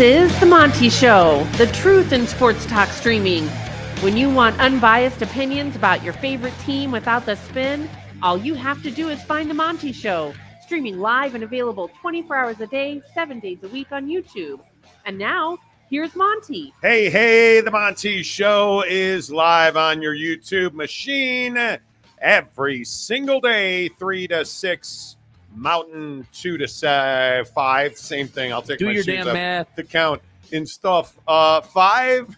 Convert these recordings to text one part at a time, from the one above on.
is The Monty Show, the truth in sports talk streaming. When you want unbiased opinions about your favorite team without the spin, all you have to do is find The Monty Show, streaming live and available 24 hours a day, seven days a week on YouTube. And now, here's Monty. Hey, hey, The Monty Show is live on your YouTube machine every single day, 3 to 6 Mountain, 2 to say, 5. Same thing. I'll take Do my your damn math. to count in stuff. Uh, 5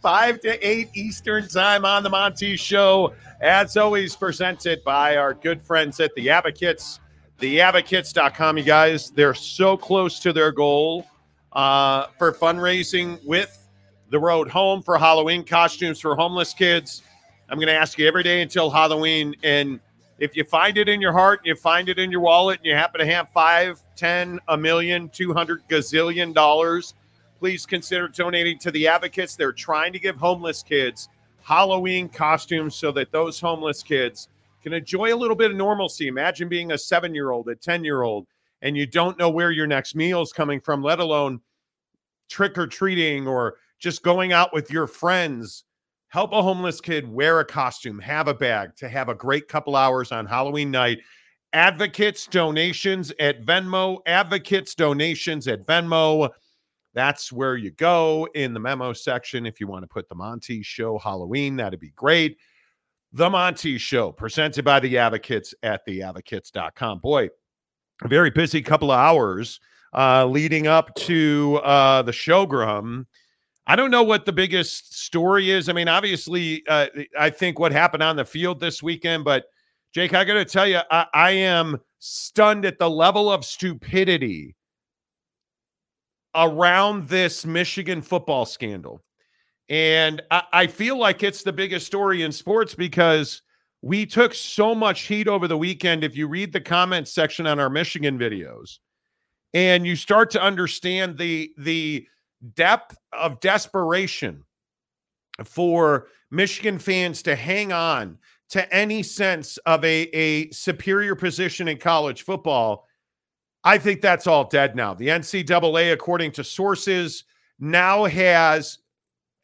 5 to 8 Eastern Time on The Monty Show. As always, presented by our good friends at The Advocates. TheAdvocates.com, you guys. They're so close to their goal uh, for fundraising with the road home for Halloween costumes for homeless kids. I'm going to ask you every day until Halloween. And if you find it in your heart, and you find it in your wallet, and you happen to have five, ten, a million, two hundred gazillion dollars, please consider donating to the advocates. They're trying to give homeless kids Halloween costumes so that those homeless kids can enjoy a little bit of normalcy. Imagine being a seven year old, a 10 year old, and you don't know where your next meal is coming from, let alone trick or treating or just going out with your friends. Help a homeless kid wear a costume, have a bag to have a great couple hours on Halloween night. Advocates donations at Venmo, advocates donations at Venmo. That's where you go in the memo section. If you want to put the Monty Show Halloween, that'd be great. The Monty Show, presented by the Advocates at theadvocates.com. Boy, a very busy couple of hours uh, leading up to uh, the showgrum. I don't know what the biggest story is. I mean, obviously, uh, I think what happened on the field this weekend, but Jake, I got to tell you, I, I am stunned at the level of stupidity around this Michigan football scandal. And I, I feel like it's the biggest story in sports because we took so much heat over the weekend. If you read the comments section on our Michigan videos, and you start to understand the the depth of desperation for Michigan fans to hang on to any sense of a, a superior position in college football, I think that's all dead now. The NCAA, according to sources, now has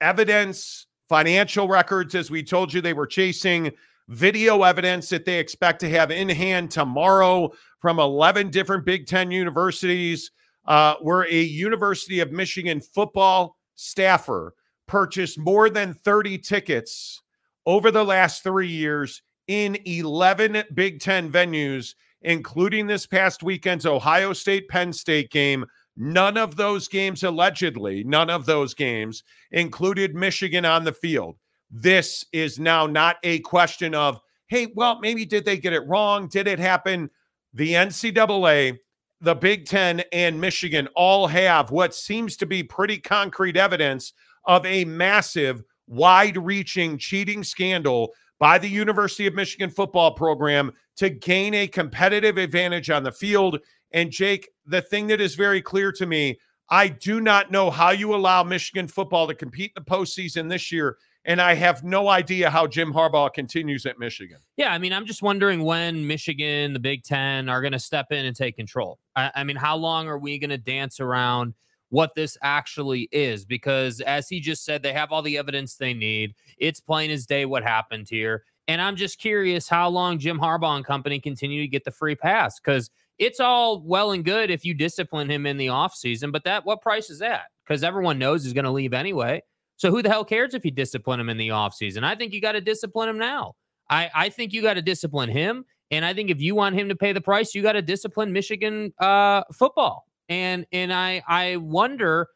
evidence, financial records, as we told you, they were chasing video evidence that they expect to have in hand tomorrow from 11 different Big Ten universities, uh, where a University of Michigan football staffer purchased more than 30 tickets over the last three years in 11 Big Ten venues, including this past weekend's Ohio State Penn State game. None of those games, allegedly, none of those games included Michigan on the field. This is now not a question of, hey, well, maybe did they get it wrong? Did it happen? The NCAA, the Big Ten, and Michigan all have what seems to be pretty concrete evidence of a massive, wide reaching cheating scandal by the University of Michigan football program to gain a competitive advantage on the field. And Jake, the thing that is very clear to me, I do not know how you allow Michigan football to compete in the postseason this year. And I have no idea how Jim Harbaugh continues at Michigan. Yeah, I mean, I'm just wondering when Michigan, the Big Ten, are going to step in and take control. I, I mean, how long are we going to dance around what this actually is? Because as he just said, they have all the evidence they need. It's plain as day what happened here. And I'm just curious how long Jim Harbaugh and company continue to get the free pass because it's all well and good if you discipline him in the offseason, but that what price is that? Because everyone knows he's going to leave anyway. So who the hell cares if you discipline him in the offseason? I think you got to discipline him now. I, I think you got to discipline him. And I think if you want him to pay the price, you got to discipline Michigan uh, football. And and I I wonder,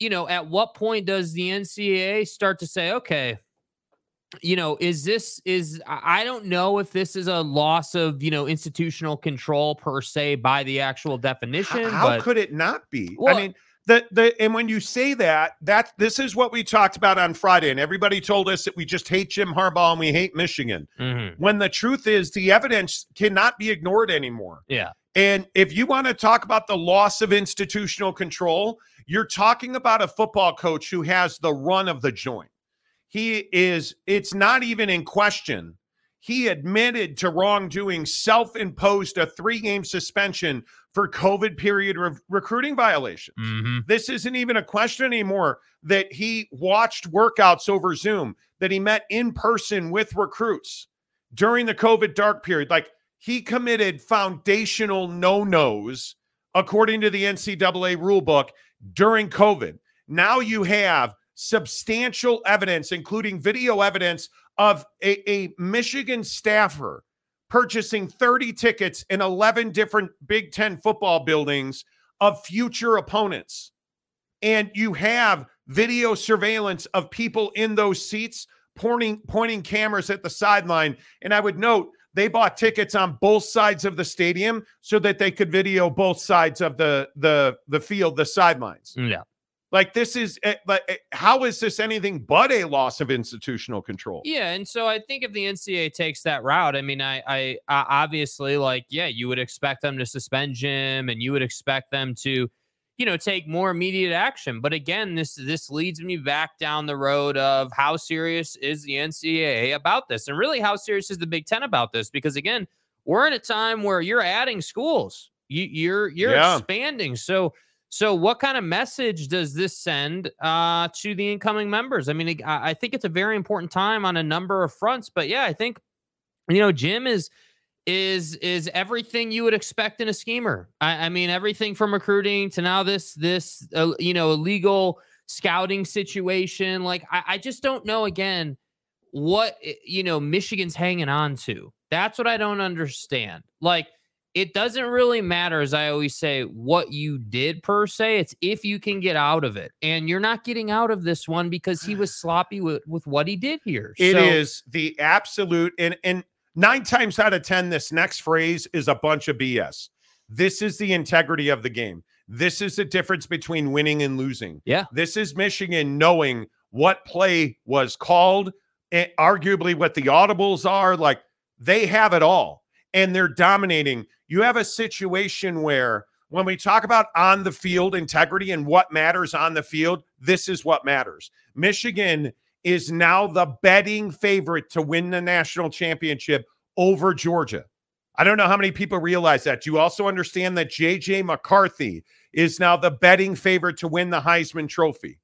you know, at what point does the NCAA start to say, okay, you know, is this is I don't know if this is a loss of you know institutional control per se by the actual definition. How, how could it not be? Well- I mean, the the and when you say that, that this is what we talked about on Friday, and everybody told us that we just hate Jim Harbaugh and we hate Michigan. Mhm. When the truth is, the evidence cannot be ignored anymore. yeah, And if you want to talk about the loss of institutional control, you're talking about a football coach who has the run of the joint. He is, it's not even in question. he admitted to wrongdoing, self imposed a three game suspension for COVID period re- recruiting violations. Mm-hmm. This isn't even a question anymore that he watched workouts over Zoom, that he met in person with recruits during the COVID dark period. Like he committed foundational no nos according to the NCAA rulebook during COVID. Now you have substantial evidence, including video evidence of a, a Michigan staffer purchasing 30 tickets in 11 different Big Ten football buildings of future opponents. And you have video surveillance of people in those seats pointing pointing cameras at the sideline. And I would note they bought tickets on both sides of the stadium so that they could video both sides of the the the field, the sidelines. Yeah. Like this is, eh, but eh, how is this anything but a loss of institutional control? Yeah, and so I think if the NCAA takes that route, I mean, I, I, I obviously like, yeah, you would expect them to suspend Jim, and you would expect them to, you know, take more immediate action. But again, this this leads me back down the road of how serious is the NCAA about this, and really how serious is the Big Ten about this? Because again, we're in a time where you're adding schools, you, you're you're Yeah. expanding, so. So, what kind of message does this send uh, to the incoming members? I mean, I, I think it's a very important time on a number of fronts. But yeah, I think you know Jim is is is everything you would expect in a schemer. I, I mean, everything from recruiting to now this this uh, you know illegal scouting situation. Like, I, I just don't know. Again, what eh, you know Michigan's hanging on to. That's what I don't understand. Like it doesn't really matter, as I always say, what you did per se. It's if you can get out of it. And you're not getting out of this one because he was sloppy with, with what he did here. It So- is the absolute and and nine times out of ten, this next phrase is a bunch of BS. This is the integrity of the game. This is the difference between winning and losing. Yeah. This is Michigan knowing what play was called, and arguably what the audibles are. Like they have it all, and they're dominating. You have a situation where when we talk about on the field integrity and what matters on the field, this is what matters. Michigan is now the betting favorite to win the national championship over Georgia. I don't know how many people realize that. You also understand that JJ McCarthy is now the betting favorite to win the Heisman Trophy?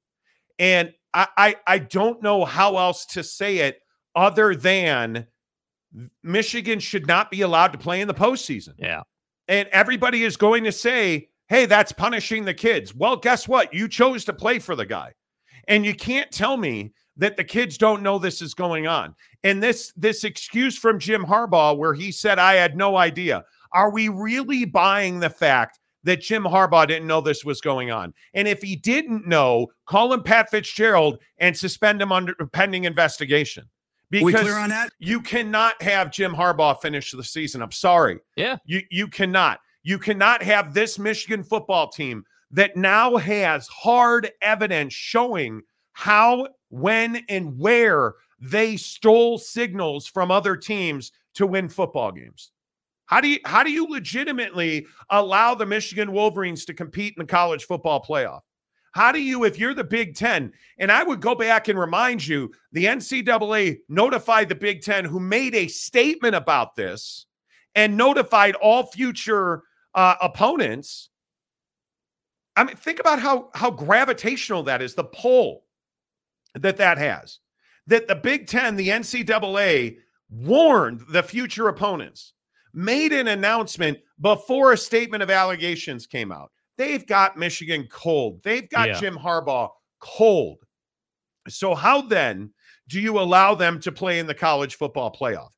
And I, I, I don't know how else to say it other than Michigan should not be allowed to play in the postseason. Yeah. And everybody is going to say, hey, that's punishing the kids. Well, guess what? You chose to play for the guy. And you can't tell me that the kids don't know this is going on. And this this excuse from Jim Harbaugh where he said I had no idea. Are we really buying the fact that Jim Harbaugh didn't know this was going on? And if he didn't know, call him Pat Fitzgerald and suspend him under pending investigation. We Because clear on that? you cannot have Jim Harbaugh finish the season. I'm sorry. Yeah. You you cannot. You cannot have this Michigan football team that now has hard evidence showing how, when, and where they stole signals from other teams to win football games. How do you how do you legitimately allow the Michigan Wolverines to compete in the college football playoff? How do you, if you're the Big Ten, and I would go back and remind you, the NCAA notified the Big Ten, who made a statement about this and notified all future uh, opponents. I mean, think about how how gravitational that is, the pull that that has. That the Big Ten, the NCAA, warned the future opponents, made an announcement before a statement of allegations came out. They've got Michigan cold. They've got Yeah. Jim Harbaugh cold. So how then do you allow them to play in the college football playoff?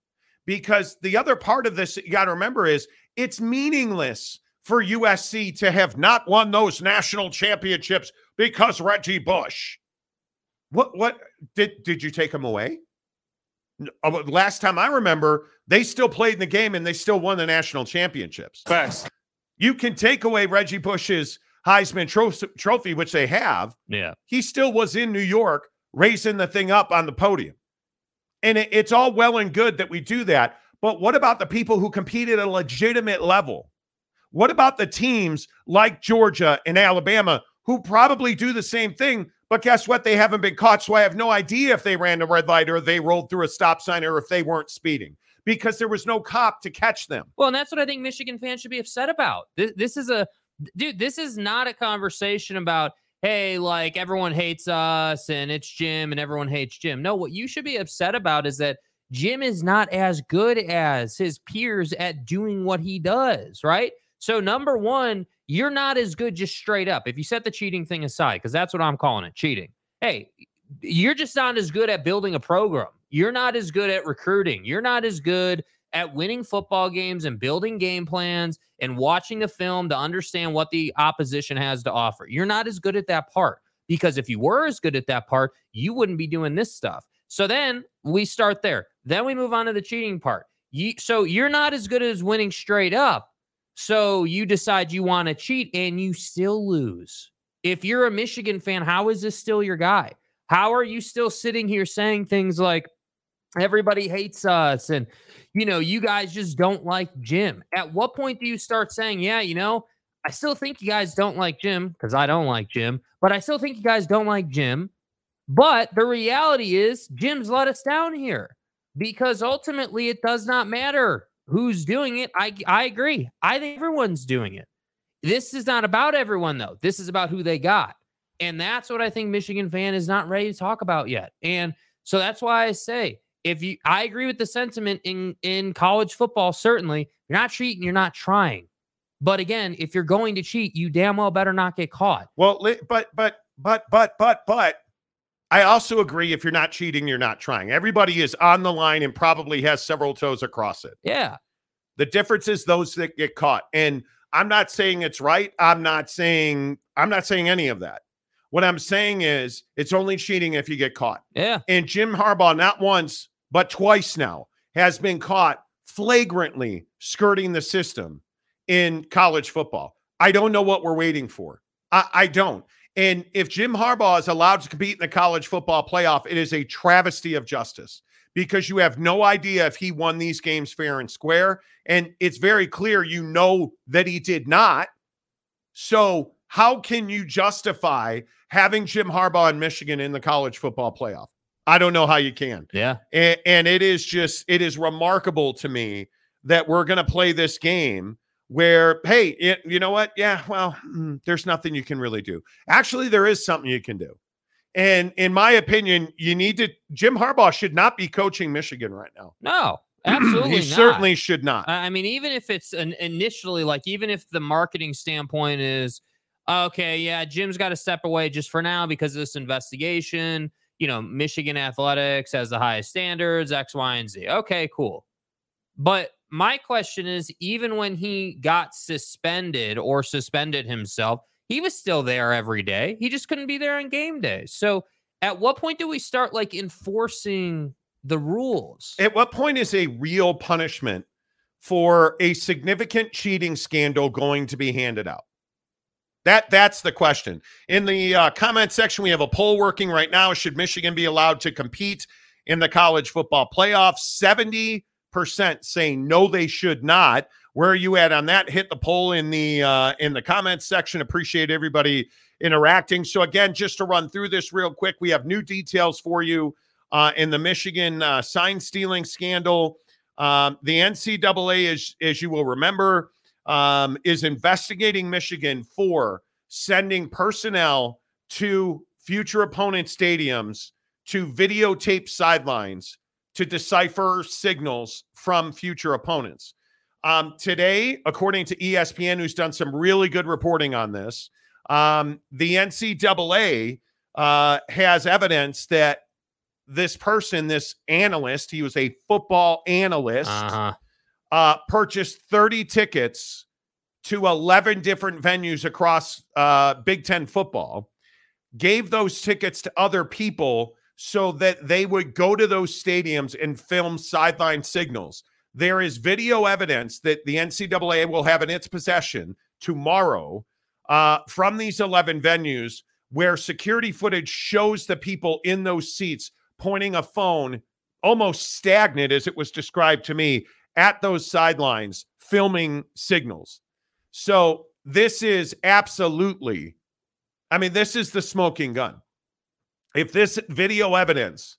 Because the other part of this that you got to remember is it's meaningless for USC to have not won those national championships because Reggie Bush. What what did did you take him away? Uh, Last time I remember, they still played in the game and they still won the national championships. Facts. You can take away Reggie Bush's Heisman tro- trophy, which they have. Yeah. He still was in New York raising the thing up on the podium. And it- it's all well and good that we do that. But what about the people who compete at a legitimate level? What about the teams like Georgia and Alabama who probably do the same thing? But guess what? They haven't been caught. So I have no idea if they ran a red light or they rolled through a stop sign or if they weren't speeding because there was no cop to catch them. Well, and that's what I think Michigan fans should be upset about. This, this is a dude, this is not a conversation about, hey, like everyone hates us and it's Jim and everyone hates Jim. No, what you should be upset about is that Jim is not as good as his peers at doing what he does, right? So, number one, you're not as good just straight up. If you set the cheating thing aside, because that's what I'm calling it cheating. Hey, you're just not as good at building a program. You're not as good at recruiting. You're not as good at winning football games and building game plans and watching the film to understand what the opposition has to offer. You're not as good at that part because if you were as good at that part, you wouldn't be doing this stuff. So then we start there. Then we move on to the cheating part. You, so you're not as good as winning straight up. So you decide you want to cheat and you still lose. If you're a Michigan fan, how is this still your guy? How are you still sitting here saying things like everybody hates us and you know, you guys just don't like Jim. At what point do you start saying, yeah, you know, I still think you guys don't like Jim because I don't like Jim, but I still think you guys don't like Jim. But the reality is, Jim's let us down here because ultimately it does not matter who's doing it. I, I agree. I think everyone's doing it. This is not about everyone, though. This is about who they got. And that's what I think Michigan fan is not ready to talk about yet. And so that's why I say if you I agree with the sentiment in in college football certainly. You're not cheating you're not trying. But again if you're going to cheat you damn well better not get caught. Well but but but but but but I also agree if you're not cheating you're not trying. Everybody is on the line and probably has several toes across it. Yeah. The difference is those that get caught. And I'm not saying it's right. I'm not saying I'm not saying any of that what I'm saying is it's only cheating if you get caught. Yeah. And Jim Harbaugh, not once, but twice now has been caught flagrantly skirting the system in college football. I don't know what we're waiting for. I, I, don't. And if Jim Harbaugh is allowed to compete in the college football playoff, it is a travesty of justice because you have no idea if he won these games fair and square. And it's very clear you know that he did not. So, how can you justify having Jim Harbaugh in Michigan in the college football playoff? I don't know how you can. Yeah. And, and it is just, it is remarkable to me that we're going to play this game where, hey, it, you know what? Yeah, well, mm, there's nothing you can really do. Actually, there is something you can do. And in my opinion, you need to, Jim Harbaugh should not be coaching Michigan right now. No, absolutely. he certainly should not. I mean, even if it's an initially, like, even if the marketing standpoint is, okay, yeah, Jim's got to step away just for now because of this investigation you know, Michigan athletics has the highest standards, X, Y, and Z. Okay, cool. But my question is even when he got suspended or suspended himself, he was still there every day. He just couldn't be there on game day. So at what point do we start like enforcing the rules? At what point is a real punishment for a significant cheating scandal going to be handed out? That that's the question. In the uh, comment section, we have a poll working right now. Should Michigan be allowed to compete in the college football playoff? Seventy percent saying no, they should not. Where are you at on that? Hit the poll in the uh, in the comments section. Appreciate everybody interacting. So again, just to run through this real quick, we have new details for you uh, in the Michigan uh, sign stealing scandal. Um, the NCAA, as as you will remember um, is investigating Michigan for sending personnel to future opponent stadiums to videotape sidelines to decipher signals from future opponents. Um, today, according to ESPN, who's done some really good reporting on this, um, the NCAA uh, has evidence that this person, this analyst, he was a football analyst. Uh-huh uh, purchased 30 tickets to 11 different venues across uh, Big Ten football, gave those tickets to other people so that they would go to those stadiums and film sideline signals. There is video evidence that the NCAA will have in its possession tomorrow uh, from these 11 venues where security footage shows the people in those seats pointing a phone almost stagnant, as it was described to me, at those sidelines filming signals. So this is absolutely, I mean, this is the smoking gun. If this video evidence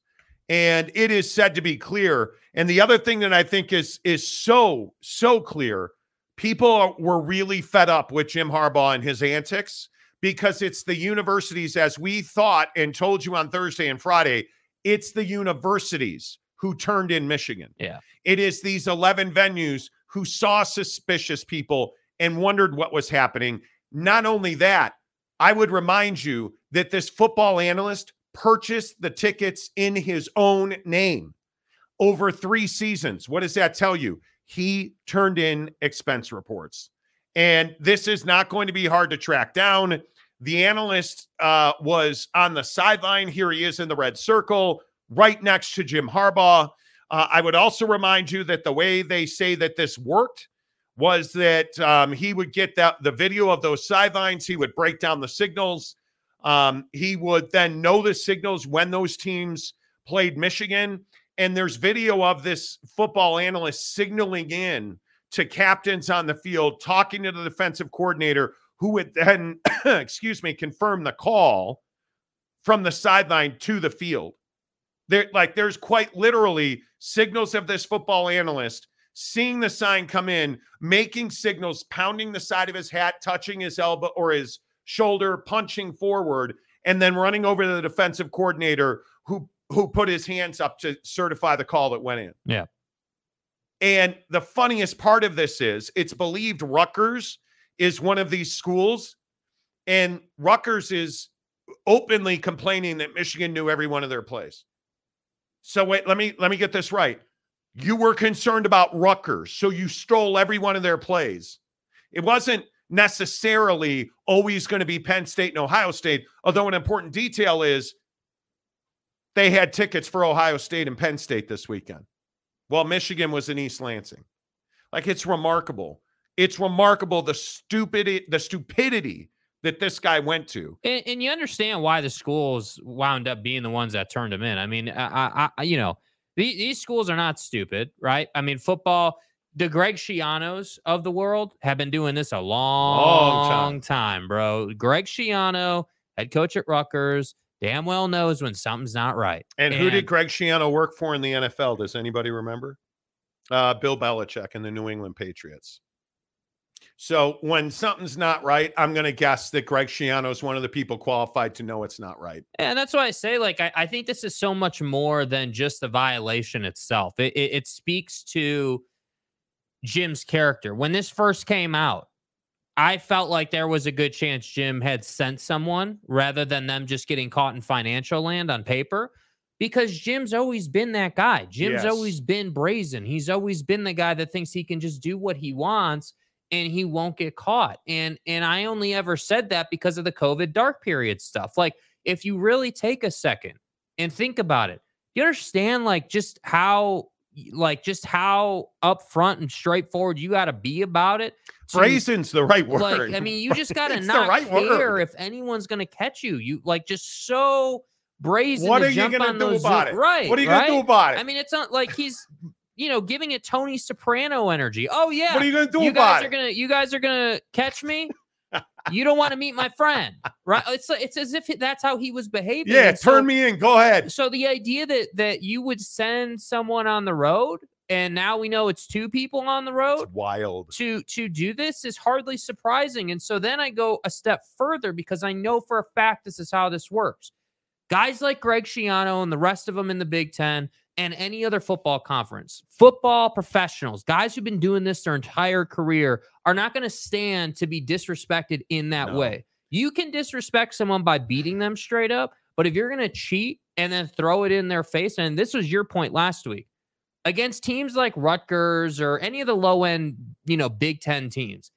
and it is said to be clear. And the other thing that I think is is so so clear, people are, were really fed up with Jim Harbaugh and his antics because it's the universities, as we thought and told you on Thursday and Friday, it's the universities who turned in Michigan. Yeah. It is these 11 venues who saw suspicious people and wondered what was happening. Not only that, I would remind you that this football analyst purchased the tickets in his own name over three seasons. What does that tell you? He turned in expense reports. And this is not going to be hard to track down. The analyst uh, was on the sideline. Here he is in the red circle, right next to Jim Harbaugh. Uh, I would also remind you that the way they say that this worked was that um, he would get that the video of those sidelines. He would break down the signals. Um, he would then know the signals when those teams played Michigan. And there's video of this football analyst signaling in to captains on the field, talking to the defensive coordinator, who would then, excuse me, confirm the call from the sideline to the field. There, like, there's quite literally signals of this football analyst seeing the sign come in, making signals, pounding the side of his hat, touching his elbow or his shoulder, punching forward, and then running over to the defensive coordinator who who put his hands up to certify the call that went in. Yeah. And the funniest part of this is it's believed Rutgers is one of these schools, and Rutgers is openly complaining that Michigan knew every one of their plays. So wait, let me let me get this right. You were concerned about Rutgers, so you stole every one of their plays. It wasn't necessarily always going to be Penn State and Ohio State, although an important detail is they had tickets for Ohio State and Penn State this weekend. Well, Michigan was in East Lansing. Like it's remarkable. It's remarkable the stupidity, the stupidity that this guy went to. And, and, you understand why the schools wound up being the ones that turned him in. I mean, I, I you know, these, these schools are not stupid, right? I mean, football, the Greg Schianos of the world have been doing this a long, long time. time, bro. Greg Schiano, head coach at Rutgers, damn well knows when something's not right. And, and who did Greg Schiano work for in the NFL? Does anybody remember? Uh, Bill Belichick and the New England Patriots. So when something's not right, I'm going to guess that Greg Schiano is one of the people qualified to know it's not right. And that's why I say, like, I, I think this is so much more than just the violation itself. It, it, it speaks to Jim's character. When this first came out, I felt like there was a good chance Jim had sent someone rather than them just getting caught in financial land on paper because Jim's always been that guy. Jim's yes. always been brazen. He's always been the guy that thinks he can just do what he wants and he won't get caught. And and I only ever said that because of the COVID dark period stuff. Like if you really take a second and think about it, you understand like just how like just how upfront and straightforward you got to be about it. To, Brazen's the right word. Like I mean, you just got to not right care word. if anyone's going to catch you. You like just so brazen. What are you going to do about it? Right. What are you right? going to do about it? I mean, it's not like he's you know, giving it Tony Soprano energy. Oh yeah. What are you gonna do you guys it? Are gonna, you guys are gonna catch me. you don't want to meet my friend, right? It's it's as if that's how he was behaving. Yeah, turn me in. Go ahead. So the idea that that you would send someone on the road, and now we know it's two people on the road. It's wild to to do this is hardly surprising. And so then I go a step further because I know for a fact this is how this works. Guys like Greg Schiano and the rest of them in the Big Ten and any other football conference. Football professionals, guys who've been doing this their entire career, are not going to stand to be disrespected in that no. way. You can disrespect someone by beating them straight up, but if you're going to cheat and then throw it in their face, and this was your point last week, against teams like Rutgers or any of the low end, you know, Big Ten teams,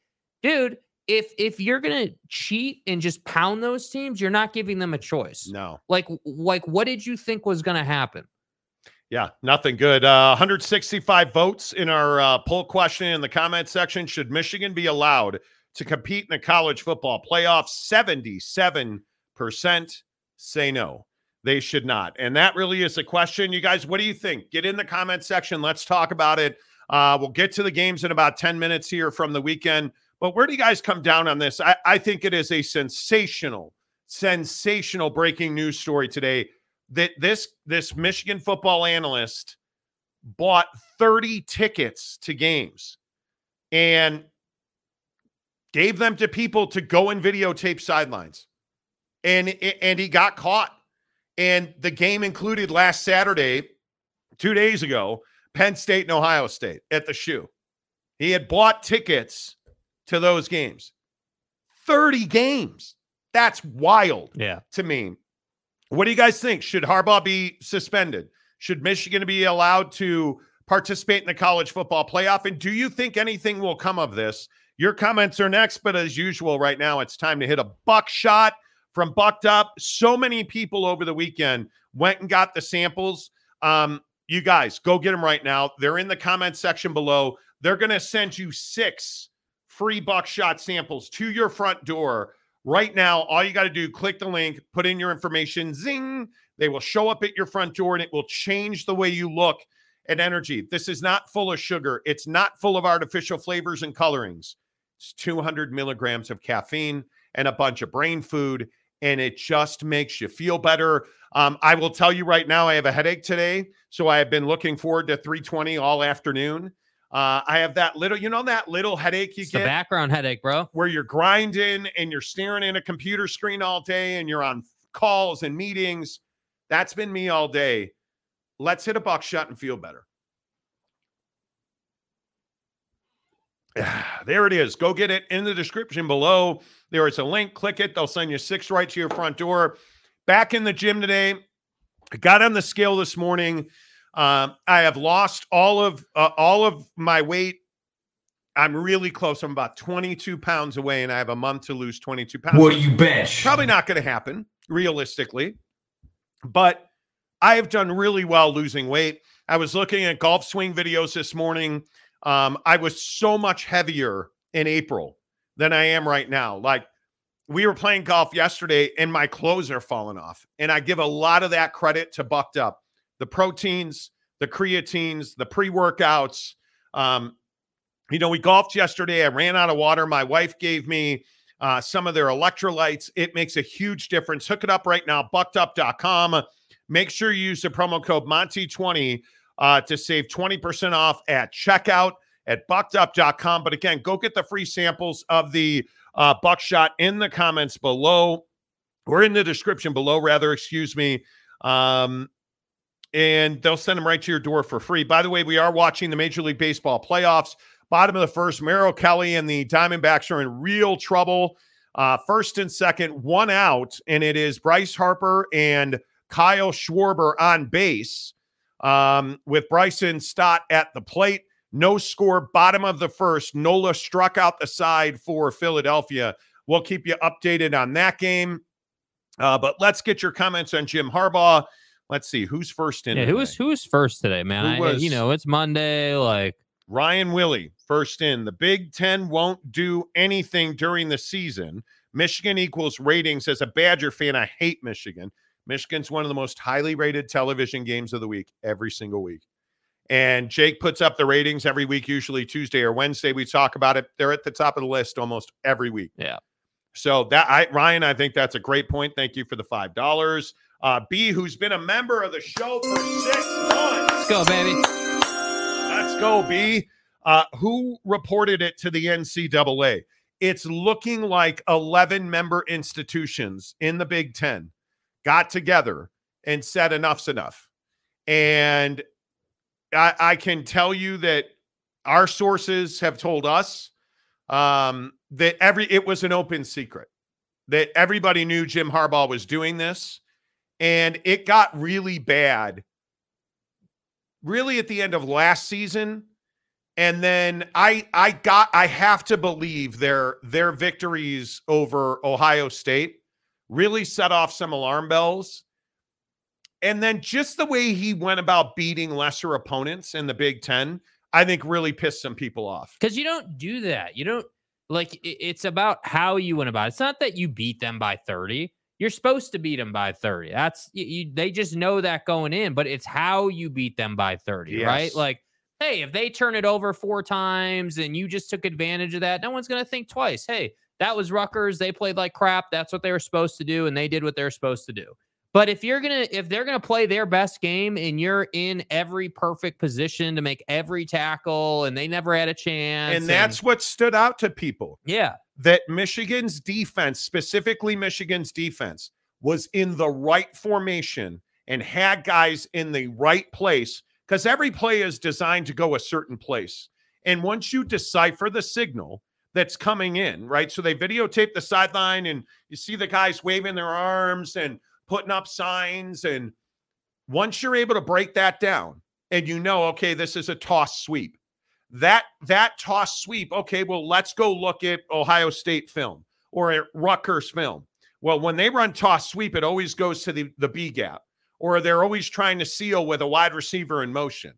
dude, if if you're gonna cheat and just pound those teams, you're not giving them a choice. No. Like like what did you think was gonna happen? Yeah, nothing good. Uh, 165 votes in our uh, poll question in the comment section. Should Michigan be allowed to compete in the college football playoff? 77% say no. They should not. And that really is the question. You guys, what do you think? Get in the comment section. Let's talk about it. Uh, we'll get to the games in about 10 minutes here from the weekend. But where do you guys come down on this? I, I think it is a sensational, sensational breaking news story today that this this Michigan football analyst bought 30 tickets to games and gave them to people to go and videotape sidelines. And and he got caught. And the game included last Saturday, 2 days ago, Penn State and Ohio State at the shoe. He had bought tickets to those games. 30 games. That's wild Yeah. to me. What do you guys think? Should Harbaugh be suspended? Should Michigan be allowed to participate in the college football playoff? And do you think anything will come of this? Your comments are next, but as usual, right now it's time to hit a buckshot from Bucked Up. So many people over the weekend went and got the samples. Um, you guys go get them right now. They're in the comment section below. They're going to send you six free buckshot samples to your front door right now. All you got to do, click the link, put in your information, zing. They will show up at your front door and it will change the way you look at energy. This is not full of sugar, it's not full of artificial flavors and colorings. It's 200 milligrams of caffeine and a bunch of brain food, and it just makes you feel better. Um, I will tell you right now, I have a headache today, so I have been looking forward to 320 all afternoon. Uh, I have that little, you know, that little headache you It's the get background headache, bro. where you're grinding and you're staring at a computer screen all day and you're on calls and meetings. That's been me all day. Let's hit a buckshot and feel better. There it is. Go get it in the description below. There is a link. Click it. They'll send you six right to your front door. Back in the gym today. I got on the scale this morning. Um, I have lost all of uh, all of my weight. I'm really close. I'm about 22 pounds away, and I have a month to lose 22 pounds. What do you bench? Probably not going to happen realistically, but I have done really well losing weight. I was looking at golf swing videos this morning. Um, I was so much heavier in April than I am right now. Like we were playing golf yesterday, and my clothes are falling off, and I give a lot of that credit to Bucked Up, the proteins, the creatines, the pre workouts. Um, you know, we golfed yesterday. I ran out of water. My wife gave me uh, some of their electrolytes. It makes a huge difference. Hook it up right now, buckedup.com. Make sure you use the promo code Monty20 uh, to save 20% off at checkout at buckedup.com. But again, go get the free samples of the uh, buckshot in the comments below or in the description below, rather, excuse me. Um, and they'll send them right to your door for free. By the way, we are watching the Major League Baseball playoffs. Bottom of the first, Merrill Kelly and the Diamondbacks are in real trouble. Uh, first and second, one out, and it is Bryce Harper and Kyle Schwarber on base um, with Bryson Stott at the plate. No score, bottom of the first. Nola struck out the side for Philadelphia. We'll keep you updated on that game. Uh, but let's get your comments on Jim Harbaugh. Let's see who's first in. Yeah, who was today? who was first today, man? Who I, was- you know, it's Monday. Like, Ryan Willie, first in. The Big Ten won't do anything during the season. Michigan equals ratings. As a Badger fan, I hate Michigan. Michigan's one of the most highly rated television games of the week every single week. And Jake puts up the ratings every week, usually Tuesday or Wednesday. We talk about it. They're at the top of the list almost every week. Yeah. So that I Ryan, I think that's a great point. Thank you for the five dollars. Uh, B, who's been a member of the show for six months. let's go, baby. Let's go, B. Uh, who reported it to the NCAA? It's looking like 11 member institutions in the Big Ten got together and said enough's enough. And I, I can tell you that our sources have told us um, that every it was an open secret that everybody knew Jim Harbaugh was doing this, and it got really bad really at the end of last season and then i i got i have to believe their their victories over ohio state really set off some alarm bells and then just the way he went about beating lesser opponents in the big 10 i think really pissed some people off Because you don't do that. You don't like it's about how you went about it. It's not that you beat them by 30. You're supposed to beat them by 30. That's you, you, they just know that going in, but it's how you beat them by 30, right? Like, hey, if they turn it over four times and you just took advantage of that, no one's going to think twice. Hey, that was Rutgers. They played like crap. That's what they were supposed to do, and they did what they were supposed to do. But if you're gonna if they're gonna play their best game and you're in every perfect position to make every tackle and they never had a chance, And that's what stood out to people yeah, that Michigan's defense, specifically Michigan's defense, was in the right formation and had guys in the right place because every play is designed to go a certain place. And once you decipher the signal that's coming in, right? So they videotape the sideline and you see the guys waving their arms and putting up signs. And once you're able to break that down and you know, okay, this is a toss sweep. That that toss sweep, okay, well, let's go look at Ohio State film or at Rutgers film. Well, when they run toss sweep, it always goes to the, the B gap, or they're always trying to seal with a wide receiver in motion.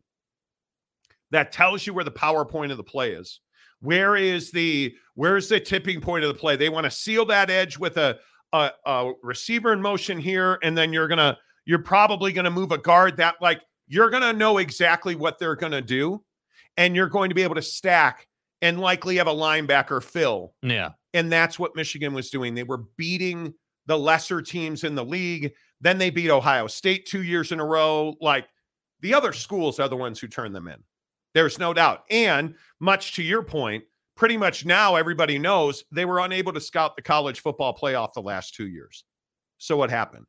That tells you where the power point of the play is. Where is the where's the tipping point of the play? They want to seal that edge with a, a, a receiver in motion here, and then you're gonna you're probably gonna move a guard that like you're gonna know exactly what they're gonna do, and you're going to be able to stack and likely have a linebacker fill yeah. and that's what Michigan was doing. They were beating the lesser teams in the league. Then they beat Ohio State two years in a row. Like the other schools are the ones who turn them in. There's no doubt. And much to your point, pretty much now everybody knows they were unable to scout the college football playoff the last two years. So what happened?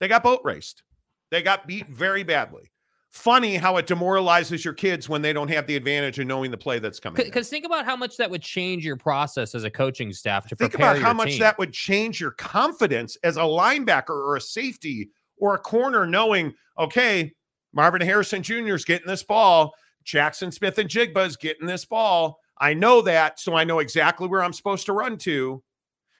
They got boat raced. They got beat very badly. Funny how it demoralizes your kids when they don't have the advantage of knowing the play that's coming. Because think about how much that would change your process as a coaching staff to think prepare about how much team. that would change your confidence as a linebacker or a safety or a corner knowing okay marvin harrison jr is getting this ball jackson smith-njigba is getting this ball i know that so i know exactly where i'm supposed to run to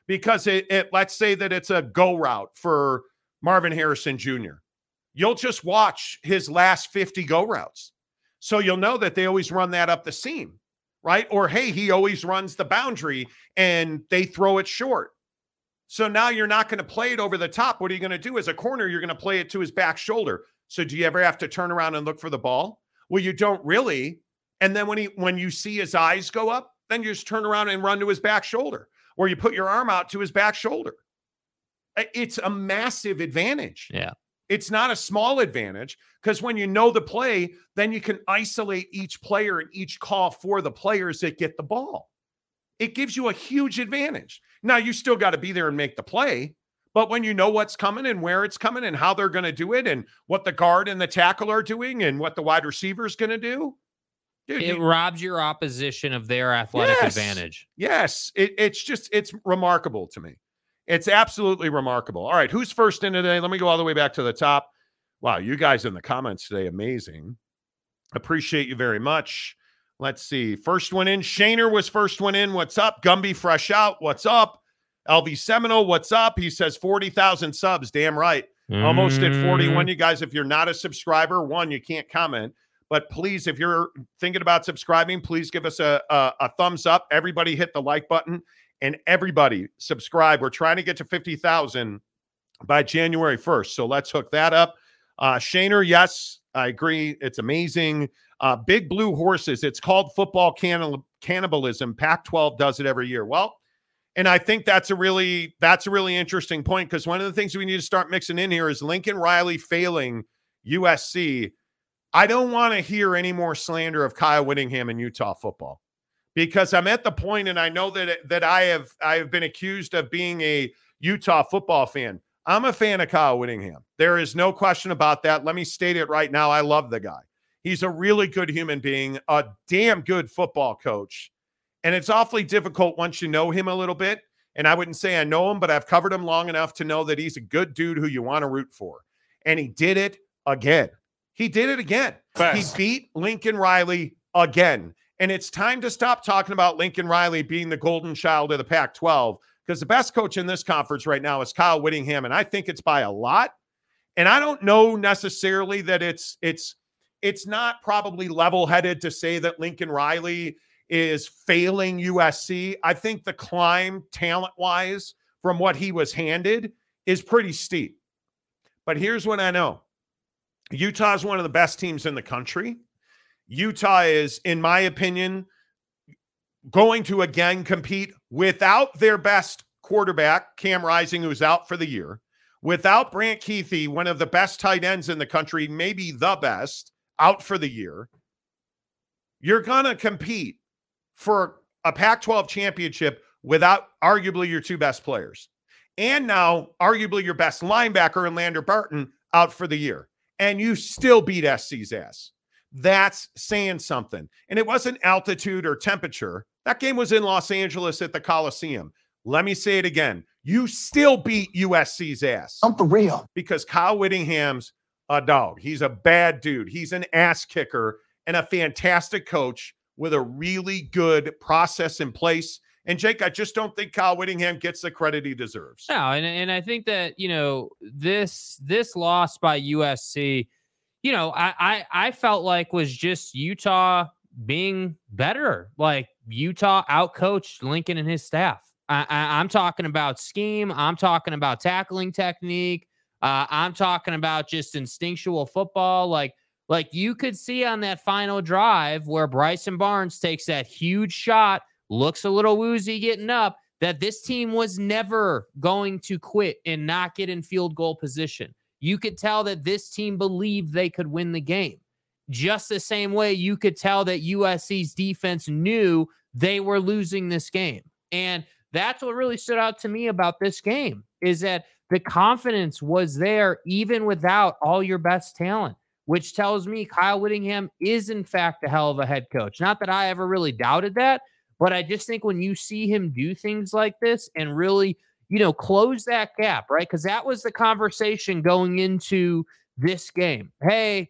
because it, it let's say that it's a go route for marvin harrison jr you'll just watch his last 50 go routes so you'll know that they always run that up the seam right? Or hey, he always runs the boundary and they throw it short. So now you're not going to play it over the top. What are you going to do as a corner? You're going to play it to his back shoulder. So do you ever have to turn around and look for the ball? Well, you don't really. And then when he when you see his eyes go up, then you just turn around and run to his back shoulder, or you put your arm out to his back shoulder. It's a massive advantage. Yeah. It's not a small advantage because when you know the play, then you can isolate each player and each call for the players that get the ball. It gives you a huge advantage. Now, you still got to be there and make the play, but when you know what's coming and where it's coming and how they're going to do it and what the guard and the tackle are doing and what the wide receiver is going to do, dude, It you- robs your opposition of their athletic Yes. advantage. Yes, it, it's just it's remarkable to me. It's absolutely remarkable. All right, who's first in today? Let me go all the way back to the top. Wow, you guys in the comments today, amazing. Appreciate you very much. Let's see. First one in. Shaner was first one in. What's up? Gumby fresh out. What's up? LV Seminole, what's up? He says 40,000 subs. Damn right. Almost at 41. Mm, You guys, if you're not a subscriber, one, you can't comment. But please, if you're thinking about subscribing, please give us a, a, a thumbs up. Everybody hit the like button and everybody subscribe. We're trying to get to 50,000 by January 1st. So let's hook that up. Uh, Shaner, yes, I agree. It's amazing. Uh, Big Blue Horses. It's called football cannibal- cannibalism. Pac 12 does it every year. Well, and I think that's a really that's a really interesting point because one of the things we need to start mixing in here is Lincoln Riley failing USC. I don't want to hear any more slander of Kyle Whittingham in Utah football because I'm at the point, and I know that that I have I have been accused of being a Utah football fan. I'm a fan of Kyle Whittingham. There is no question about that. Let me state it right now. I love the guy. He's a really good human being, a damn good football coach. And it's awfully difficult once you know him a little bit. And I wouldn't say I know him, but I've covered him long enough to know that he's a good dude who you want to root for. And he did it again. He did it again. Facts. He beat Lincoln Riley again. And it's time to stop talking about Lincoln Riley being the golden child of the Pac 12 because the best coach in this conference right now is Kyle Whittingham. And I think it's by a lot. And I don't know necessarily that it's, it's, it's not probably level headed to say that Lincoln Riley is failing USC. I think the climb talent wise from what he was handed is pretty steep. But here's what I know Utah is one of the best teams in the country. Utah is, in my opinion, going to again compete without their best quarterback, Cam Rising, who's out for the year, Without Brant Kuithe, one of the best tight ends in the country, maybe the best, out for the year, you're going to compete for a Pac 12 championship without arguably your two best players. And now, arguably, your best linebacker in Lander Barton out for the year. And you still beat SC's ass. That's saying something. And it wasn't altitude or temperature. That game was in Los Angeles at the Coliseum. Let me say it again. You still beat USC's ass. I'm for real. Because Kyle Whittingham's a dog. He's a bad dude. He's an ass kicker and a fantastic coach with a really good process in place. And Jake, I just don't think Kyle Whittingham gets the credit he deserves. No, and, and I think that, you know, this this loss by USC, you know, I, I I felt like was just Utah being better. Like Utah outcoached Lincoln and his staff. I, I, am talking about scheme. I'm talking about tackling technique. Uh, I'm talking about just instinctual football. Like, like you could see on that final drive where Bryson Barnes takes that huge shot, looks a little woozy getting up, that this team was never going to quit and not get in field goal position. You could tell that this team believed they could win the game. Just the same way you could tell that USC's defense knew they were losing this game. And that's what really stood out to me about this game is that the confidence was there even without all your best talent, which tells me Kyle Whittingham is in fact a hell of a head coach. Not that I ever really doubted that, but I just think when you see him do things like this and really, you know, close that gap, right? Because that was the conversation going into this game. Hey,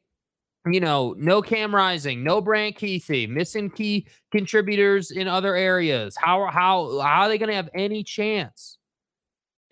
you know, no Cam Rising, no Brant Kuithe, missing key contributors in other areas. How how how are they going to have any chance?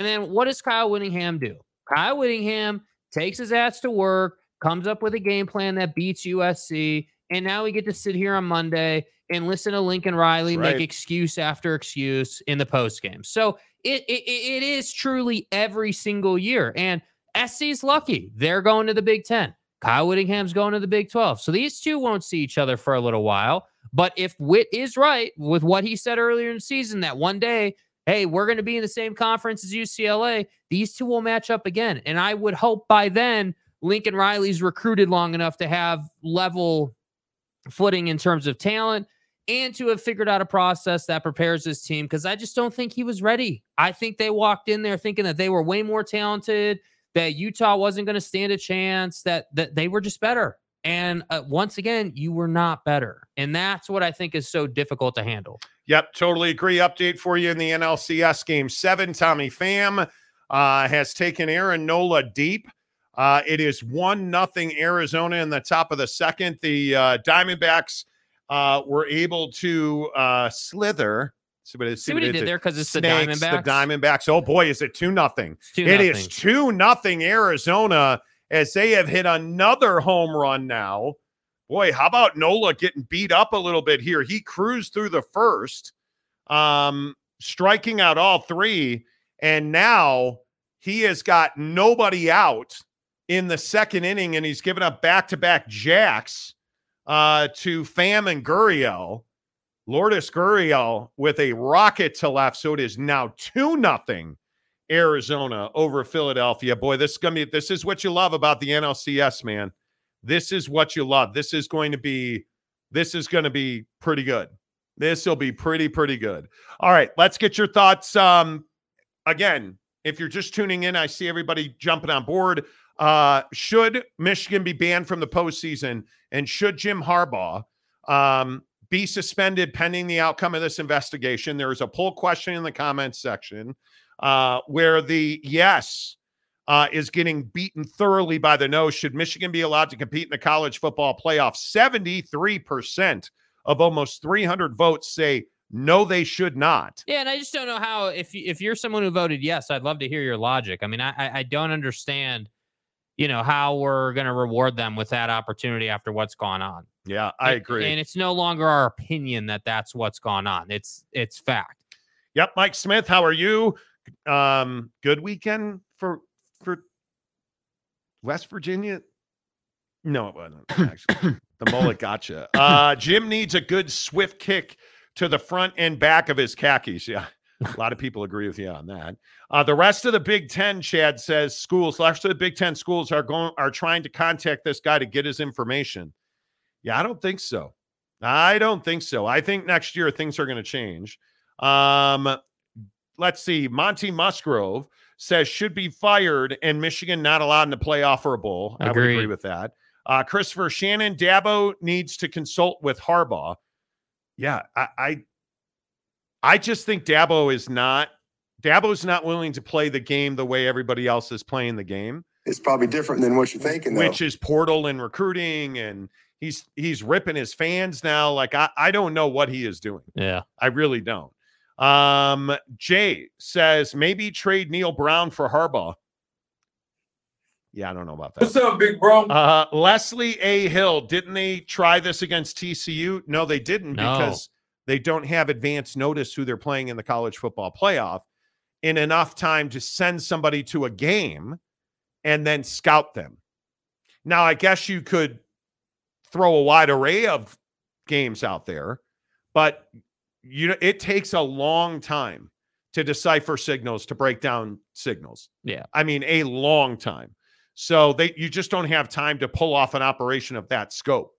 And then what does Kyle Whittingham do? Kyle Whittingham takes his ass to work, comes up with a game plan that beats USC, and now we get to sit here on Monday and listen to Lincoln Riley right. make excuse after excuse in the post game. So it, it it is truly every single year, and SC's lucky they're going to the Big Ten. Kyle Whittingham's going to the Big 12. So these two won't see each other for a little while. But if Witt is right with what he said earlier in the season, that one day, hey, we're going to be in the same conference as UCLA, these two will match up again. And I would hope by then Lincoln Riley's recruited long enough to have level footing in terms of talent and to have figured out a process that prepares his team because I just don't think he was ready. I think they walked in there thinking that they were way more talented that Utah wasn't going to stand a chance, that that they were just better. And uh, once again, you were not better. And that's what I think is so difficult to handle. Yep, totally agree. Update for you in the NLCS game seven. Tommy Pham uh, has taken Aaron Nola deep. Uh, it is one nothing Arizona in the top of the second. The uh, Diamondbacks uh, were able to uh, slither See what, it, see, see what he did there because it's Snakes, the Diamondbacks. The Diamondbacks. Oh boy, is it two nothing? It is two nothing Arizona as they have hit another home run now. Boy, how about Nola getting beat up a little bit here? He cruised through the first, um, striking out all three, and now he has got nobody out in the second inning, and he's given up back to back jacks uh, to Pham and Gurriel. Lourdes Gurriel with a rocket to left. So it is now 2 nothing Arizona over Philadelphia. Boy, this is gonna be this is what you love about the NLCS, man. This is what you love. This is going to be this is going to be pretty good. This will be pretty, pretty good. All right, let's get your thoughts. Um, again, if you're just tuning in, I see everybody jumping on board. Uh, should Michigan be banned from the postseason, and should Jim Harbaugh um, be suspended pending the outcome of this investigation. There is a poll question in the comments section uh, where the yes uh, is getting beaten thoroughly by the no. Should Michigan be allowed to compete in the college football playoff? 73% of almost 300 votes say no, they should not. Yeah, and I just don't know how. If if you're someone who voted yes, I'd love to hear your logic. I mean, I I don't understand, you know, how we're going to reward them with that opportunity after what's gone on. Yeah, I agree. And it's no longer our opinion that that's what's gone on. It's it's fact. Yep, Mike Smith, how are you? Um, good weekend for for West Virginia. No, it wasn't actually. the mullet gotcha. Uh, Jim needs a good swift kick to the front and back of his khakis. Yeah, A lot of people agree with you on that. Uh, the rest of the Big Ten, Chad says, schools, the rest of the Big Ten schools are going are trying to contact this guy to get his information. Yeah, I don't think so. I don't think so. I think next year things are going to change. Um, let's see. Monty Musgrove says should be fired and Michigan not allowed in the playoff or a bowl. I would agree with that. Uh, Christopher Shannon Dabo needs to consult with Harbaugh. Yeah, I, I, I just think Dabo is not. Dabo's not willing to play the game the way everybody else is playing the game It's probably different than what you're thinking, though. which is portal and recruiting and he's he's ripping his fans now like I, I don't know what he is doing Yeah. i really don't um jay says maybe trade neal brown for harbaugh yeah i don't know about that What's up, big bro? uh leslie a hill didn't they try this against tcu no they didn't No. because they don't have advance notice who they're playing in the college football playoff in enough time to send somebody to a game and then scout them. Now, I guess you could throw a wide array of games out there, but you know it takes a long time to decipher signals to break down signals. Yeah. I mean a long time. So they you just don't have time to pull off an operation of that scope.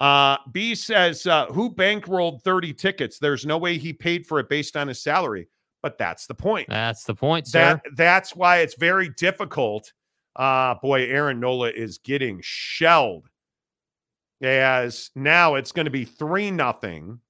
Uh, B says, uh, who bankrolled 30 tickets? There's no way he paid for it based on his salary. But that's the point. That's the point, sir. That that's why it's very difficult. Uh boy, Aaron Nola is getting shelled. As now it's going to be three nothing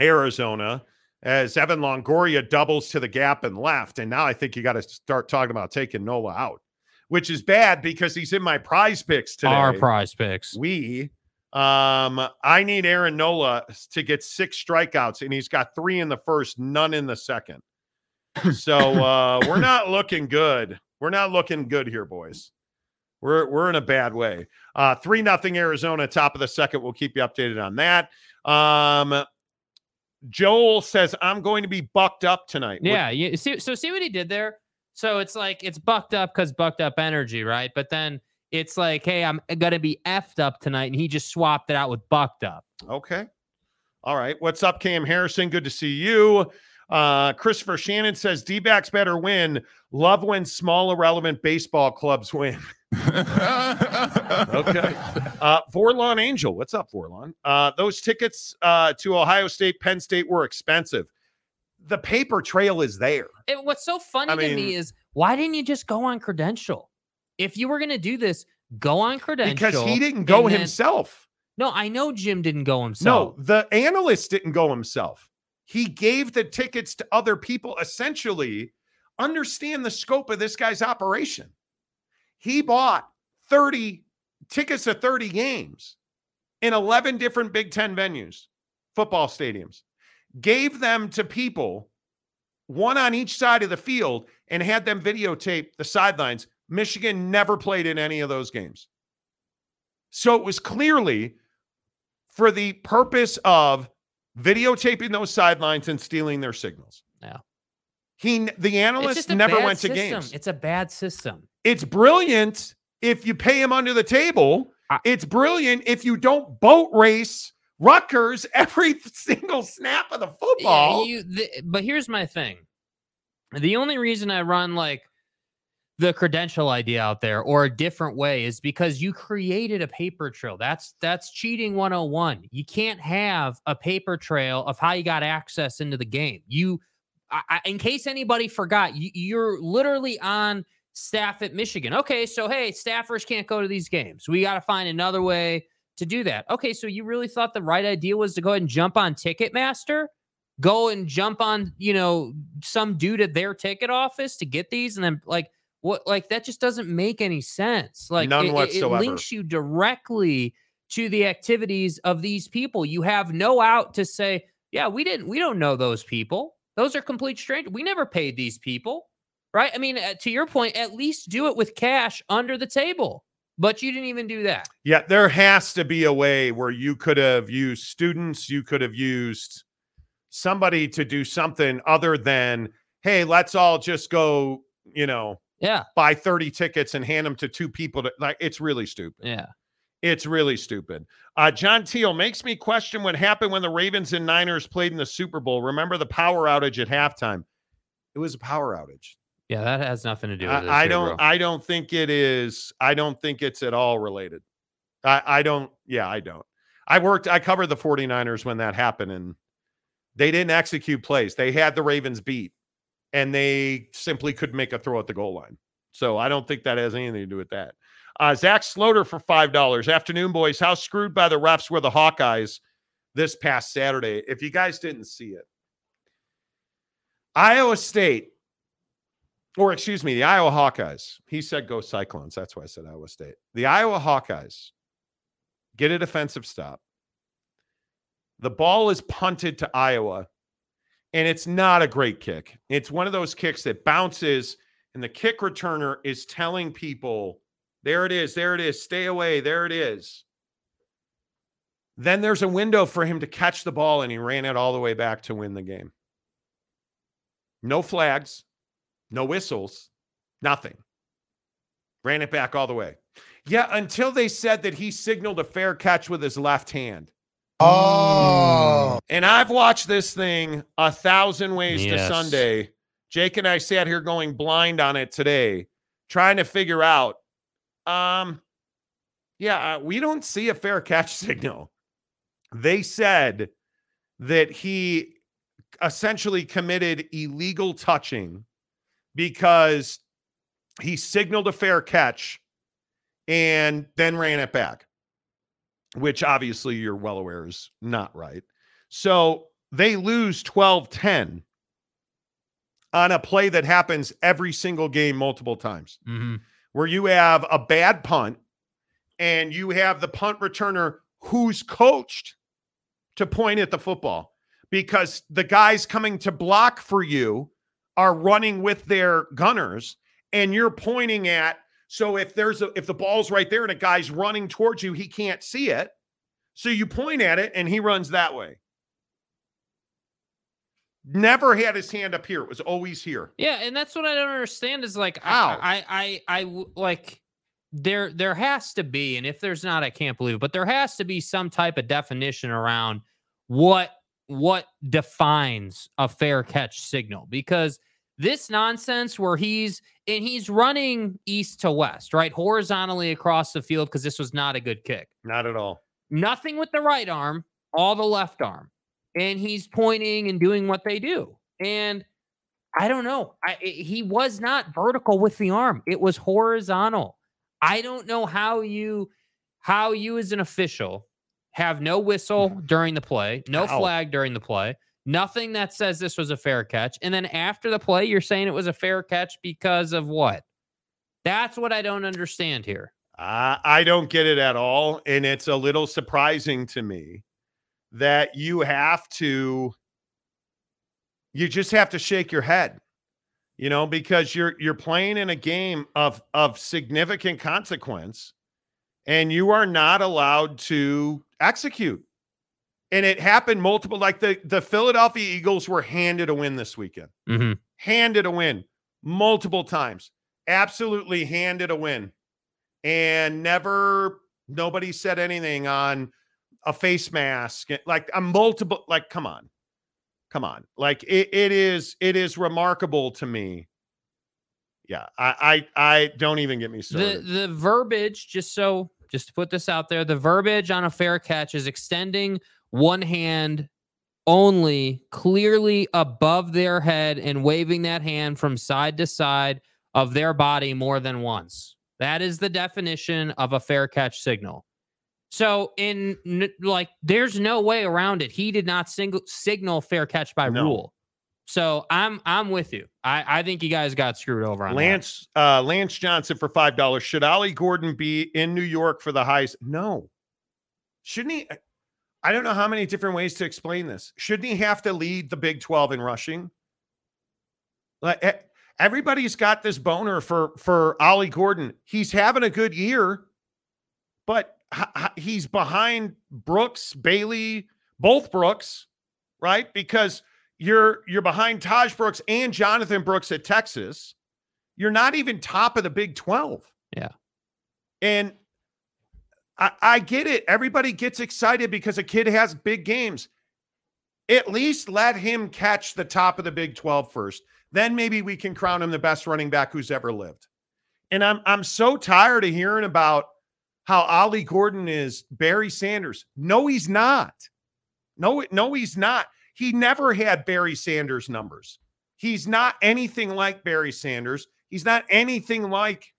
Arizona as Evan Longoria doubles to the gap and left. And now I think you got to start talking about taking Nola out, which is bad because he's in my prize picks today. Our prize picks. We um I need Aaron Nola to get six strikeouts and he's got 3 in the first, none in the second. So uh we're not looking good. We're not looking good here, boys. We're we're in a bad way. Uh 3 nothing Arizona top of the second. We'll keep you updated on that. Um Joel says I'm going to be bucked up tonight. Yeah, you see so see what he did there? So it's like it's bucked up because bucked up energy, right? But then it's like, hey, I'm gonna be effed up tonight, and he just swapped it out with bucked up. Okay. All right. What's up, Cam Harrison? Good to see you. Uh, Christopher Shannon says D backs better win. Love when small, irrelevant baseball clubs win. Okay. Uh, Vorlon Angel. What's up, Vorlon? Uh, those tickets uh, to Ohio State, Penn State were expensive. The paper trail is there. It, what's so funny I to me is why didn't you just go on credential? If you were gonna do this, go on credential. Because he didn't go then- himself. No, I know Jim didn't go himself. No, the analyst didn't go himself. He gave the tickets to other people. Essentially, understand the scope of this guy's operation. He bought 30 tickets to 30 games in 11 different Big Ten venues, football stadiums, gave them to people, one on each side of the field, and had them videotape the sidelines. Michigan never played in any of those games. So it was clearly for the purpose of videotaping those sidelines and stealing their signals. Yeah. He the analyst never went to system. games. It's a bad system. It's brilliant if you pay him under the table. I- it's brilliant if you don't boat race Rutgers every single snap of the football. Yeah, you, the, but here's my thing. The only reason I run like the credential idea out there or a different way is because you created a paper trail. That's that's cheating 101. You can't have a paper trail of how you got access into the game. You I, in case anybody forgot, you, you're literally on staff at Michigan. Okay, so hey, staffers can't go to these games. We got to find another way to do that. Okay, so you really thought the right idea was to go ahead and jump on Ticketmaster? Go and jump on, you know, some dude at their ticket office to get these and then like what like that just doesn't make any sense. Like None it- whatsoever. It links you directly to the activities of these people. You have no out to say, yeah, we didn't we don't know those people. Those are complete strangers. We never paid these people. Right? I mean, uh, to your point, at least do it with cash under the table. But you didn't even do that. Yeah, there has to be a way where you could have used students, you could have used somebody to do something other than, hey, let's all just go, you know, Yeah. buy 30 tickets and hand them to two people to like it's really stupid. Yeah. It's really stupid. Uh, John Teal makes me question what happened when the Ravens and Niners played in the Super Bowl. Remember the power outage at halftime? It was a power outage. Yeah, that has nothing to do with it. I, I don't. I don't think it is. I don't think it's at all related. I, I don't. Yeah, I don't. I worked. I covered the 49ers when that happened, and they didn't execute plays. They had the Ravens beat, and they simply couldn't make a throw at the goal line. So I don't think that has anything to do with that. Uh, Zach Sloter for five dollars. Afternoon, boys. How screwed by the refs were the Hawkeyes this past Saturday? If you guys didn't see it, Iowa State, or excuse me, the Iowa Hawkeyes. He said go Cyclones. That's why I said Iowa State. The Iowa Hawkeyes get a defensive stop. The ball is punted to Iowa, and it's not a great kick. It's one of those kicks that bounces, and the kick returner is telling people there it is. There it is. Stay away. There it is. Then there's a window for him to catch the ball, and he ran it all the way back to win the game. No flags, no whistles, nothing. Ran it back all the way. Yeah, until they said that he signaled a fair catch with his left hand. Oh. And I've watched this thing a thousand ways Yes. to Sunday. Jake and I sat here going blind on it today, trying to figure out um, yeah, uh, we don't see a fair catch signal. They said that he essentially committed illegal touching because he signaled a fair catch and then ran it back, which obviously you're well aware is not right. So they lose 12 10 on a play that happens every single game multiple times Mhm. where you have a bad punt and you have the punt returner who's coached to point at the football because the guys coming to block for you are running with their gunners and you're pointing at so if there's a if the ball's right there and a guy's running towards you he can't see it. So you point at it and he runs that way. Never had his hand up here. It was always here. Yeah, and that's what I don't understand is like How? I like there there has to be, and if there's not, I can't believe it, but there has to be some type of definition around what what defines a fair catch signal because this nonsense where he's and he's running east to west, right? Horizontally across the field because this was not a good kick. not at all Nothing with the right arm, all the left arm. And he's pointing and doing what they do. And I don't know. I, i- he was not vertical with the arm. It was horizontal. I don't know how you how you as an official have no whistle mm-hmm. during the play, no flag during the play, nothing that says this was a fair catch. And then after the play, you're saying it was a fair catch because of what? That's what I don't understand here. I, I don't get it at all. And it's a little surprising to me that you have to, you just have to shake your head, you know, because you're you're playing in a game of of significant consequence and you are not allowed to execute. And it happened multiple, like the, the Philadelphia Eagles were handed a win this weekend Mm-hmm. handed a win multiple times. Absolutely handed a win. And never nobody said anything on a face mask. Like a multiple, like, come on. Come on. Like it, it is, it is remarkable to me. Yeah. I I I don't even get me started. the the verbiage just so just to put this out there the verbiage on a fair catch is extending one hand only clearly above their head and waving that hand from side to side of their body more than once. That is the definition of a fair catch signal. So in like there's no way around it. He did not single signal fair catch by No. rule so i'm i'm with you i i think you guys got screwed over on. Lance uh Lance Johnson for five dollars. Should Ollie Gordon be in New York for the highs? No. Shouldn't he? I don't know how many different ways to explain this. Shouldn't he have to lead the Big 12 in rushing? Like everybody's got this boner for for Ollie Gordon. He's having a good year, but he's behind Brooks, Bailey, both Brooks, right? Because you're you're behind Tahj Brooks and Jonathon Brooks at Texas. You're not even top of the Big 12. Yeah. And I, I get it. Everybody gets excited because a kid has big games. At least let him catch the top of the Big 12 first. Then maybe we can crown him the best running back who's ever lived. And I'm I'm so tired of hearing about how Ollie Gordon is Barry Sanders. No, he's not. No, no, he's not. He never had Barry Sanders numbers. He's not anything like Barry Sanders. He's not anything like.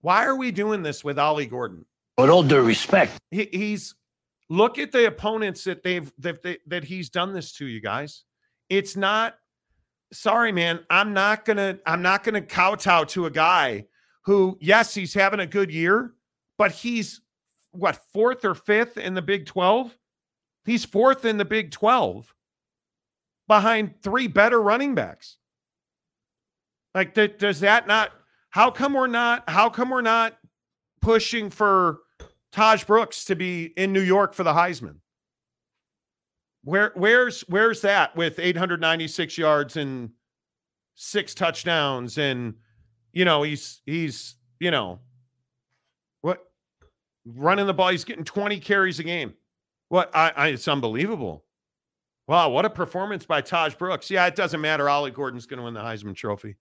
Why are we doing this with Ollie Gordon? With all due respect, He, he's look at the opponents that they've that they, that he's done this to you guys. It's not. Sorry, man. I'm not gonna. I'm not gonna kowtow to a guy who, yes, he's having a good year, but he's what fourth or fifth in the Big Twelve. He's fourth in the Big Twelve, behind three better running backs. Like, th- does that not? How come we're not? How come we're not pushing for Tahj Brooks to be in New York for the Heisman? Where where's where's that with 896 yards and six touchdowns and you know he's he's you know what running the ball he's getting 20 carries a game. What I, I it's unbelievable. Wow, what a performance by Tahj Brooks. Yeah, it doesn't matter. Ollie Gordon's going to win the Heisman Trophy.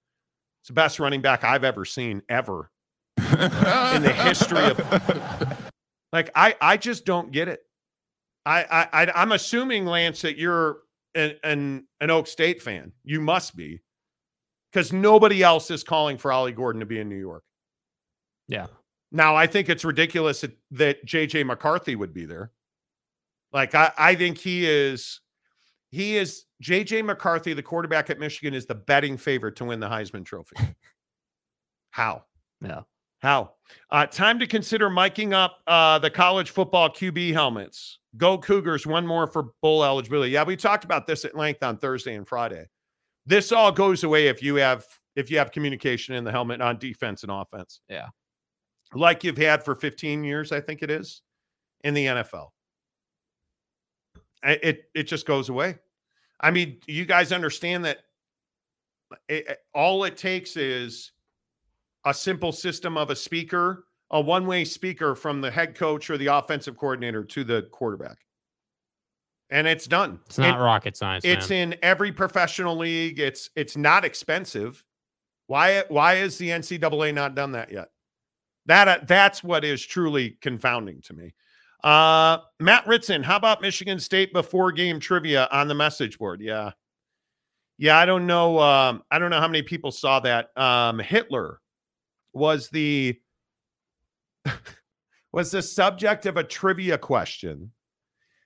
It's the best running back I've ever seen ever in the history of like I I just don't get it. I I, I I'm assuming Lance that you're an, an an Oak State fan. You must be, because nobody else is calling for Ollie Gordon to be in New York. Yeah. Now I think it's ridiculous that, that JJ McCarthy would be there. Like I I think he is he is JJ McCarthy, the quarterback at Michigan, is the betting favorite to win the Heisman Trophy. How? Yeah. How? Uh, time to consider miking up uh, the college football QB helmets. Go Cougars, one more for bowl eligibility. Yeah, we talked about this at length on Thursday and Friday. This all goes away if you have if you have communication in the helmet on defense and offense. Yeah. Like you've had for 15 years, I think it is, in the NFL. It it just goes away. I mean, you guys understand that it, it- all it takes is a simple system of a speaker, a one-way speaker from the head coach or the offensive coordinator to the quarterback. And it's done. It's not And rocket science. it's man. in every professional league. It's it's not expensive. Why why is the NCAA not done that yet? That uh, that's what is truly confounding to me. Uh, Matt Ritson, how about Michigan State before game trivia on the message board? Yeah, yeah. I don't know. Um, I don't know how many people saw that. Um, Hitler was the was the subject of a trivia question.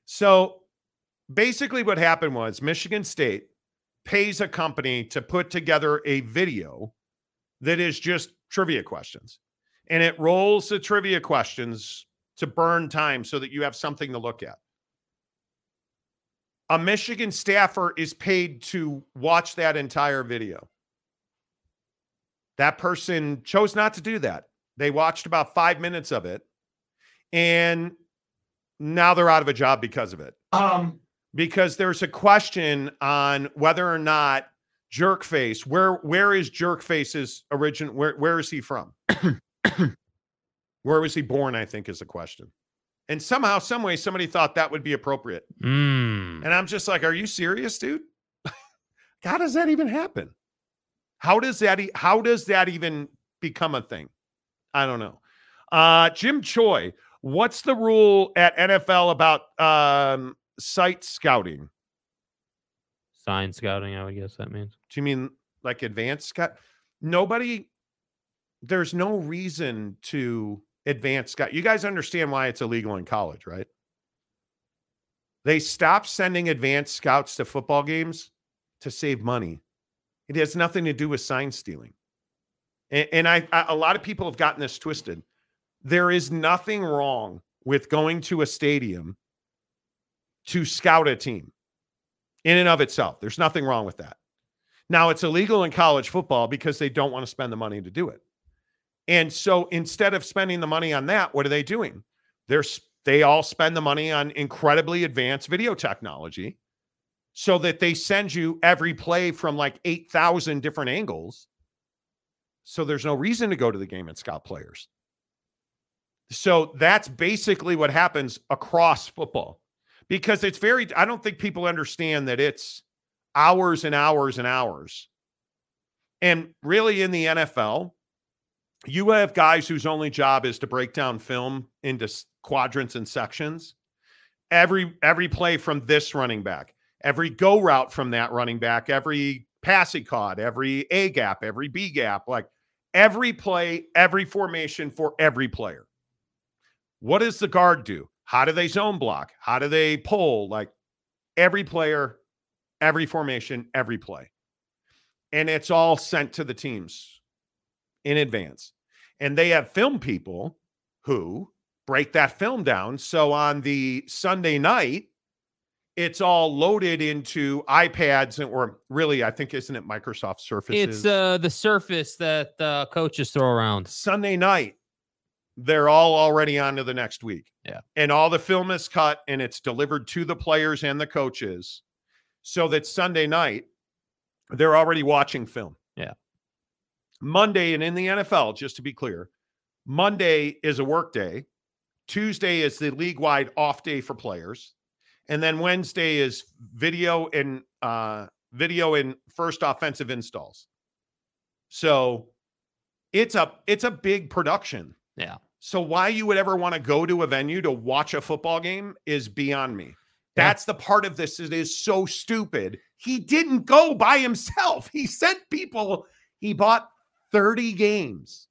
So basically, what happened was Michigan State pays a company to put together a video that is just trivia questions. And it rolls the trivia questions to burn time so that you have something to look at. A Michigan staffer is paid to watch that entire video. That person chose not to do that. They watched about five minutes of it, and now they're out of a job because of it um, because there's a question on whether or not Jerkface, where where is Jerkface's origin? Where where is he from? where was he born? I think is the question. And somehow, some way, somebody thought that would be appropriate. Mm. And I'm just like, are you serious, dude? how does that even happen? How does that e- how does that even become a thing? I don't know. Uh Jim Choi, what's the rule at NFL about um site scouting? Sign scouting, I would guess that means. Do you mean like advanced scout? Nobody there's no reason to advance scout. You guys understand why it's illegal in college, right? They stopped sending advanced scouts to football games to save money. It has nothing to do with sign stealing. And, and I, I, a lot of people have gotten this twisted. There is nothing wrong with going to a stadium to scout a team in and of itself. There's nothing wrong with that. Now it's illegal in college football because they don't want to spend the money to do it. And so instead of spending the money on that, what are they doing? They're they all spend the money on incredibly advanced video technology so that they send you every play from like 8,000 different angles. So there's no reason to go to the game and scout players. So that's basically what happens across football because it's very, I don't think people understand that it's hours and hours and hours. And really in the NFL, you have guys whose only job is to break down film into quadrants and sections. Every every play from this running back, every go route from that running back, every pass passing caught, every A gap, every B gap, like every play, every formation for every player. What does the guard do? How do they zone block? How do they pull? Like every player, every formation, every play. And it's all sent to the teams in advance. And they have film people who break that film down. So on the Sunday night, it's all loaded into iPads and or really, I think isn't it Microsoft Surface? It's uh the surface that uh, coaches throw around. Sunday night, they're all already on to the next week. Yeah. And all the film is cut and it's delivered to the players and the coaches so that Sunday night they're already watching film. Yeah. Monday and in the NFL, just to be clear, Monday is a work day. Tuesday is the league wide off day for players. And then Wednesday is video and uh video and first offensive installs. So it's a it's a big production. Yeah. So why you would ever want to go to a venue to watch a football game is beyond me. That's the part of this that is so stupid. He didn't go by himself. He sent people, he bought 30 games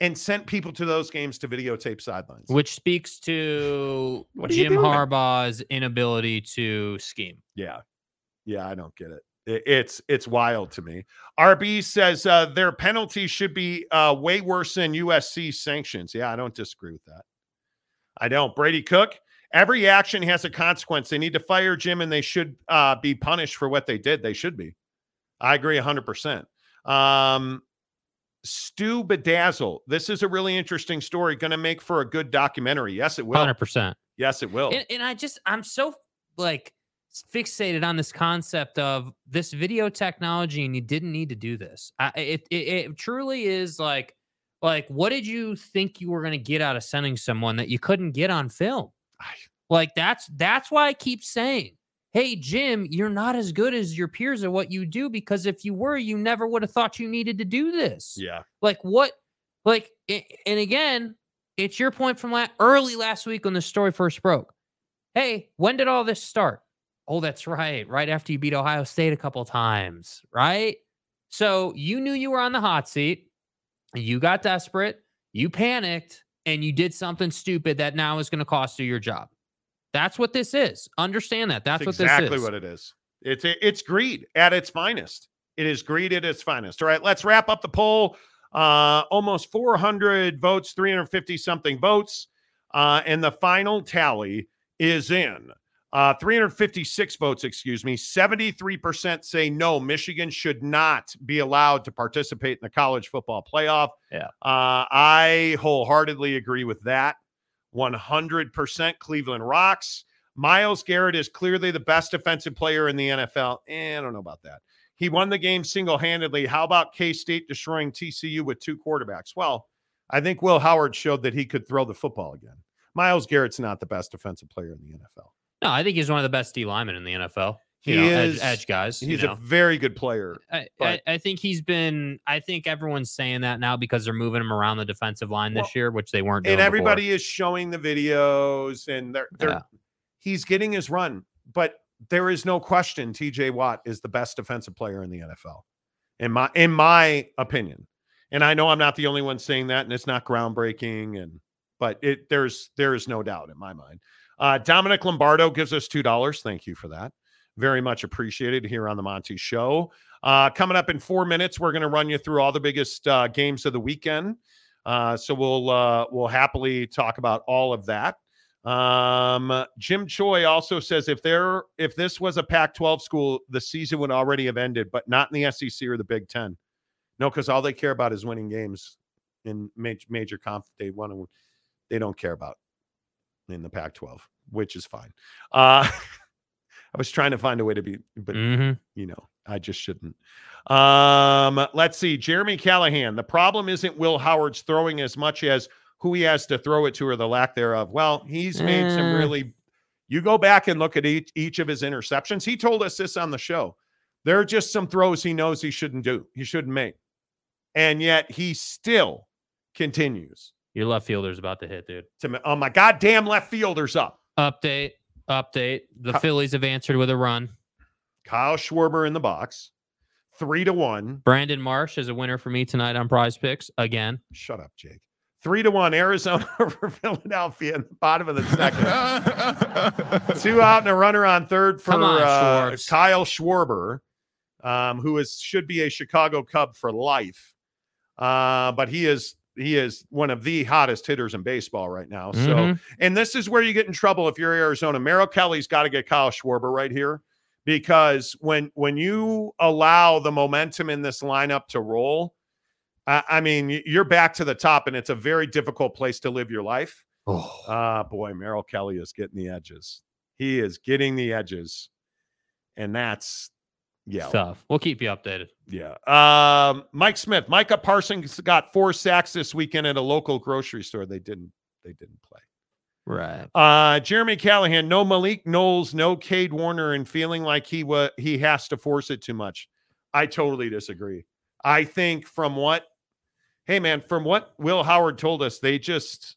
and sent people to those games to videotape sidelines. Which speaks to Jim? Harbaugh's inability to scheme. Yeah. Yeah, I don't get it. It's it's wild to me. RB says uh, their penalty should be uh, way worse than USC sanctions. Yeah, I don't disagree with that. I don't. Brady Cook, every action has a consequence. They need to fire Jim and they should uh, be punished for what they did. They should be. I agree 100%. Um, Stu Bedazzle, this is a really interesting story. Going to make for a good documentary. Yes, it will. Hundred percent. Yes, it will. And, and I just I'm so like fixated on this concept of this video technology, and you didn't need to do this. I, it, it it truly is like like what did you think you were going to get out of sending someone that you couldn't get on film? I- Like that's that's why I keep saying, "Hey Jim, you're not as good as your peers at what you do because if you were, you never would have thought you needed to do this." yeah. Like what? Like and again, it's your point from la- early last week when the story first broke. Hey, when did all this start? Oh, that's right. Right after you beat Ohio State a couple times, right? So you knew you were on the hot seat. You got desperate. You panicked and you did something stupid that now is going to cost you your job. That's what this is. Understand that. That's, what exactly this is. what it is. It's it's greed at its finest. It is greed at its finest. All right, let's wrap up the poll. Uh, almost 400 votes, 350 something votes, uh, and the final tally is in. Uh, 356 votes, excuse me. 73% say no, Michigan should not be allowed to participate in the college football playoff. Yeah. Uh, I wholeheartedly agree with that. 100% Cleveland rocks. Myles Garrett is clearly the best defensive player in the NFL. Eh, I don't know about that. He won the game single handedly. How about K State destroying TCU with two quarterbacks? Well, I think Will Howard showed that he could throw the football again. Myles Garrett's not the best defensive player in the NFL. No, I think he's one of the best D linemen in the NFL. He know, is- edge, edge guys. you He's know. a very good player. I, I, I think he's been. I think everyone's saying that now because they're moving him around the defensive line this Well, year, which they weren't doing. And before. everybody is showing the videos and they're they're Yeah. he's getting his run. But there is no question TJ Watt is the best defensive player in the NFL. In my in my opinion. And I know I'm not the only one saying that and it's not groundbreaking and but it there's there is no doubt in my mind. Uh Dominic Lombardo gives us $2. Thank you for that. Very much appreciated here on the Monty Show. Uh, coming up in four minutes, we're going to run you through all the biggest uh, games of the weekend. Uh, so we'll uh, we'll happily talk about all of that. Um, Jim Choi also says if there if this was a Pac-12 school, the season would already have ended, but not in the SEC or the Big Ten. No, because all they care about is winning games in major major conf. They want to. They don't care about in the Pac-12, which is fine. Uh, I was trying to find a way to be, but Mhm. you know, I just shouldn't. Um, let's see. Jeremy Callahan. The problem isn't Will Howard's throwing as much as who he has to throw it to or the lack thereof. Well, he's made some Eh. really. You go back and look at each, each of his interceptions. He told us this on the show. There are just some throws he knows he shouldn't do, he shouldn't make. And yet he still continues Your left fielder's about to hit, dude. to, oh my goddamn left fielder's up. Update, update. The Huh. Phillies have answered with a run. Kyle Schwarber in the box, three to one. Brandon Marsh is a winner for me tonight on Prize Picks again. Shut up, Jake. Three to one, Arizona over Philadelphia in the bottom of the second. Two out and a runner on third for on, uh, Kyle Schwarber, um, who is should be a Chicago Cub for life. Uh, but he is he is one of the hottest hitters in baseball right now. So, Mhm. and this is where you get in trouble if you're Arizona. Merrill Kelly's got to get Kyle Schwarber right here because when when you allow the momentum in this lineup to roll, I, I mean you're back to the top, and it's a very difficult place to live your life. Oh. Ah, boy, Merrill Kelly is getting the edges. He is getting the edges, and that's yeah, Tough. We'll keep you updated. yeah. Um, Mike Smith, Micah Parsons got four sacks this weekend at a local grocery store. They didn't. They didn't play. Right. Uh, Jeremy Callahan, no Malik Knowles, no Cade Warner, and feeling like he was he has to force it too much. I totally disagree. I think from what, hey man, from what Will Howard told us, they just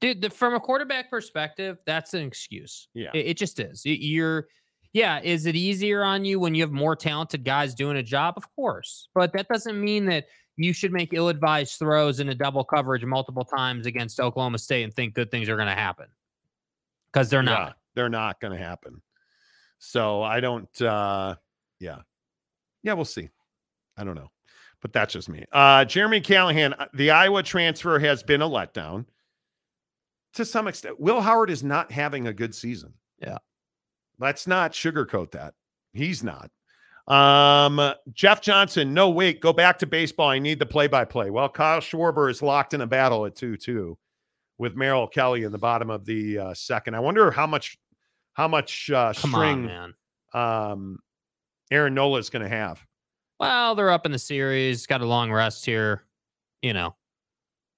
Dude, the, from a quarterback perspective, that's an excuse. yeah. It, it just is. Y- You're, yeah. Is it easier on you when you have more talented guys doing a job? Of course, but that doesn't mean that you should make ill-advised throws in a double coverage multiple times against Oklahoma State and think good things are going to happen because they're Yeah, not. they're not going to happen. So I don't. uh Yeah, yeah, we'll see. I don't know, but that's just me. Uh Jeremy Callahan, uh, the Iowa transfer has been a letdown to some extent. Will Howard is not having a good season. Yeah. Let's not sugarcoat that. He's not. Um, Jeff Johnson, no wait, go back to baseball. I need the play-by-play. Well, Kyle Schwarber is locked in a battle at two-two with Merrill Kelly in the bottom of the uh, second. I wonder how much how much uh, Come string on, man. um, Aaron Nola is going to have. Well, they're up in the series. Got a long rest here. You know,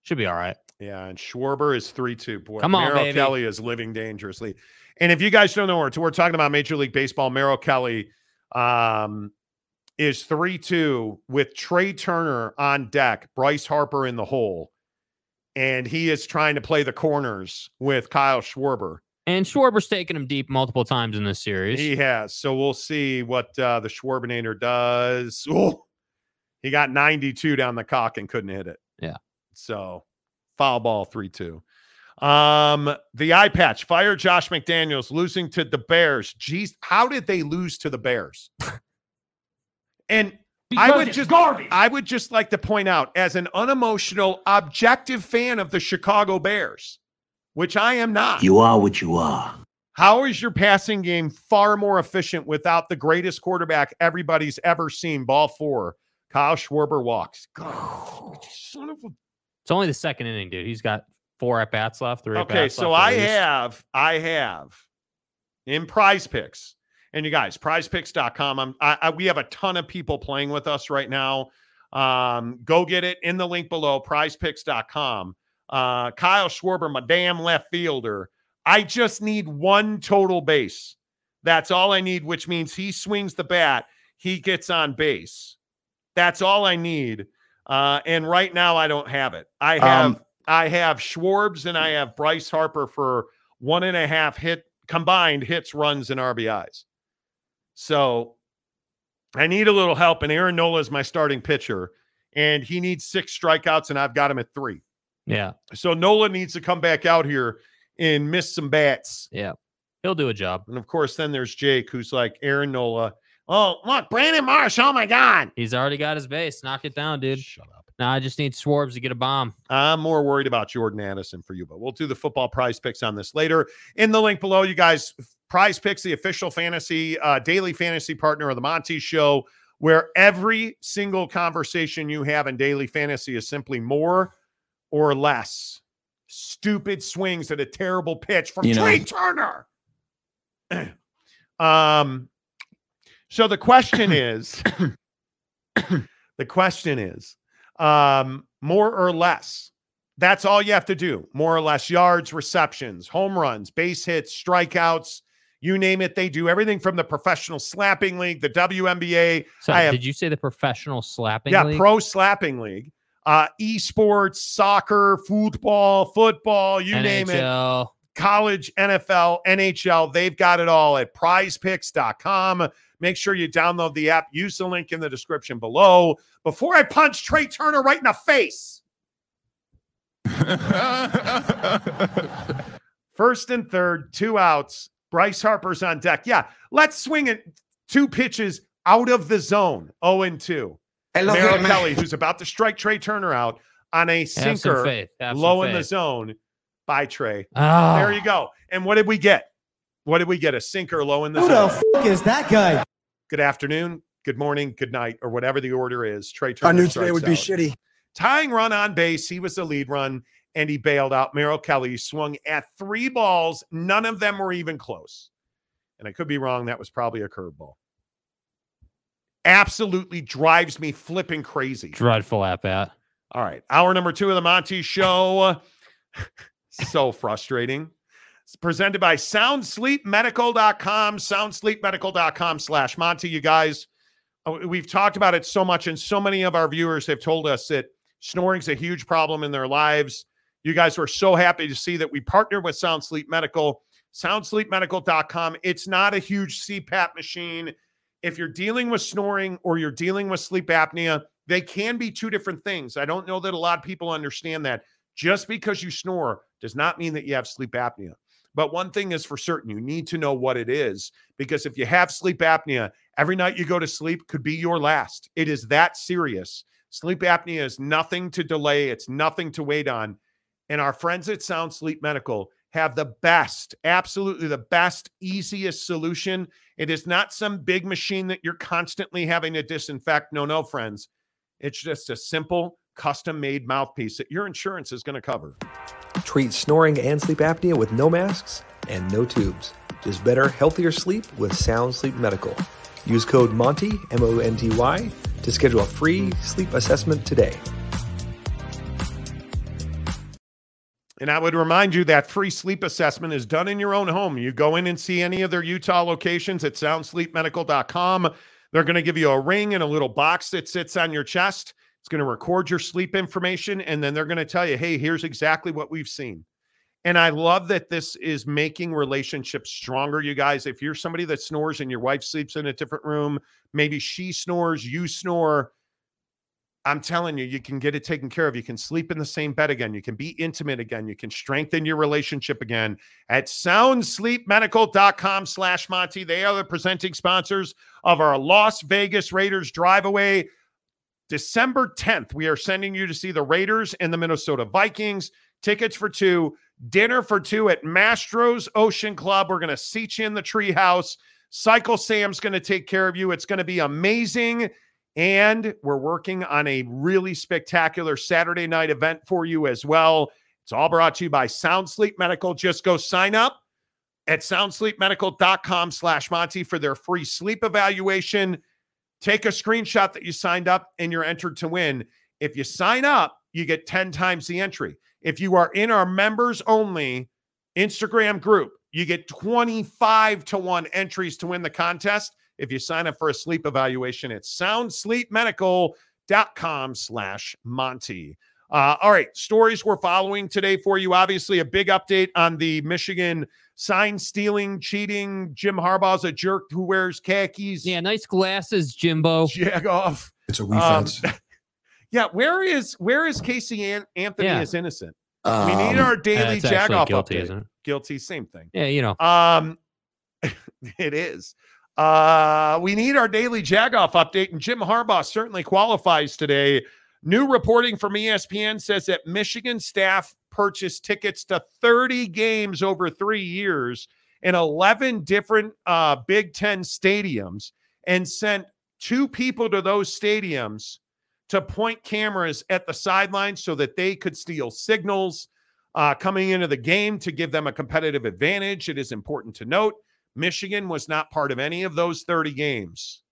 should be all right. Yeah, and Schwarber is three two. Boy, Come on, Merrill baby. Kelly is living dangerously. And if you guys don't know, we're, we're talking about Major League Baseball. Merrill Kelly um, is three two with Trea Turner on deck, Bryce Harper in the hole, and he is trying to play the corners with Kyle Schwarber. And Schwarber's taken him deep multiple times in this series. He has. So we'll see what uh, the Schwarbinator does. Oh, he got 92 down the cock and couldn't hit it. Yeah. So foul ball 3 2. Um, the eye patch fire Josh McDaniels losing to the Bears. Geez, how did they lose to the Bears? and I would just I would just like to point out, as an unemotional, objective fan of the Chicago Bears, which I am not. You are what you are. How is your passing game far more efficient without the greatest quarterback everybody's ever seen? Ball four. Kyle Schwarber walks. God, son of a. It's only the second inning, dude. He's got four at bats left. Three. Okay, at-bats so left I least. have, I have in prize picks, and you guys, prizepicks.com. I'm, I, I, we have a ton of people playing with us right now. Um, go get it in the link below, prizepicks.com. Uh, Kyle Schwarber, my damn left fielder. I just need one total base. That's all I need, which means he swings the bat, he gets on base. That's all I need. Uh, and right now I don't have it. I have Um, I have Schwarbs and I have Bryce Harper for one and a half hit combined hits, runs, and RBIs. So I need a little help. And Aaron Nola is my starting pitcher, and he needs six strikeouts, and I've got him at three. Yeah, So Nola needs to come back out here and miss some bats. yeah. He'll do a job. And of course, then there's Jake, who's like Aaron Nola. Oh, look, Brandon Marsh. Oh my God. He's already got his base. Knock it down, dude. Shut up. Now I just need Schwarbs to get a bomb. I'm more worried about Jordan Addison for you, but we'll do the football prize picks on this later. In the link below, you guys, prize picks, the official fantasy, uh, daily fantasy partner of the Monty Show, where every single conversation you have in daily fantasy is simply more or less. Stupid swings at a terrible pitch from You know- Trea Turner. um, so the question is, the question is, um, more or less. That's all you have to do, more or less yards, receptions, home runs, base hits, strikeouts, you name it. They do everything from the professional slapping league, the WNBA. So, have- did you say the professional slapping yeah, league? pro slapping league, uh, esports, soccer, football, football, you name it college, NFL, NHL. They've got it all at prizepicks.com. Make sure you download the app. Use the link in the description below. Before I punch Trea Turner right in the face, first and third, two outs. Bryce Harper's on deck. Yeah, let's swing it two pitches out of the zone, 0 and 2. Merrill Kelly, who's about to strike Trea Turner out on a sinker faith. Have some low in the zone by Trea. Oh, There you go. And what did we get? What did we get? A sinker low in the Who zone. Who the f- is that guy? Good afternoon, good morning, good night, or whatever the order is. Trea Turner. I knew today strikes would be shitty. Tying run on base. He was the lead run, and he bailed out. Merrill Kelly swung at three balls. None of them were even close. And I could be wrong. That was probably a curveball. Absolutely drives me flipping crazy. dreadful at bat. All right. Hour number two of the Monty Show. so frustrating. It's presented by soundsleepmedical.com, soundsleepmedical.com slash Monty. You guys, uh, we've talked about it so much, and so many of our viewers have told us that snoring's a huge problem in their lives. You guys were so happy to see that we partnered with Sound Sleep Medical, soundsleepmedical.com. It's not a huge CPAP machine. If you're dealing with snoring or you're dealing with sleep apnea, they can be two different things. I don't know that a lot of people understand that. Just because you snore does not mean that you have sleep apnea. But one thing is for certain, you need to know what it is because if you have sleep apnea, every night you go to sleep could be your last. It is that serious. Sleep apnea is nothing to delay, it's nothing to wait on. And our friends at Sound Sleep Medical have the best, absolutely the best, easiest solution. It is not some big machine that you're constantly having to disinfect. No, no, friends. It's just a simple, custom made mouthpiece that your insurance is going to cover. Treat snoring and sleep apnea with no masks and no tubes. Just better, healthier sleep with Sound Sleep Medical. Use code MONTY, M O N T Y, to schedule a free sleep assessment today. And I would remind you that free sleep assessment is done in your own home. You go in and see any of their Utah locations at soundsleepmedical.com. They're going to give you a ring and a little box that sits on your chest. It's going to record your sleep information. And then they're going to tell you, hey, here's exactly what we've seen. And I love that this is making relationships stronger, you guys. If you're somebody that snores and your wife sleeps in a different room, maybe she snores, you snore. I'm telling you, you can get it taken care of. You can sleep in the same bed again. You can be intimate again. You can strengthen your relationship again at soundsleepmedical.com slash Monty. They are the presenting sponsors of our Las Vegas Raiders drive away. December 10th, we are sending you to see the Raiders and the Minnesota Vikings. Tickets for two, dinner for two at Mastro's Ocean Club. We're going to seat you in the treehouse. Cycle Sam's going to take care of you. It's going to be amazing. And we're working on a really spectacular Saturday night event for you as well. It's all brought to you by Sound Sleep Medical. Just go sign up at soundsleepmedical.com slash Monty for their free sleep evaluation. Take a screenshot that you signed up and you're entered to win. If you sign up, you get 10 times the entry. If you are in our members only Instagram group, you get 25 to 1 entries to win the contest. If you sign up for a sleep evaluation, it's soundsleepmedical.com slash Monty. Uh, all right, stories we're following today for you. Obviously, a big update on the Michigan sign stealing, cheating. Jim Harbaugh's a jerk who wears khakis. Yeah, nice glasses, Jimbo. Jag off. It's a Um, yeah, where is where is Casey An- Anthony Yeah. is innocent? we need Um, our Uh, daily it's jag off guilty, update. isn't it? Guilty, same thing. Yeah, you know. Um, it is. Uh, we need our daily Jagoff update, and Jim Harbaugh certainly qualifies today. New reporting from ESPN says that Michigan staff purchased tickets to 30 games over three years in 11 different uh, Big Ten stadiums and sent two people to those stadiums to point cameras at the sidelines so that they could steal signals uh, coming into the game to give them a competitive advantage. It is important to note Michigan was not part of any of those 30 games.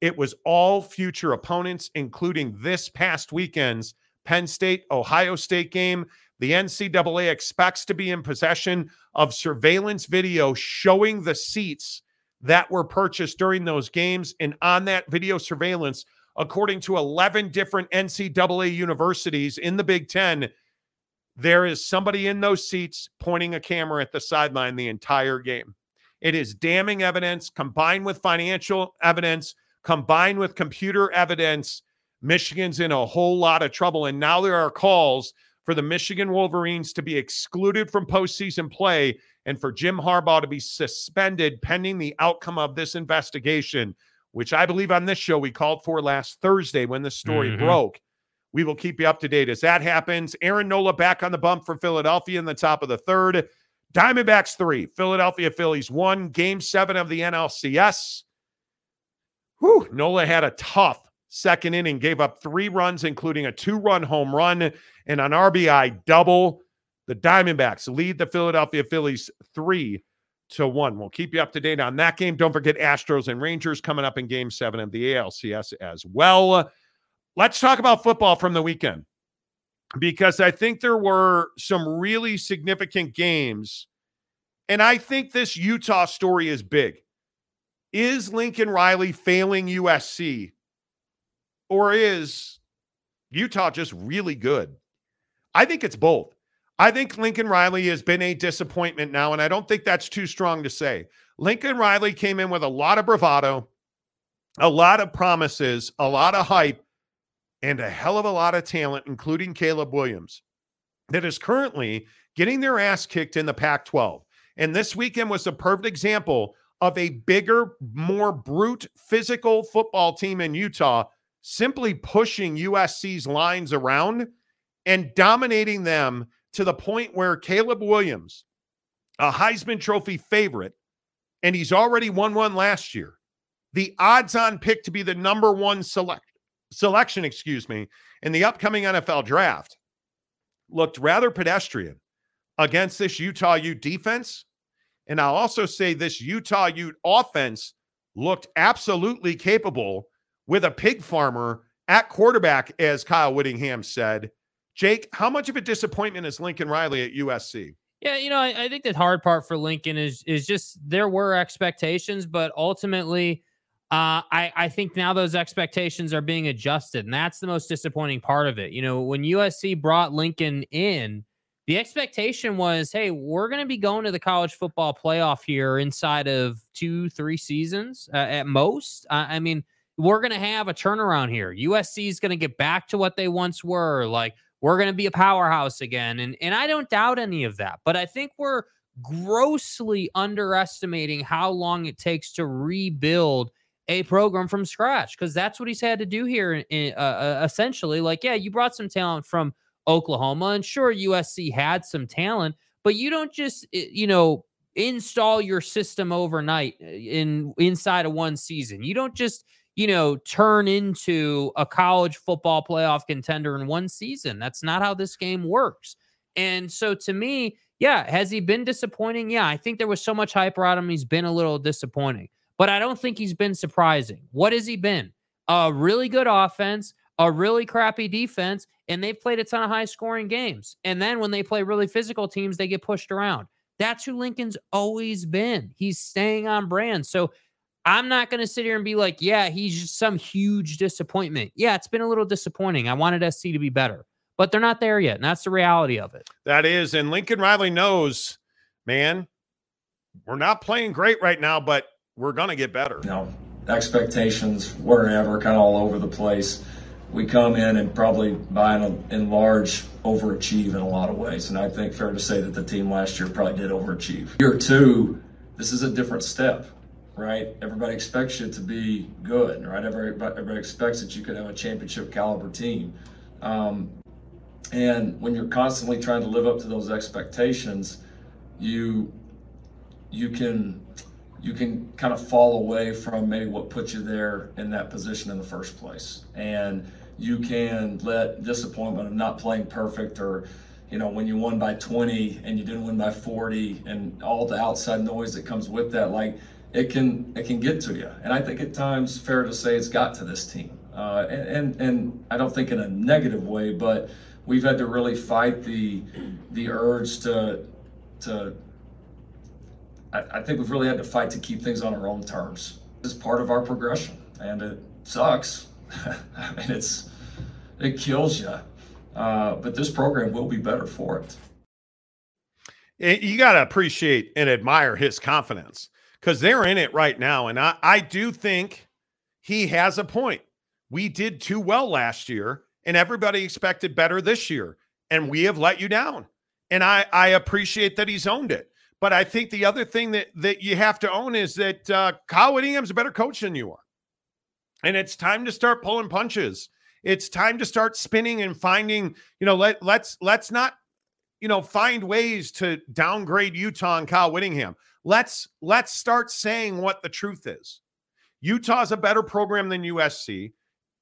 It was all future opponents, including this past weekend's Penn State, Ohio State game. The NCAA expects to be in possession of surveillance video showing the seats that were purchased during those games. And on that video surveillance, according to 11 different NCAA universities in the Big Ten, there is somebody in those seats pointing a camera at the sideline the entire game. It is damning evidence combined with financial evidence, combined with computer evidence. Michigan's in a whole lot of trouble. And now there are calls for the Michigan Wolverines to be excluded from postseason play and for Jim Harbaugh to be suspended pending the outcome of this investigation, which I believe on this show we called for last Thursday when the story mm-hmm. broke. We will keep you up to date as that happens. Aaron Nola back on the bump for Philadelphia in the top of the third. Diamondbacks three, Philadelphia Phillies one, game seven of the NLCS. Whew, Nola had a tough second inning, gave up three runs, including a two run home run and an RBI double. The Diamondbacks lead the Philadelphia Phillies three to one. We'll keep you up to date on that game. Don't forget Astros and Rangers coming up in game seven of the ALCS as well. Let's talk about football from the weekend because I think there were some really significant games. And I think this Utah story is big. Is Lincoln Riley failing USC? Or is Utah just really good? I think it's both. I think Lincoln Riley has been a disappointment now, and I don't think that's too strong to say. Lincoln Riley came in with a lot of bravado, a lot of promises, a lot of hype, and a hell of a lot of talent, including Caleb Williams, that is currently getting their ass kicked in the Pac 12. And this weekend was a perfect example of a bigger, more brute physical football team in Utah simply pushing USC's lines around and dominating them to the point where Caleb Williams, a Heisman Trophy favorite, and he's already won one last year, the odds on pick to be the number one select selection, excuse me, in the upcoming NFL draft looked rather pedestrian against this Utah Ute defense. And I'll also say this Utah Ute offense looked absolutely capable with a pig farmer at quarterback, as Kyle Whittingham said. Jake, how much of a disappointment is Lincoln Riley at USC? Yeah, you know, I, I think the hard part for Lincoln is is just there were expectations, but ultimately uh, I, I think now those expectations are being adjusted, and that's the most disappointing part of it. You know, when USC brought Lincoln in, the expectation was, hey, we're going to be going to the college football playoff here inside of two, three seasons uh, at most. Uh, I mean, we're going to have a turnaround here. USC is going to get back to what they once were. Like, we're going to be a powerhouse again. And, and I don't doubt any of that. But I think we're grossly underestimating how long it takes to rebuild a program from scratch because that's what he's had to do here. In, uh, uh, essentially, like, yeah, you brought some talent from Oklahoma, and sure, USC had some talent, but you don't just, you know, install your system overnight uh, in inside of one season. You don't just, you know, turn into a college football playoff contender in one season. That's not how this game works. And so to me, yeah, has he been disappointing? Yeah, I think there was so much hype around him. He's been a little disappointing but I don't think he's been surprising. What has he been? A really good offense, a really crappy defense, and they've played a ton of high scoring games. And then when they play really physical teams, they get pushed around. That's who Lincoln's always been. He's staying on brand. So I'm not going to sit here and be like, yeah, he's just some huge disappointment. Yeah, it's been a little disappointing. I wanted SC to be better, but they're not there yet. And that's the reality of it. That is. And Lincoln Riley knows, man, we're not playing great right now, but we're going to get better. You know, expectations wherever, kind of all over the place. We come in and probably by and, large overachieve in a lot of ways. And I think fair to say that the team last year probably did overachieve. Year two, this is a different step, right? Everybody expects you to be good, right? Everybody, everybody expects that you could have a championship caliber team. Um, and when you're constantly trying to live up to those expectations, you you can you can kind of fall away from maybe what put you there in that position in the first place. And you can let disappointment of not playing perfect or, you know, when you won by 20 and you didn't win by 40 and all the outside noise that comes with that, like it can it can get to you. And I think at times fair to say it's got to this team. uh, and, and and I don't think in a negative way, but we've had to really fight the the urge to to. I, I think we've really had to fight to keep things on our own terms. It's part of our progression, and it sucks. I mean, it's it kills you, uh, but this program will be better for it. You got to appreciate and admire his confidence because they're in it right now. And I, I do think he has a point. We did too well last year, and everybody expected better this year, and we have let you down. And I, I appreciate that he's owned it. But I think the other thing that that you have to own is that uh, Kyle Whittingham's a better coach than you are, and it's time to start pulling punches. It's time to start spinning and finding. You know, let let's let's not you know, find ways to downgrade Utah and Kyle Whittingham. Let's let's start saying what the truth is. Utah's a better program than USC,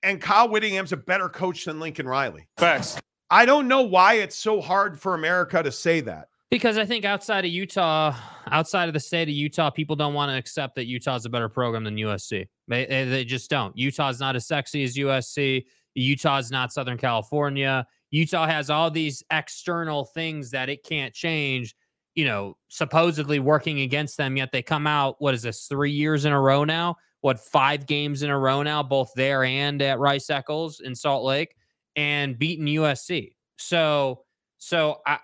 and Kyle Whittingham's a better coach than Lincoln Riley. Facts. I don't know why it's so hard for America to say that. Because I think outside of Utah, outside of the state of Utah, people don't want to accept that Utah's a better program than USC. They, they just don't. Utah's not as sexy as USC. Utah's not Southern California. Utah has all these external things that it can't change, you know, supposedly working against them, yet they come out, what is this, three years in a row now? What, five games in a row now, both there and at Rice Eccles in Salt Lake, and beaten USC. So, so I,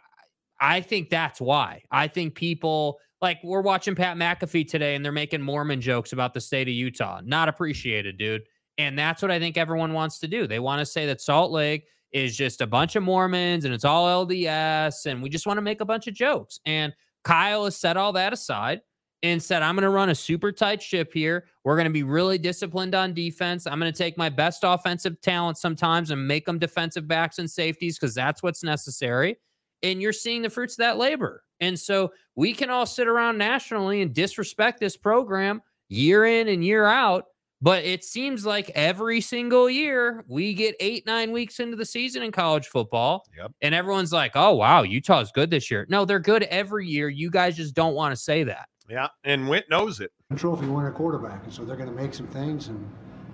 I think that's why. I think people like we're watching Pat McAfee today and they're making Mormon jokes about the state of Utah. Not appreciated, dude. And that's what I think everyone wants to do. They want to say that Salt Lake is just a bunch of Mormons and it's all LDS and we just want to make a bunch of jokes. And Kyle has set all that aside and said, I'm going to run a super tight ship here. We're going to be really disciplined on defense. I'm going to take my best offensive talent sometimes and make them defensive backs and safeties because that's what's necessary. And you're seeing the fruits of that labor. And so we can all sit around nationally and disrespect this program year in and year out but it seems like every single year we get eight, nine weeks into the season in college football. Yep. And everyone's like, oh, wow, Utah's good this year. No, they're good every year. You guys just don't want to say that. Yeah. And Wint knows it. Trophy winner quarterback. And so they're going to make some things and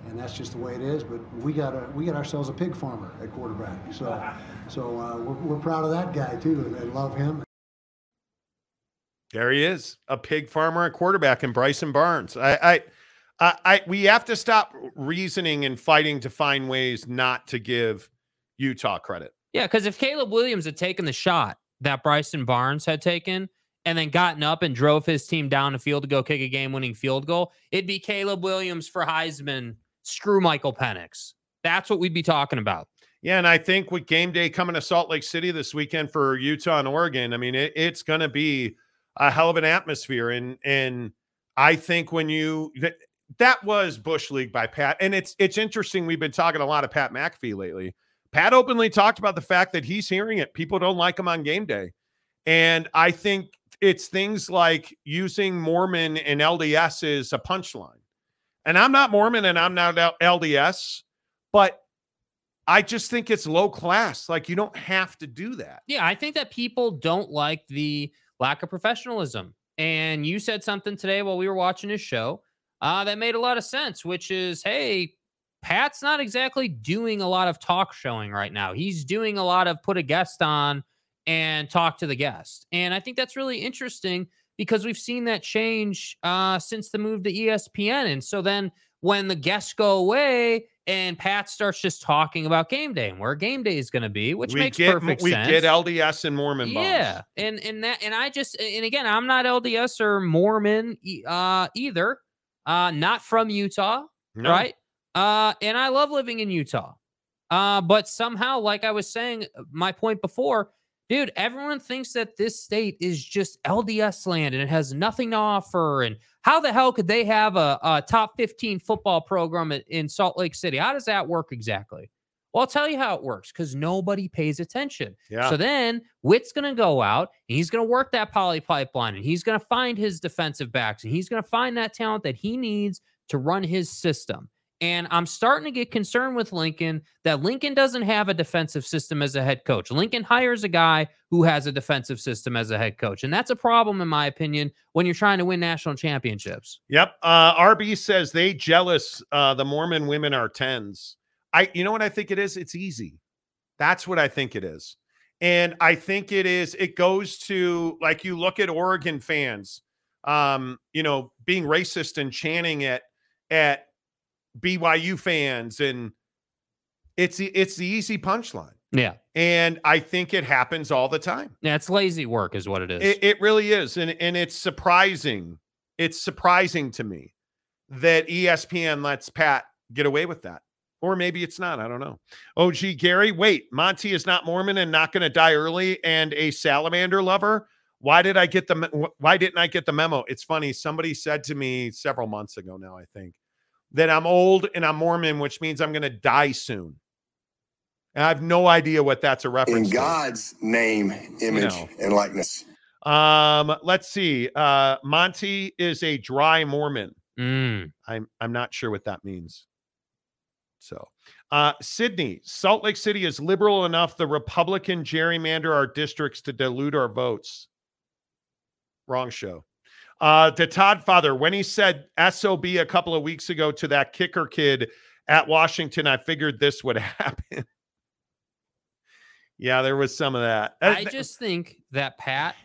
and that's just the way it is. But we got a we got ourselves a pig farmer at quarterback. So so uh, we're, we're proud of that guy too. I love him. There he is, a pig farmer at quarterback in Bryson Barnes. I, I uh, I we have to stop reasoning and fighting to find ways not to give Utah credit. Yeah, because if Caleb Williams had taken the shot that Bryson Barnes had taken and then gotten up and drove his team down the field to go kick a game-winning field goal, it'd be Caleb Williams for Heisman. Screw Michael Penix. That's what we'd be talking about. Yeah, and I think with game day coming to Salt Lake City this weekend for Utah and Oregon, I mean it, it's going to be a hell of an atmosphere, and and I think when you that that was Bush League by Pat. And it's it's interesting. We've been talking a lot of Pat McAfee lately. Pat openly talked about the fact that he's hearing it. People don't like him on game day. And I think it's things like using Mormon and LDS as a punchline. And I'm not Mormon and I'm not LDS, but I just think it's low class. Like you don't have to do that. Yeah, I think that people don't like the lack of professionalism. And you said something today while we were watching his show uh, that made a lot of sense, which is, hey, Pat's not exactly doing a lot of talk showing right now. He's doing a lot of put a guest on and talk to the guest. And I think that's really interesting because we've seen that change uh, since the move to ESPN. And so then when the guests go away and Pat starts just talking about game day and where game day is going to be, which we makes get, perfect we sense. We get LDS and Mormon. Yeah, and and that and I just and again, I'm not LDS or Mormon uh, either uh, not from Utah, no. right? Uh, and I love living in Utah. Uh, but somehow, like I was saying, uh, my point before, dude, everyone thinks that this state is just LDS land and it has nothing to offer. And how the hell could they have a, a top 15 football program in, Salt Lake City? How does that work exactly? Well, I'll tell you how it works because nobody pays attention. Yeah. So then Whit's going to go out and he's going to work that poly pipeline and he's going to find his defensive backs and he's going to find that talent that he needs to run his system. And I'm starting to get concerned with Lincoln that Lincoln doesn't have a defensive system as a head coach. Lincoln hires a guy who has a defensive system as a head coach. And that's a problem, in my opinion, when you're trying to win national championships. Yep. Uh, RB says they jealous uh, the Mormon women are tens. I you know what I think it is? It's easy. That's what I think it is. And I think it is, it goes to like you look at Oregon fans, um, you know, being racist and chanting it at BYU fans, and it's the it's the easy punchline. Yeah. And I think it happens all the time. Yeah, it's lazy work, is what it is. It, it really is. And and it's surprising. It's surprising to me that ESPN lets Pat get away with that. Or maybe it's not. I don't know. Oh, OG Gary, wait, Monty is not Mormon and not going to die early and a salamander lover. Why did I get the why didn't I get the memo? It's funny. Somebody said to me several months ago now, I think, that I'm old and I'm Mormon, which means I'm going to die soon. And I have no idea what that's a reference In to. God's name, image, know. and likeness. Um, let's see. Uh, Monty is a dry Mormon. Mm. I'm I'm not sure what that means. So, uh, Sydney, Salt Lake City is liberal enough. The Republican gerrymander our districts to dilute our votes. Wrong show. Uh, to Todd Father, when he said SOB a couple of weeks ago to that kicker kid at Washington, I figured this would happen. yeah, there was some of that. Uh, I just think that Pat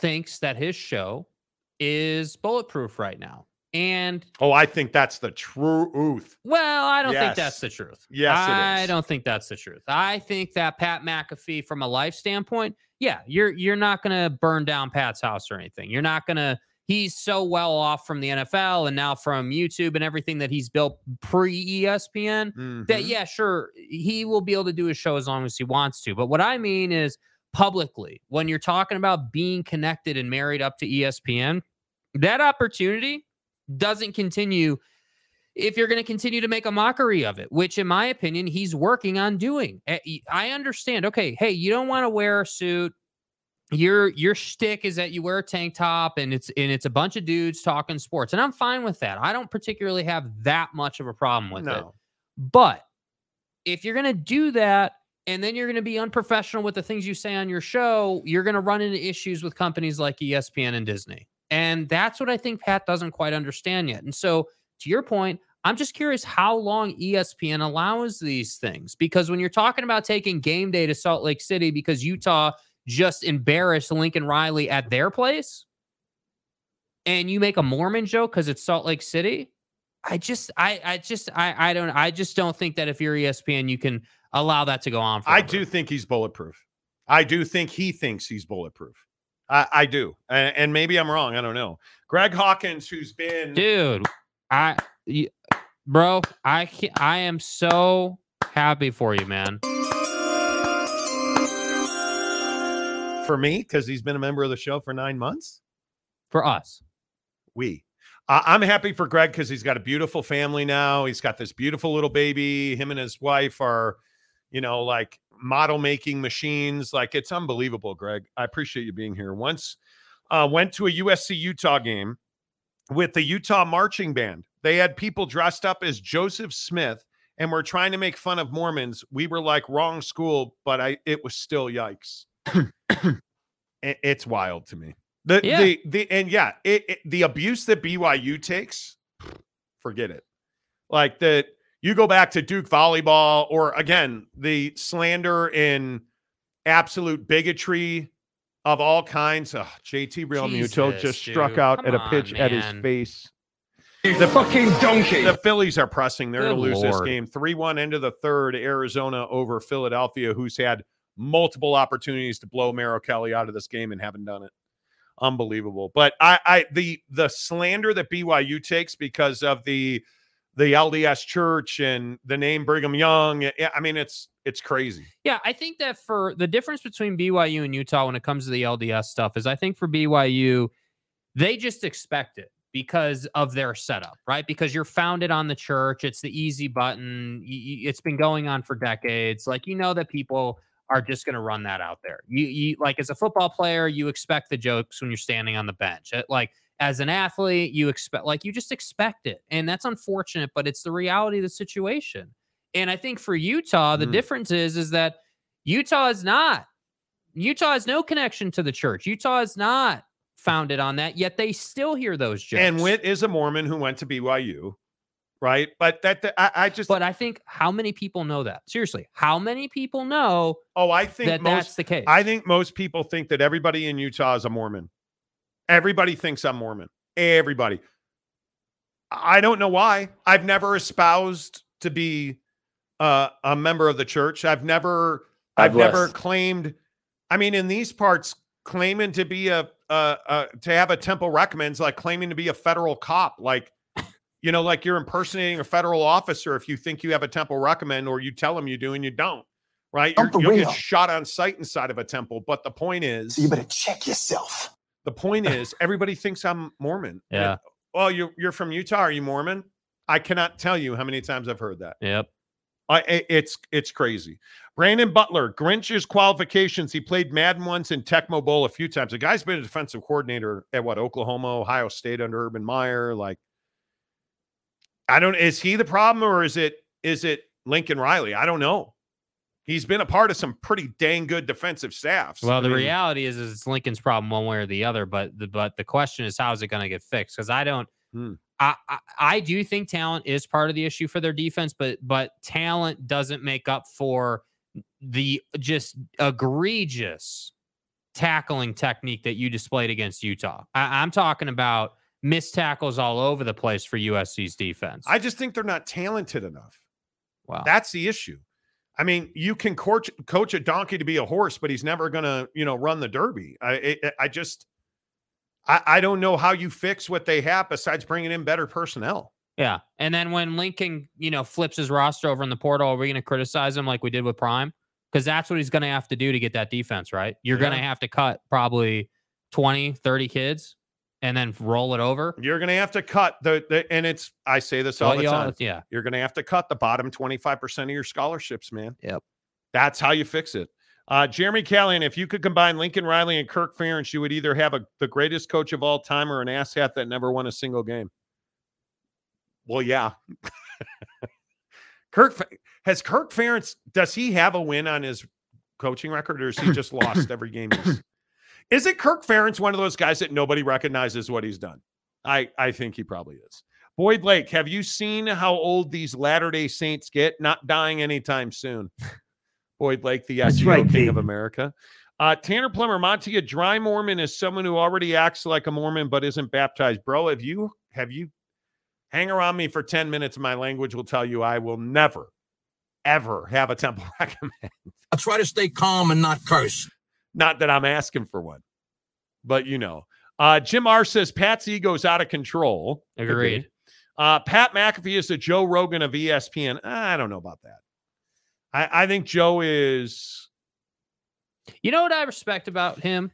thinks that his show is bulletproof right now. And oh, I think that's the truth. well, I don't think that's the truth. Yes, I is. don't think that's the truth. I think that Pat McAfee, from a life standpoint, yeah, you're you're not gonna burn down Pat's house or anything. You're not gonna. He's so well off from the NFL and now from YouTube and everything that he's built pre ESPN that Mhm. yeah sure he will be able to do his show as long as he wants to but what i mean is publicly when you're talking about being connected and married up to espn that opportunity doesn't continue if you're going to continue to make a mockery of it which in my opinion he's working on doing. I understand okay hey you don't want to wear a suit. Your your shtick is that you wear a tank top and it's and it's a bunch of dudes talking sports and i'm fine with that. I don't particularly have that much of a problem with it. But if you're going to do that and then you're going to be unprofessional with the things you say on your show, you're going to run into issues with companies like ESPN and Disney. And that's what I think Pat doesn't quite understand yet. And so, to your point, I'm just curious how long ESPN allows these things. Because when you're talking about taking game day to Salt Lake City because Utah just embarrassed Lincoln Riley at their place, and you make a Mormon joke because it's Salt Lake City, I just, I, I just, I, I don't, I just don't think that if you're ESPN, you can allow that to go on. I do think he's bulletproof. I do think he thinks he's bulletproof. I, I do, and, and maybe I'm wrong. I don't know. Greg Hawkins, who's been dude. I, y- bro, I, ca- I am so happy for you, man. for me because he's been a member of the show for nine months. For us, We, uh, I'm happy for Greg because he's got a beautiful family now. He's got this beautiful little baby. Him and his wife are, you know, like model making machines. Like it's unbelievable, Greg. I appreciate you being here. Once uh, went to a USC Utah game with the Utah marching band. They had people dressed up as Joseph Smith and were trying to make fun of Mormons. We were like wrong school, but I it was still yikes. It- it's wild to me. The Yeah. the the and yeah, it, it the abuse that BYU takes, forget it. Like that you go back to Duke volleyball or again, the slander and absolute bigotry of all kinds. Oh, JT Realmuto Jesus, just struck dude. out Come at a on, pitch at his man. face. The fucking donkey. The Phillies are pressing. They're going to Good lose this Lord. game 3 1 into the third. Arizona over Philadelphia, who's had multiple opportunities to blow Merrill Kelly out of this game and haven't done it. Unbelievable. But I, I, the, the slander that BYU takes because of the, the LDS church and the name Brigham Young. I mean, it's, it's crazy. Yeah, I think that for the difference between BYU and Utah when it comes to the LDS stuff is I think for BYU, they just expect it because of their setup, right? Because you're founded on the church, it's the easy button. It's been going on for decades. Like you know that people are just going to run that out there. You, you like as a football player, you expect the jokes when you're standing on the bench. Like as an athlete, you expect like you just expect it, and that's unfortunate, but it's the reality of the situation. And I think for Utah, the Mm. difference is is that Utah is not. Utah has no connection to the church. Utah is not founded on that, yet they still hear those jokes. And Whit is a Mormon who went to BYU. right? But that, that- I, I just But I think how many people know that? Seriously, how many people know oh, I think that most that's the case? I think most people think that everybody in Utah is a Mormon. Everybody thinks I'm Mormon. Everybody. I don't know why. I've never espoused to be uh, a member of the church. I've never I've never claimed I mean in these parts claiming to be a uh, uh to have a temple recommends like claiming to be a federal cop like you know like you're impersonating a federal officer if you think you have a temple recommend or you tell them you do and you don't right for you'll get shot on sight inside of a temple but the point is So you better check yourself. The point is everybody thinks i'm mormon And, Yeah. well you you're from utah are you mormon i cannot tell you how many times i've heard that Yep. I, it's it's crazy. Brandon Butler, Grinch's qualifications. He played Madden once in Tecmo Bowl a few times. The guy's been a defensive coordinator at what Oklahoma, Ohio State under Urban Meyer. Like, I don't. Is he the problem or is it is it Lincoln Riley? I don't know. He's been a part of some pretty dang good defensive staffs. Well, I the mean, reality is, is it's Lincoln's problem one way or the other. But the but the question is, how is it going to get fixed? Because I don't. Hmm. I, I I do think talent is part of the issue for their defense, but but talent doesn't make up for the just egregious tackling technique that you displayed against Utah. I, I'm talking about missed tackles all over the place for USC's defense. I just think they're not talented enough. wow. That's the issue. I mean, you can coach coach a donkey to be a horse, but he's never gonna, you know, run the derby. I I, I just I, I don't know how you fix what they have besides bringing in better personnel. Yeah. And then when Lincoln, you know, flips his roster over in the portal, are we going to criticize him like we did with Prime? Because that's what he's going to have to do to get that defense, right? You're going to have to cut probably 20, 30 kids and then roll it over. You're gonna have to cut the, the and it's I say this all Well, the time. yeah. You're gonna have to cut the bottom 25% of your scholarships, man. Yep. That's how you fix it. Uh, Jeremy Callahan, if you could combine Lincoln Riley and Kirk Ferentz, you would either have a, the greatest coach of all time or an asshat that never won a single game. Well, yeah. Kirk has Kirk Ferentz. Does he have a win on his coaching record, or is he just lost every game? he's- Is it Kirk Ferentz one of those guys that nobody recognizes what he's done? I I think he probably is. Boyd Lake, have you seen how old these Latter Day Saints get? Not dying anytime soon. Boyd Lake, the SEO right, king of. America. Uh, Tanner Plummer, Monty, a dry Mormon is someone who already acts like a Mormon but isn't baptized. Bro, have you have you hang around me for 10 minutes? My language will tell you I will never, ever have a temple recommend. I try to stay calm and not curse. Not that I'm asking for one, but you know. Uh, Jim R says Pat's ego's out of control. Agreed. Uh, Pat McAfee is the Joe Rogan of ESPN. I don't know about that. I, I think Joe is. You know what I respect about him?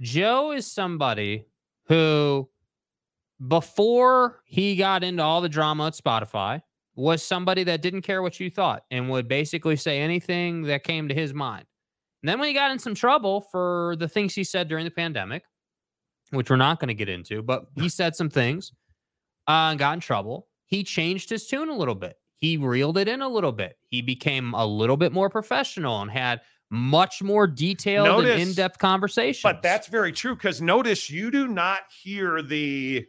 Joe is somebody who, before he got into all the drama at Spotify, was somebody that didn't care what you thought and would basically say anything that came to his mind. And then when he got in some trouble for the things he said during the pandemic, which we're not going to get into, but he said some things uh, and got in trouble, he changed his tune a little bit. He reeled it in a little bit. He became a little bit more professional and had much more detailed Notice- and in-depth conversations. But that's very true because notice you do not hear the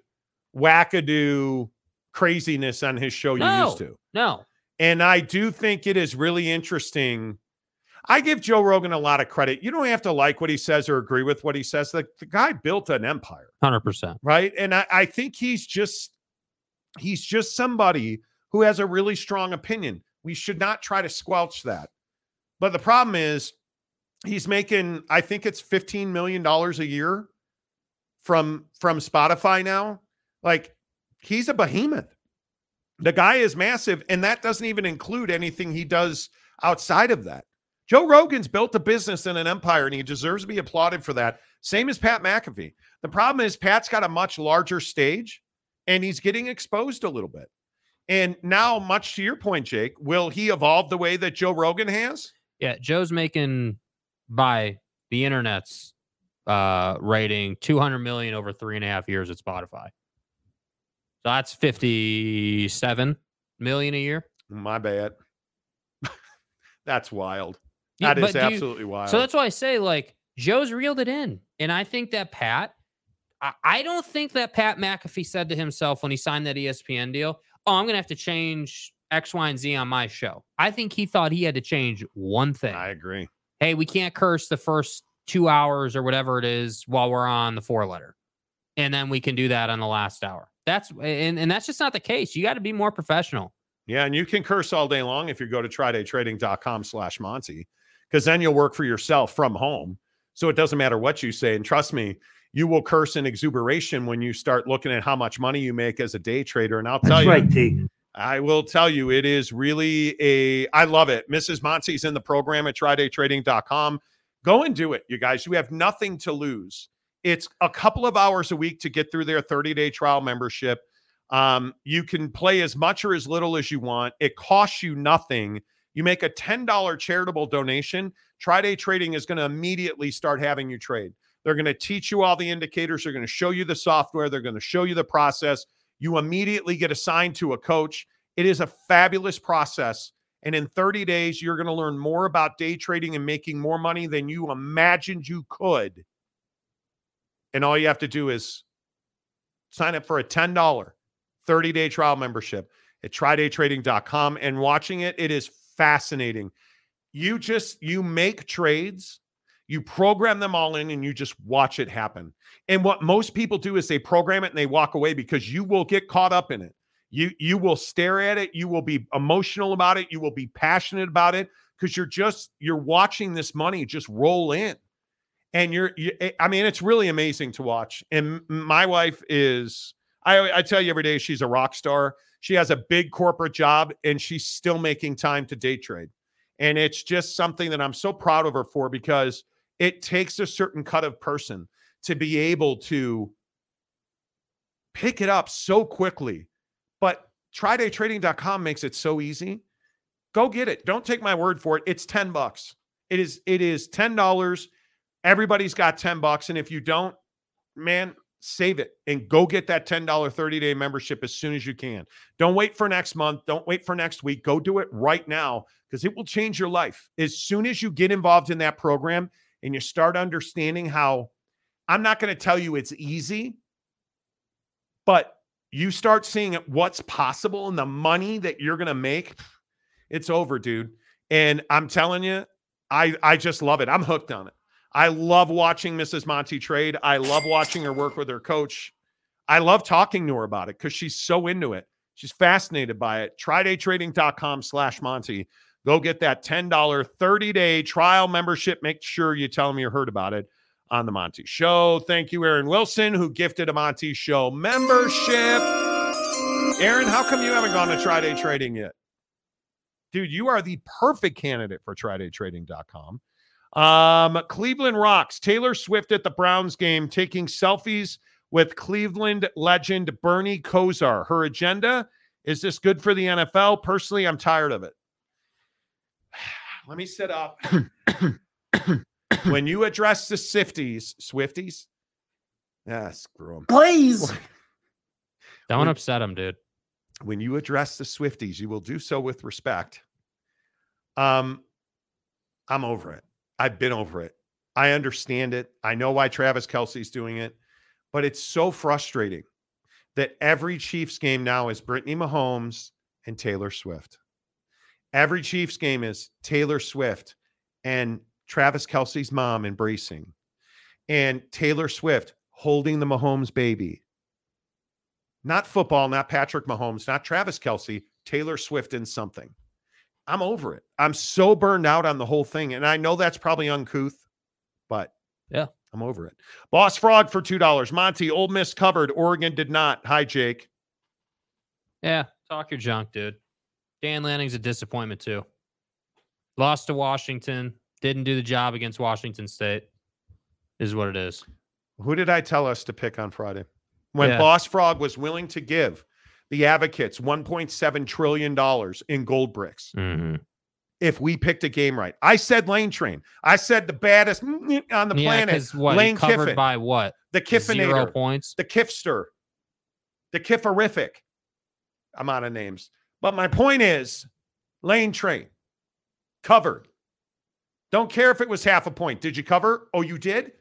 wackadoo craziness on his show you No. used to. no, And I do think it is really interesting. I give Joe Rogan a lot of credit. You don't have to like what he says or agree with what he says. The, the guy built an empire. hundred percent. right? And I, I think he's just he's just somebody who has a really strong opinion. We should not try to squelch that. But the problem is he's making, I think it's $15 million a year from from Spotify now. Like he's a behemoth. The guy is massive, and that doesn't even include anything he does outside of that. Joe Rogan's built a business and an empire, and he deserves to be applauded for that. Same as Pat McAfee. The problem is Pat's got a much larger stage and he's getting exposed a little bit. And now, much to your point, Jake, will he evolve the way that Joe Rogan has? Yeah, Joe's making by the internet's uh rating 200 million over three and a half years at Spotify. So that's 57 million a year. My bad. that's wild. Yeah, That is but you- absolutely wild. So that's why I say like Joe's reeled it in, and I think that Pat, I, I don't think that Pat McAfee said to himself when he signed that ESPN deal, oh, I'm going to have to change X, Y, and Z on my show. I think he thought he had to change one thing. I agree. Hey, we can't curse the first two hours or whatever it is while we're on the four letter. And then we can do that on the last hour. That's and, and that's just not the case. You got to be more professional. Yeah, and you can curse all day long if you go to trydaytrading.com slash Monty, because then you'll work for yourself from home. So it doesn't matter what you say. And trust me, you will curse in exuberation when you start looking at how much money you make as a day trader. And I'll tell That's you, right, T. I will tell you, it is really a, I love it. Mrs. Monty's in the program at trydaytrading.com. Go and do it, you guys. You have nothing to lose. It's a couple of hours a week to get through their 30 day trial membership. Um, you can play as much or as little as you want. It costs you nothing. You make a $10 charitable donation. Try Day Trading is going to immediately start having you trade. They're going to teach you all the indicators. They're going to show you the software. They're going to show you the process. You immediately get assigned to a coach. It is a fabulous process. And in 30 days, you're going to learn more about day trading and making more money than you imagined you could. And all you have to do is sign up for a $10 30 day trial membership at trydaytrading.com and watching it. It is fascinating. You just, you make trades, you program them all in, and you just watch it happen. And what most people do is they program it and they walk away because you will get caught up in it. You you will stare at it, you will be emotional about it, you will be passionate about it because you're just you're watching this money just roll in. And you're you, eh, I mean it's really amazing to watch. And my wife is I I tell you every day she's a rock star. She has a big corporate job and she's still making time to day trade. And it's just something that I'm so proud of her for because it takes a certain cut of person to be able to pick it up so quickly. But trydaytrading.com makes it so easy. Go get it. Don't take my word for it. It's 10 bucks. It is it is $10. Everybody's got 10 bucks and if you don't, man, save it and go get that $10 30-day membership as soon as you can. Don't wait for next month, don't wait for next week. Go do it right now because it will change your life. As soon as you get involved in that program and you start understanding how I'm not going to tell you it's easy, but you start seeing what's possible and the money that you're going to make, it's over, dude. And I'm telling you, I I just love it. I'm hooked on it. I love watching Mrs. Monty trade. I love watching her work with her coach. I love talking to her about it because she's so into it. She's fascinated by it. Trydaytrading.com slash Monty. Go get that $10 30-day trial membership. Make sure you tell them you heard about it on the Monty Show. Thank you, Aaron Wilson, who gifted a Monty Show membership. Aaron, how come you haven't gone to Try Day Trading yet? Dude, you are the perfect candidate for trydaytrading.com. Um, Cleveland rocks. Taylor Swift at the Browns game taking selfies with Cleveland legend Bernie Kosar. Her agenda is this good for the NFL? Personally, I'm tired of it. Let me sit up. when you address the Swifties, Swifties, yeah, screw them. Please. Don't When- upset him, dude. When you address the Swifties, you will do so with respect. Um, I'm over it. I've been over it. I understand it. I know why Travis Kelce's doing it, but it's so frustrating that every Chiefs game now is Brittany Mahomes and Taylor Swift. Every Chiefs game is Taylor Swift and Travis Kelce's mom embracing, and Taylor Swift holding the Mahomes baby. Not football, not Patrick Mahomes, not Travis Kelce, Taylor Swift in something. I'm over it. I'm so burned out on the whole thing. And I know that's probably uncouth, but Yeah. I'm over it. Boss Frog for $2. Monty, Ole Miss covered. Oregon did not. Hi, Jake. Yeah, talk your junk, dude. Dan Lanning's a disappointment too. Lost to Washington, didn't do the job against Washington State. Is what it is. Who did I tell us to pick on Friday? When Yeah. Boss Frog was willing to give the advocates $1.7 trillion in gold bricks Mm-hmm. if we picked a game right. I said Lane Train. I said the baddest on the Yeah, planet. what Lane covered Kiffin. by what the zero Kiffinator. points. the Kiffster, the Kifferific. I'm out of names. But my point is Lane Train covered. Don't care if it was half a point. Did you cover? Oh, you did?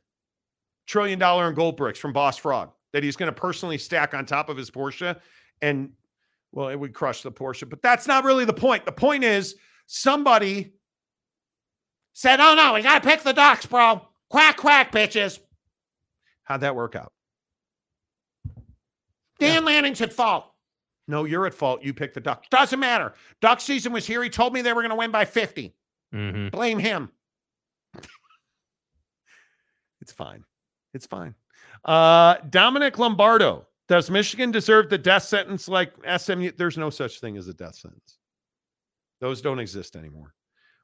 Trillion dollar in gold bricks from Boss Frog that he's going to personally stack on top of his Porsche and Well, it would crush the Porsche, but that's not really the point. The point is somebody said, "Oh no, we got to pick the ducks, bro." Quack quack, bitches. How'd that work out? Dan Lanning's at fault. No, you're at fault. You picked the Ducks. Doesn't matter. Duck season was here. He told me they were going to win by 50. Mhm. Blame him. it's fine. It's fine. Uh, Dominic Lombardo. Does Michigan deserve the death sentence like SMU? There's no such thing as a death sentence. Those don't exist anymore.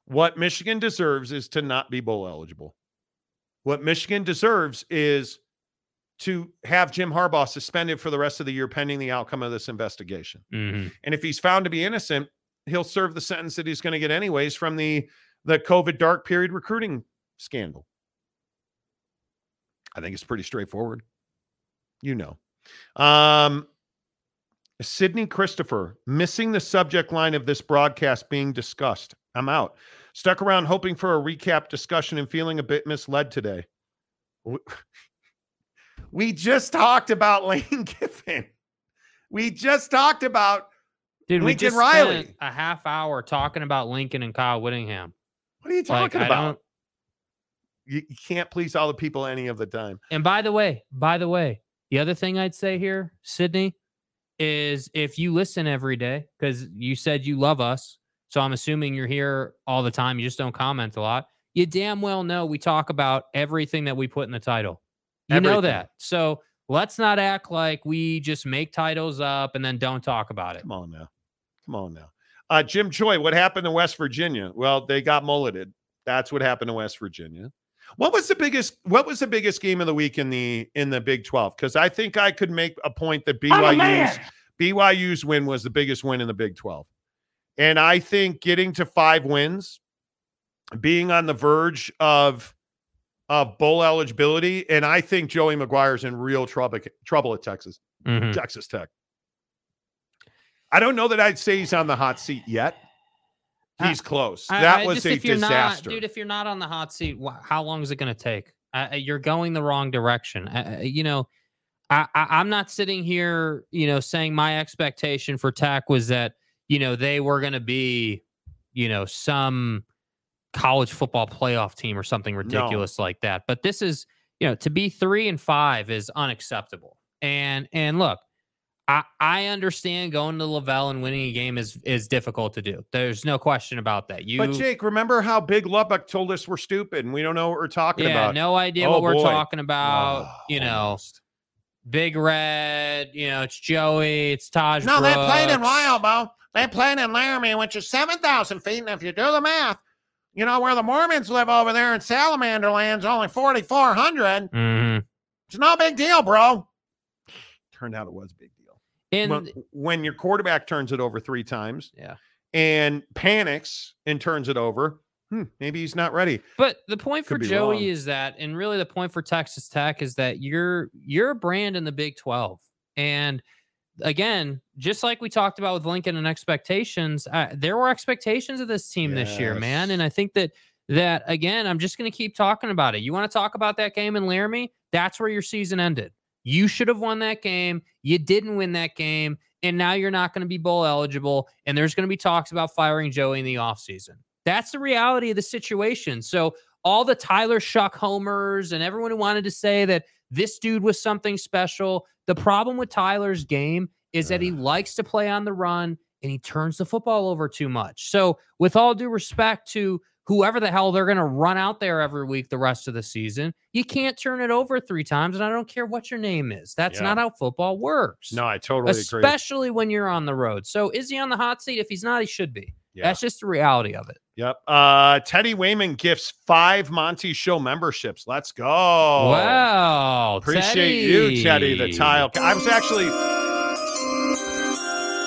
What Michigan deserves is to not be bowl eligible. What Michigan deserves is to have Jim Harbaugh suspended for the rest of the year pending the outcome of this investigation. Mhm. And if he's found to be innocent, he'll serve the sentence that he's going to get anyways from the the COVID dark period recruiting scandal. I think it's pretty straightforward. You know. Um Sydney Christopher missing the subject line of this broadcast being discussed. I'm out. Stuck around hoping for a recap discussion and feeling a bit misled today. We just talked about Lane Kiffin. We just talked about Dude, we Lincoln just Riley. spent a half hour talking about Lincoln and Kyle Whittingham. what are you talking I about? You, you can't please all the people any of the time. And by the way, by the way, the other thing I'd say here, Sydney, is if you listen every day, because you said you love us, so I'm assuming you're here all the time. You just don't comment a lot. You damn well know we talk about everything that we put in the title. You know that. So let's not act like we just make titles up and then don't talk about it. Come on now. Come on now. Uh, Jim Choi, what happened to West Virginia? Well, they got mulleted. That's what happened to West Virginia. What was the biggest what was the biggest game of the week in the in the Big 12? Because I think I could make a point that BYU's BYU's win was the biggest win in the Big 12. And I think getting to five wins, being on the verge of of bowl eligibility, and I think Joey McGuire's in real trouble trouble at Texas. Mhm. Texas Tech. I don't know that I'd say he's on the hot seat yet. He's close. I- that I was a disaster. Not, dude, if you're not on the hot seat, how long is it going to take? Uh, you're going the wrong direction. Uh, you know, I, I, I'm not sitting here, you know, saying my expectation for Tech was that, you know, they were going to be, you know, some college football playoff team or something ridiculous like that. But this is, you know, to be three and five is unacceptable. And and look, I, I understand going to LaVell and winning a game is is difficult to do. There's no question about that. You but Jake, remember how Big Lubbock told us we're stupid and we don't know what we're talking yeah, about? no idea Oh, what we're talking about. Oh, you know, almost. Big Red, you know, it's Joey, it's Tahj. No, they played in. Wildbow. They played in Laramie, which is 7,000 feet. And if you do the math, you know, where the Mormons live over there in Salamander Land's only 4,400. Mhm. It's no big deal, bro. Turned out it was big And when, when your quarterback turns it over three times yeah. and panics and turns it over, hmm, maybe he's not ready. But the point for Could be Joey wrong. is that, and really the point for Texas Tech is that you're you're a brand in the Big 12. And again, just like we talked about with Lincoln and expectations, uh, there were expectations of this team this year, man. And I think that that again, I'm just going to keep talking about it. You want to talk about that game in Laramie? That's where your season ended. You should have won that game. You didn't win that game. And now you're not going to be bowl eligible. And there's going to be talks about firing Joey in the offseason. That's the reality of the situation. So all the Tyler Shough homers and everyone who wanted to say that this dude was something special. The problem with Tyler's game is that he likes to play on the run and he turns the football over too much. So, with all due respect to whoever the hell they're going to run out there every week the rest of the season, you can't turn it over three times. And I don't care what your name is. That's Yeah. not how football works. No, I totally agree. Especially when you're on the road. So, is he on the hot seat? If he's not, he should be. Yeah. That's just the reality of it. Yep. Uh, Teddy Wayman gifts five Monty Show memberships. Let's go. wow. Appreciate you, Teddy, the tile. I was actually.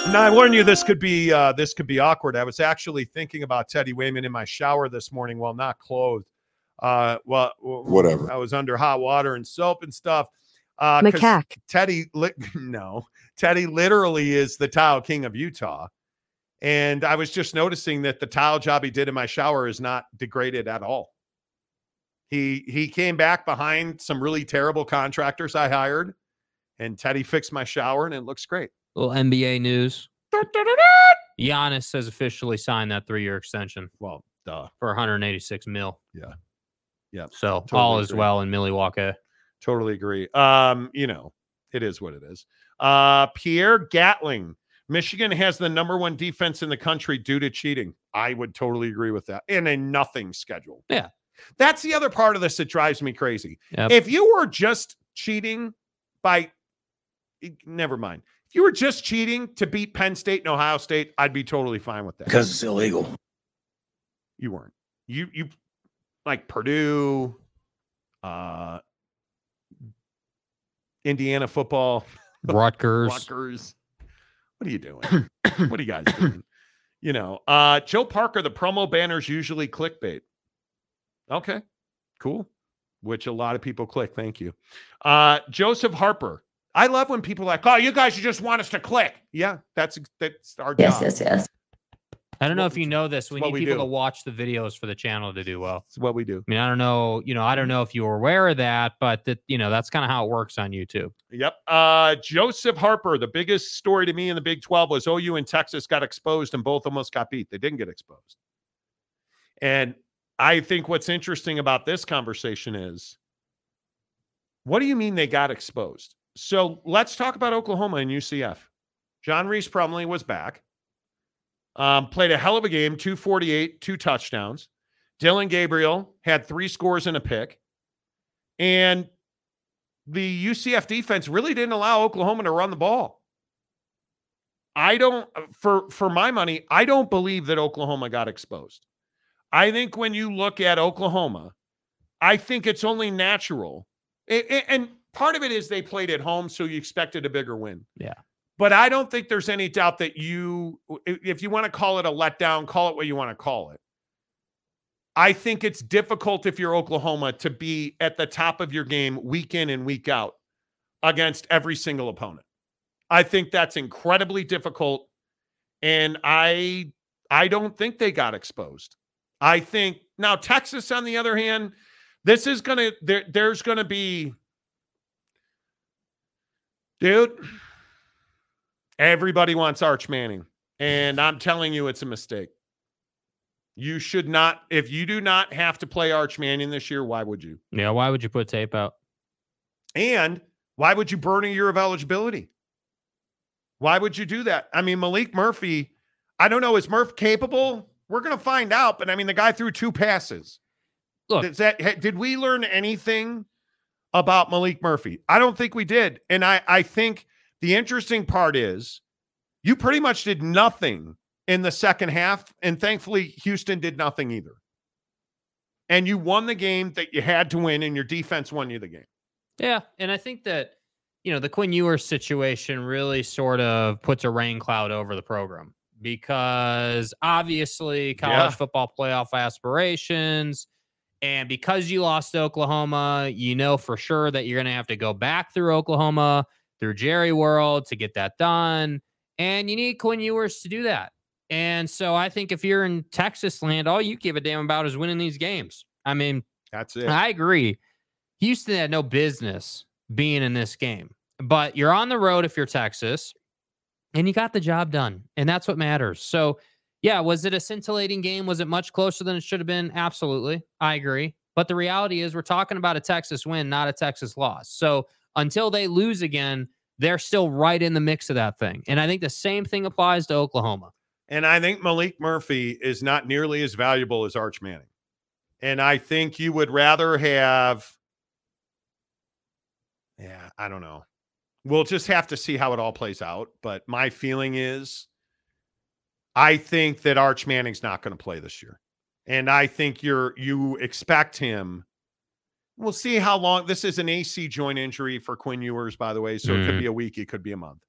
Now I warn you, this could be uh, this could be awkward. I was actually thinking about Teddy Wayman in my shower this morning while not clothed. Uh, well, Whatever. I was under hot water and soap and stuff. Uh, 'cause Macaque. Teddy, li- no, Teddy literally is the tile king of Utah. And I was just noticing that the tile job he did in my shower is not degraded at all. He he came back behind some really terrible contractors I hired, and Teddy fixed my shower, and it looks great. Little NBA news. Giannis has officially signed that three-year extension Well, duh. for 186 mil. Yeah. Yeah. So Totally all is agree. well in Milwaukee. Totally agree. Um, you know, it is what it is. Uh, Pierre Gatling. Michigan has the number one defense in the country due to cheating. I would totally agree with that. In a nothing schedule. Yeah. That's the other part of this that drives me crazy. Yep. If you were just cheating by never mind. If you were just cheating to beat Penn State and Ohio State, I'd be totally fine with that. Because it's illegal. you weren't. You you like Purdue, uh Indiana football, Rutgers. Rutgers. What are you doing? what are you guys doing? You know, uh Joe Parker, the promo banners usually clickbait. Okay, cool. Which a lot of people click. Thank you. Uh Joseph Harper. I love when people are like, oh, you guys just want us to click. Yeah, that's that's our Yes, job. yes, yes. Yes. I don't know if you know this. We need we people do. to watch the videos for the channel to do well. It's what we do. I mean, I don't know, you know, I don't know if you were aware of that, but that, you know, that's kind of how it works on YouTube. Yep. Uh, Joseph Harper, the biggest story to me in the Big 12 was OU and Texas got exposed and both almost got beat. They didn't get exposed. And I think what's interesting about this conversation is what do you mean they got exposed? So let's talk about Oklahoma and UCF. John Rhys Plumlee was back, um, played a hell of a game, 248, two touchdowns. Dillon Gabriel had three scores and a pick. And the UCF defense really didn't allow Oklahoma to run the ball. I don't for for my money, I don't believe that Oklahoma got exposed. I think when you look at Oklahoma, I think it's only natural. And part of it is they played at home so you expected a bigger win. Yeah. But I don't think there's any doubt that you if you want to call it a letdown, call it what you want to call it. I think it's difficult if you're Oklahoma to be at the top of your game week in and week out against every single opponent. I think that's incredibly difficult and I I don't think they got exposed. I think now Texas on the other hand, this is going to there there's going to be dude everybody wants Arch Manning and I'm telling you it's a mistake. You should not, if you do not have to play Arch Manning this year, why would you? Yeah. Why would you put tape out? And why would you burn a year of eligibility? Why would you do that? I mean, Maalik Murphy, I don't know, is Murph capable? We're going to find out, but I mean, the guy threw two passes. Look, Does that, did we learn anything about Maalik Murphy? I don't think we did. And I, I think the interesting part is you pretty much did nothing in the second half. And thankfully, Houston did nothing either. And you won the game that you had to win, and your defense won you the game. Yeah, and I think that you know the Quinn Ewers situation really sort of puts a rain cloud over the program because obviously college Yeah. football playoff aspirations, and because you lost to Oklahoma, you know for sure that you're going to have to go back through Oklahoma through Jerry World to get that done, and you need Quinn Ewers to do that. And so I think if you're in Texas land, all you give a damn about is winning these games. I mean, That's it. I agree. Houston had no business being in this game, but you're on the road if you're Texas and you got the job done. And that's what matters. So, yeah, was it a scintillating game? Was it much closer than it should have been? Absolutely. I agree. But the reality is, we're talking about a Texas win, not a Texas loss. So, until they lose again, they're still right in the mix of that thing. And I think the same thing applies to Oklahoma. And I think Maalik Murphy is not nearly as valuable as Arch Manning. And I think you would rather have, yeah, I don't know. We'll just have to see how it all plays out. But my feeling is, I think that Arch Manning's not going to play this year. And I think you're, you expect him. We'll see how long. This is an AC joint injury for Quinn Ewers, by the way. So it could Mhm. be a week, it could be a month.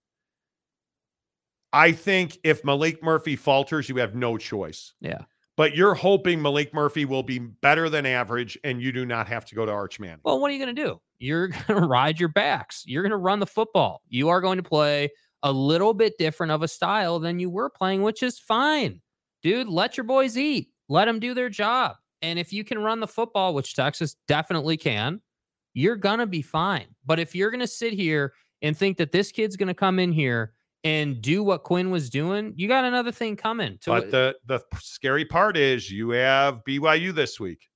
I think if Maalik Murphy falters, you have no choice. Yeah. But you're hoping Maalik Murphy will be better than average and you do not have to go to Arch Manning. Well, what are you going to do? You're going to ride your backs. You're going to run the football. You are going to play a little bit different of a style than you were playing, which is fine. Dude, let your boys eat. Let them do their job. And if you can run the football, which Texas definitely can, you're going to be fine. But if you're going to sit here and think that this kid's going to come in here and do what Quinn was doing, you got another thing coming. To But the the scary part is you have BYU this week,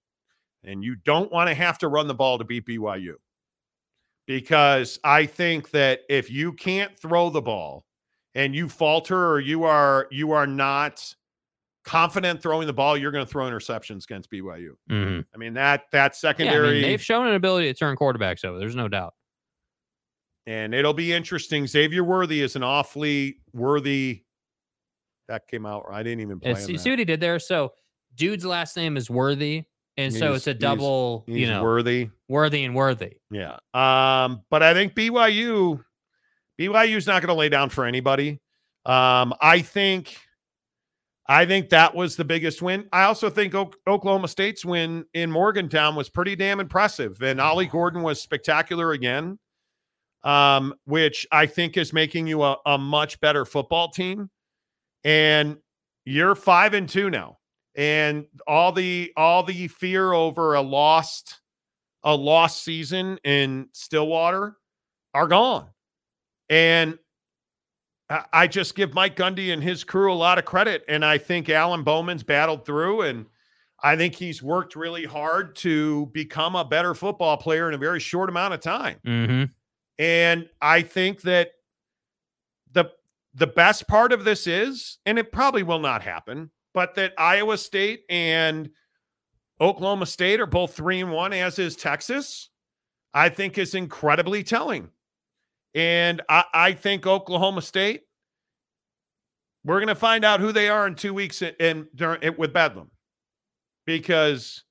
and you don't want to have to run the ball to beat BYU. Because I think that if you can't throw the ball and you falter or you are you are not confident throwing the ball, you're going to throw interceptions against BYU. Mhm. I mean that that Yeah, I secondary mean, they've shown an ability to turn quarterbacks over. There's no doubt. and it'll be interesting. Xavier Worthy is an awfully worthy. That came out. I didn't even play. See, see what he did there. So, dude's last name is Worthy, and so it's a double. He's you know, worthy. worthy and worthy. Yeah. Um, but I think BYU, BYU's not going to lay down for anybody. Um, I think, I think that was the biggest win. I also think Ok- Oklahoma State's win in Morgantown was pretty damn impressive, and Ollie Gordon was spectacular again. Um, which I think is making you a, a much better football team. And you're five and two now, and all the all the fear over a lost a lost season in Stillwater are gone. And I- just give Mike Gundy and his crew a lot of credit. And I think Alan Bowman's battled through, and I think he's worked really hard to become a better football player in a very short amount of time. Mm-hmm. And I think that the the best part of this is, and it probably will not happen, but that Iowa State and Oklahoma State are both three and one, as is Texas, I think is incredibly telling. And I, I think Oklahoma State, we're going to find out who they are in two weeks in, in during with Bedlam, because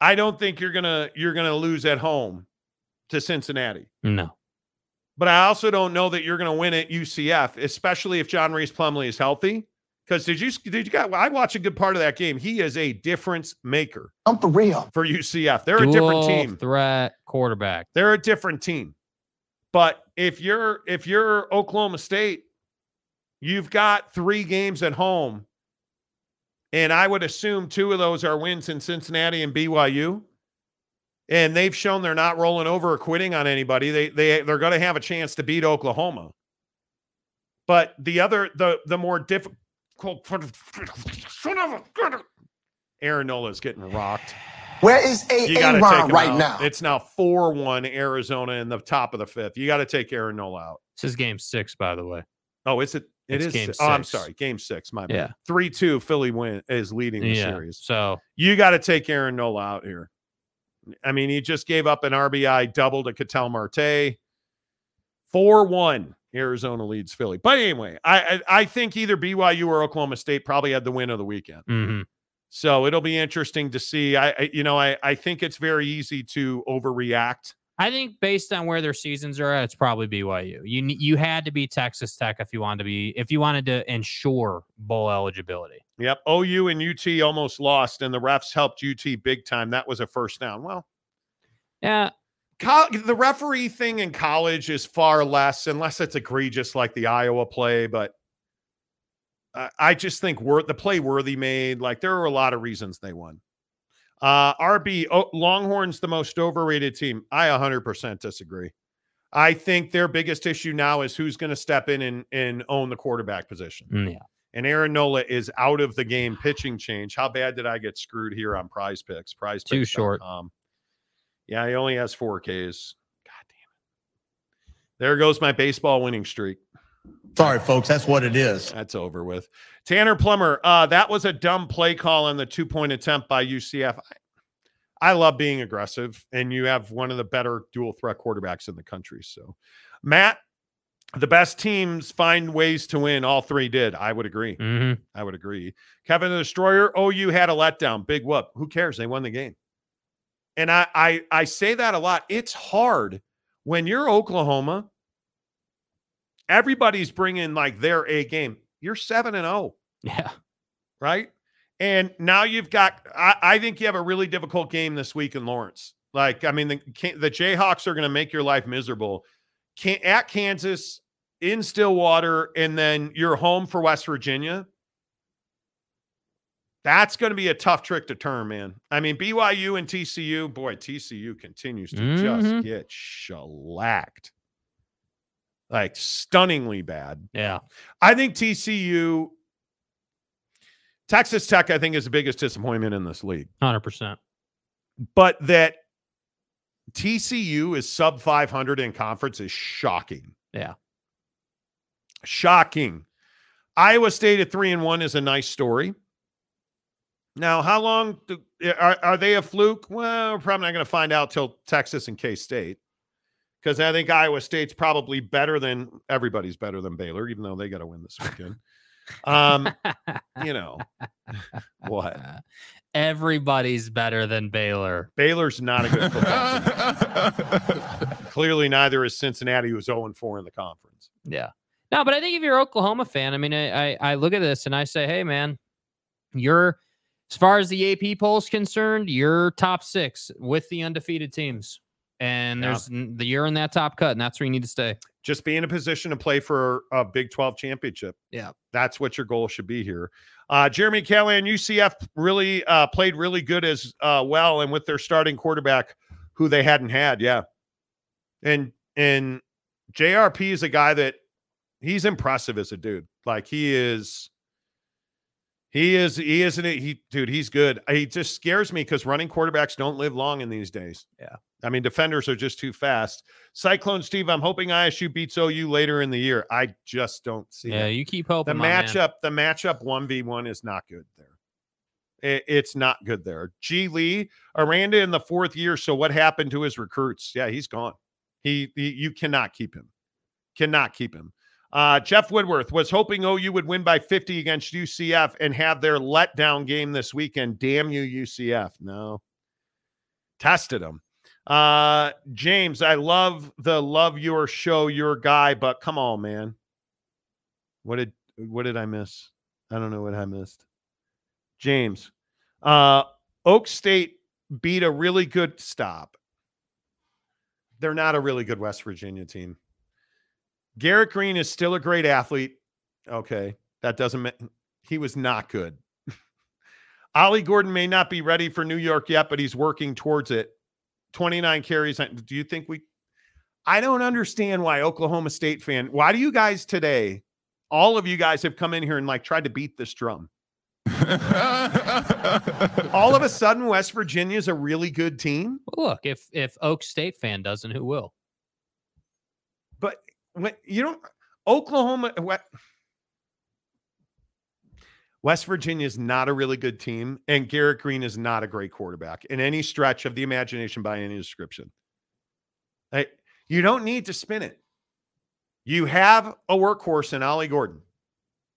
I don't think you're gonna you're gonna lose at home to Cincinnati. No. But I also don't know that you're going to win at UCF, especially if John Rhys Plumlee is healthy. Because did you did you got? I watched a good part of that game. He is a difference maker. I'm for real. For UCF, they're a different Dual team. Threat quarterback. They're a different team. But if you're if you're Oklahoma State, you've got three games at home, and I would assume two of those are wins in Cincinnati and BYU. And they've shown they're not rolling over or quitting on anybody. They they they're going to have a chance to beat Oklahoma. But the other the the more difficult son of a Aaron Nola is getting rocked. Where is You got to A. take him right out. now? It's now four one Arizona in the top of the fifth. You got to take Aaron Nola out. This is game six, by the way. Oh, is it? It It's is. game oh, I'm sorry. Game six. My Yeah. bad. Three two. Philly win is leading the Yeah. series. So You got to take Aaron Nola out here. I mean, he just gave up an RBI double to Ketel Marte. Four one. Arizona leads Philly. But anyway, I, I I think either BYU or Oklahoma State probably had the win of the weekend. mhm. So it'll be interesting to see. I, I you know I I think it's very easy to overreact. I think based on where their seasons are at, it's probably BYU. You you had to be Texas Tech if you wanted to be if you wanted to ensure bowl eligibility. Yep. OU and UT almost lost, and the refs helped UT big time. That was a first down. Well, Yeah, col- the referee thing in college is far less, unless it's egregious like the Iowa play. But uh, I just think wor- the play Worthy made, like there were a lot of reasons they won. Uh, RB oh, Longhorns the most overrated team. I 100% disagree. I think their biggest issue now is who's going to step in and, and own the quarterback position. Mm, yeah. And Aaron Nola is out of the game pitching change. How bad did I get screwed here on prize picks? Prize Too Picks short. Yeah, he only has four Ks. God damn it. There goes my baseball winning streak. Sorry, folks. That's what it is. That's over with. Tanner Plummer, uh, that was a dumb play call on the two point attempt by UCF. I, I love being aggressive, and you have one of the better dual threat quarterbacks in the country. So, Matt, the best teams find ways to win. All three did. I would agree. hmm I would agree. Kevin the Destroyer, OU had a letdown. Big whoop. Who cares? They won the game. And I, I I say that a lot. It's hard when you're Oklahoma. Everybody's bringing like their A game. You're seven and zero, Yeah. right? And now you've got. I, I think you have a really difficult game this week in Lawrence. Like, I mean, the the Jayhawks are going to make your life miserable. Can, at Kansas, in Stillwater, and then you're home for West Virginia. That's going to be a tough trick to turn, man. I mean, BYU and TCU, boy, TCU continues to Mhm. just get shellacked. like stunningly bad. Yeah. I think TCU, Texas Tech, I think is the biggest disappointment in this league. 100%. But that TCU is sub 500 in conference is shocking. Yeah. Shocking. Iowa State at three and one is a nice story. Now, how long do, are, are they a fluke? Well, we're probably not going to find out till Texas and K State because I think Iowa State's probably better than everybody's better than Baylor, even though they got to win this weekend. um, you know what? Everybody's better than Baylor. Baylor's not a good football team. Clearly, neither is Cincinnati, who's 0 4 in the conference. Yeah. No, but I think if you're an Oklahoma fan, I mean, I, I, I look at this and I say, hey, man, you're as far as the AP poll is concerned, you're top six with the undefeated teams. And there's n- the you're in that top cut, and that's where you need to stay. Just be in a position to play for a Big 12 championship. Yeah. That's what your goal should be here. Uh, Jeremy and UCF really uh, played really good as uh, well, and with their starting quarterback, who they hadn't had, yeah. And and JRP is a guy that he's impressive as a dude. Like he is, he is, he isn't it. He, dude, he's good. He just scares me because running quarterbacks don't live long in these days. Yeah. I mean, defenders are just too fast. Cyclone Steve, I'm hoping ISU beats OU later in the year. I just don't see Yeah, it. you keep The hoping. man. matchup, the matchup 1v1 is not good there. It- it's not good there. G Lee, Aranda in the fourth year. So what happened to his recruits? Yeah, he's gone. He, he you cannot keep him. Cannot keep him. Uh, Jeff Woodworth was hoping OU would win by 50 against UCF and have their letdown game this weekend. Damn you, UCF. No. Tested them. Uh, James, I love the love your show, your guy, but come on, man. What did what did I miss? I don't know what I missed. James, uh, Oak State beat a really good stop. They're not a really good West Virginia team. Garrett Green is still a great athlete. Okay, that doesn't mean he was not good. Ollie Gordon may not be ready for New York yet, but he's working towards it. 29 carries. Do you think we? I don't understand why Oklahoma State fan. Why do you guys today? All of you guys have come in here and like tried to beat this drum. All of a sudden, West Virginia is a really good team. Well, look, if if Oak State fan doesn't, who will? When you don't, Oklahoma, what? West Virginia is not a really good team, and Garrett Green is not a great quarterback in any stretch of the imagination by any description. Like, you don't need to spin it. You have a workhorse in Ollie Gordon,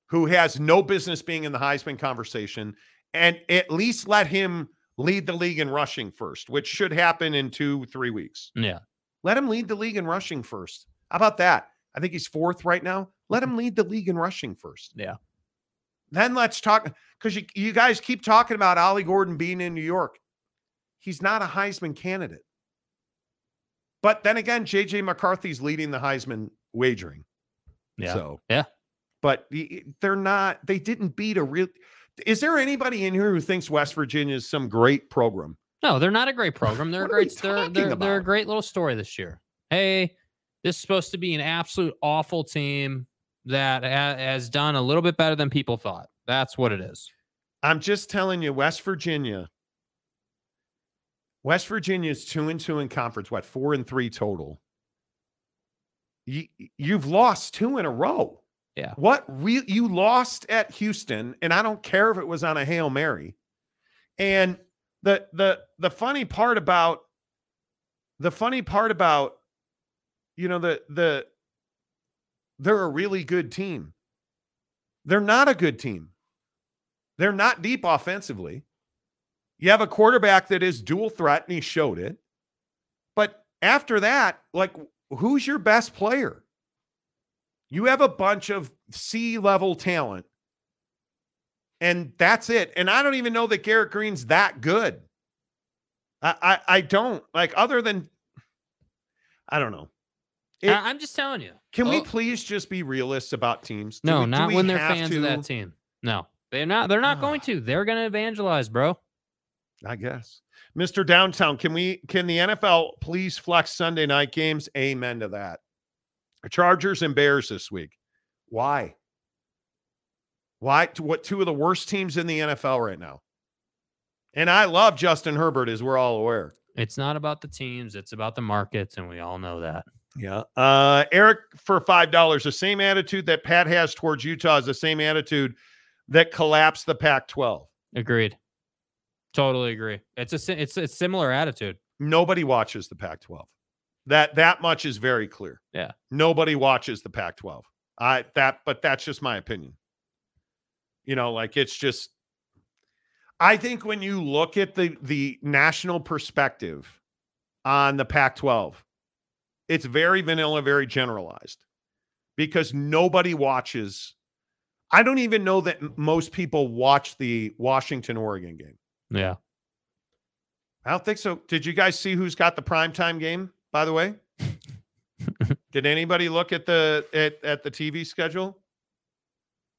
who has no business being in the Heisman conversation, and at least let him lead the league in rushing first, which should happen in two, three weeks. Yeah. Let him lead the league in rushing first. How about that? I think he's fourth right now. Let mm-hmm. him lead the league in rushing first. Yeah. Then let's talk because you, you guys keep talking about Ollie Gordon being in New York. He's not a Heisman candidate. But then again, JJ McCarthy's leading the Heisman wagering. Yeah. So, Yeah. but they're not, they didn't beat a real. Is there anybody in here who thinks West Virginia is some great program? No, they're not a great program. They're a What are we great. They're they're, they're a great little story this year. Hey, this is supposed to be an absolute awful team that ha- has done a little bit better than people thought. That's what it is. I'm just telling you, West Virginia. West Virginia is two and two in conference. What four and three total? You, you've lost two in a row. Yeah. What re- you lost at Houston, and I don't care if it was on a hail mary. And the the the funny part about the funny part about you know the the they're a really good team. They're not a good team. They're not deep offensively. You have a quarterback that is dual threat, and he showed it. But after that, like, who's your best player? You have a bunch of C level talent, and that's it. And I don't even know that Garrett Green's that good. I I, I don't like other than I don't know. It- I, am just telling you. Can we Oh, please just be realists about teams? Do No, we- not when they're fans to? of that team. No, they're not. They're not going Ah. to. They're going to evangelize, bro. I guess. Mr. Downtown, can we can the NFL please flex Sunday night games? Amen to that. Chargers and Bears this week. Why? Why? What two of the worst teams in the NFL right now? And I love Justin Herbert, as we're all aware. It's not about the teams, it's about the markets, and we all know that. Yeah. Uh, Eric for five dollars. The same attitude that Pat has towards Utah is the same attitude that collapsed the Pac-12. Agreed. Totally agree. It's a it's a similar attitude. Nobody watches the Pac-12. That that much is very clear. Yeah. Nobody watches the Pac-12. I that, but that's just my opinion. You know, like it's just. I think when you look at the the national perspective on the Pac-12, it's very vanilla, very generalized, because nobody watches. I don't even know that most people watch the Washington Oregon game. Yeah. I don't think so. Did you guys see who's got the primetime game, by the way? Did anybody look at the at, at the TV schedule?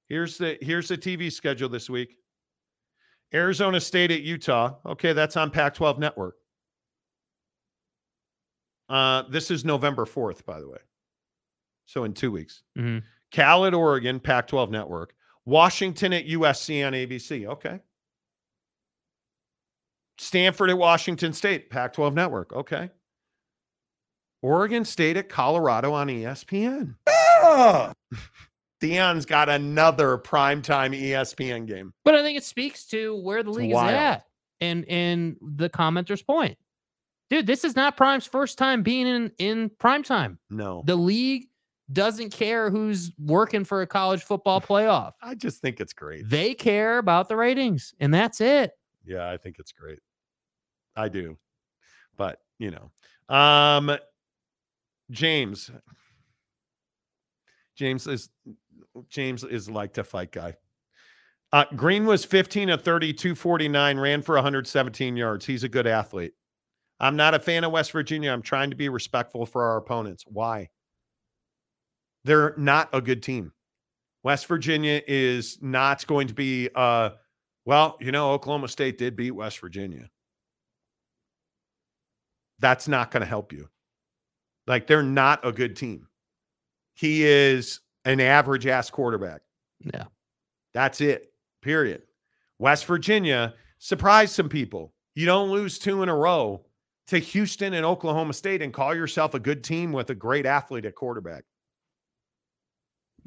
Here's the here's the TV schedule this week. Arizona State at Utah. Okay, that's on Pac-12 network. Uh, this is November 4th, by the way. So in two weeks. Mhm. Cal at Oregon, Pac-12 network. Washington at USC on ABC. Okay. Stanford at Washington State, Pac 12 network. Okay. Oregon State at Colorado on ESPN. Ah! Deion's got another primetime ESPN game. But I think it speaks to where the league is at and and the commenter's point. Dude, this is not Prime's first time being in in prime time. No. The league doesn't care who's working for a college football playoff. I just think it's great. They care about the ratings, and that's it. Yeah, I think it's great. I do. But, you know. Um James. James is James is like to fight guy. Uh, Green was 15 of 30, 249, ran for 117 yards. He's a good athlete. I'm not a fan of West Virginia. I'm trying to be respectful for our opponents. Why? They're not a good team. West Virginia is not going to be uh well, you know, Oklahoma State did beat West Virginia. That's not going to help you. Like they're not a good team. He is an average ass quarterback. Yeah. That's it. Period. West Virginia surprised some people. You don't lose two in a row to Houston and Oklahoma State and call yourself a good team with a great athlete at quarterback.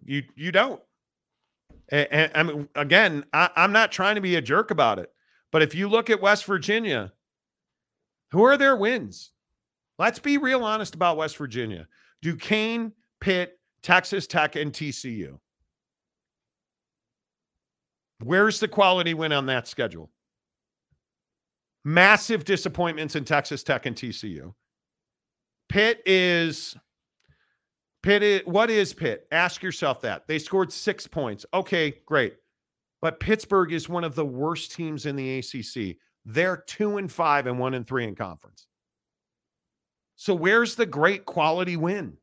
You you don't. And, and I mean, again, I, I'm not trying to be a jerk about it, but if you look at West Virginia, who are their wins? Let's be real honest about West Virginia. Duquesne, Pitt, Texas Tech, and TCU. Where's the quality win on that schedule? Massive disappointments in Texas Tech and TCU. Pitt is Pitt is, what is Pitt? Ask yourself that. They scored 6 points. Okay, great. But Pittsburgh is one of the worst teams in the ACC. They're 2 and 5 and 1 and 3 in conference. So where's the great quality win?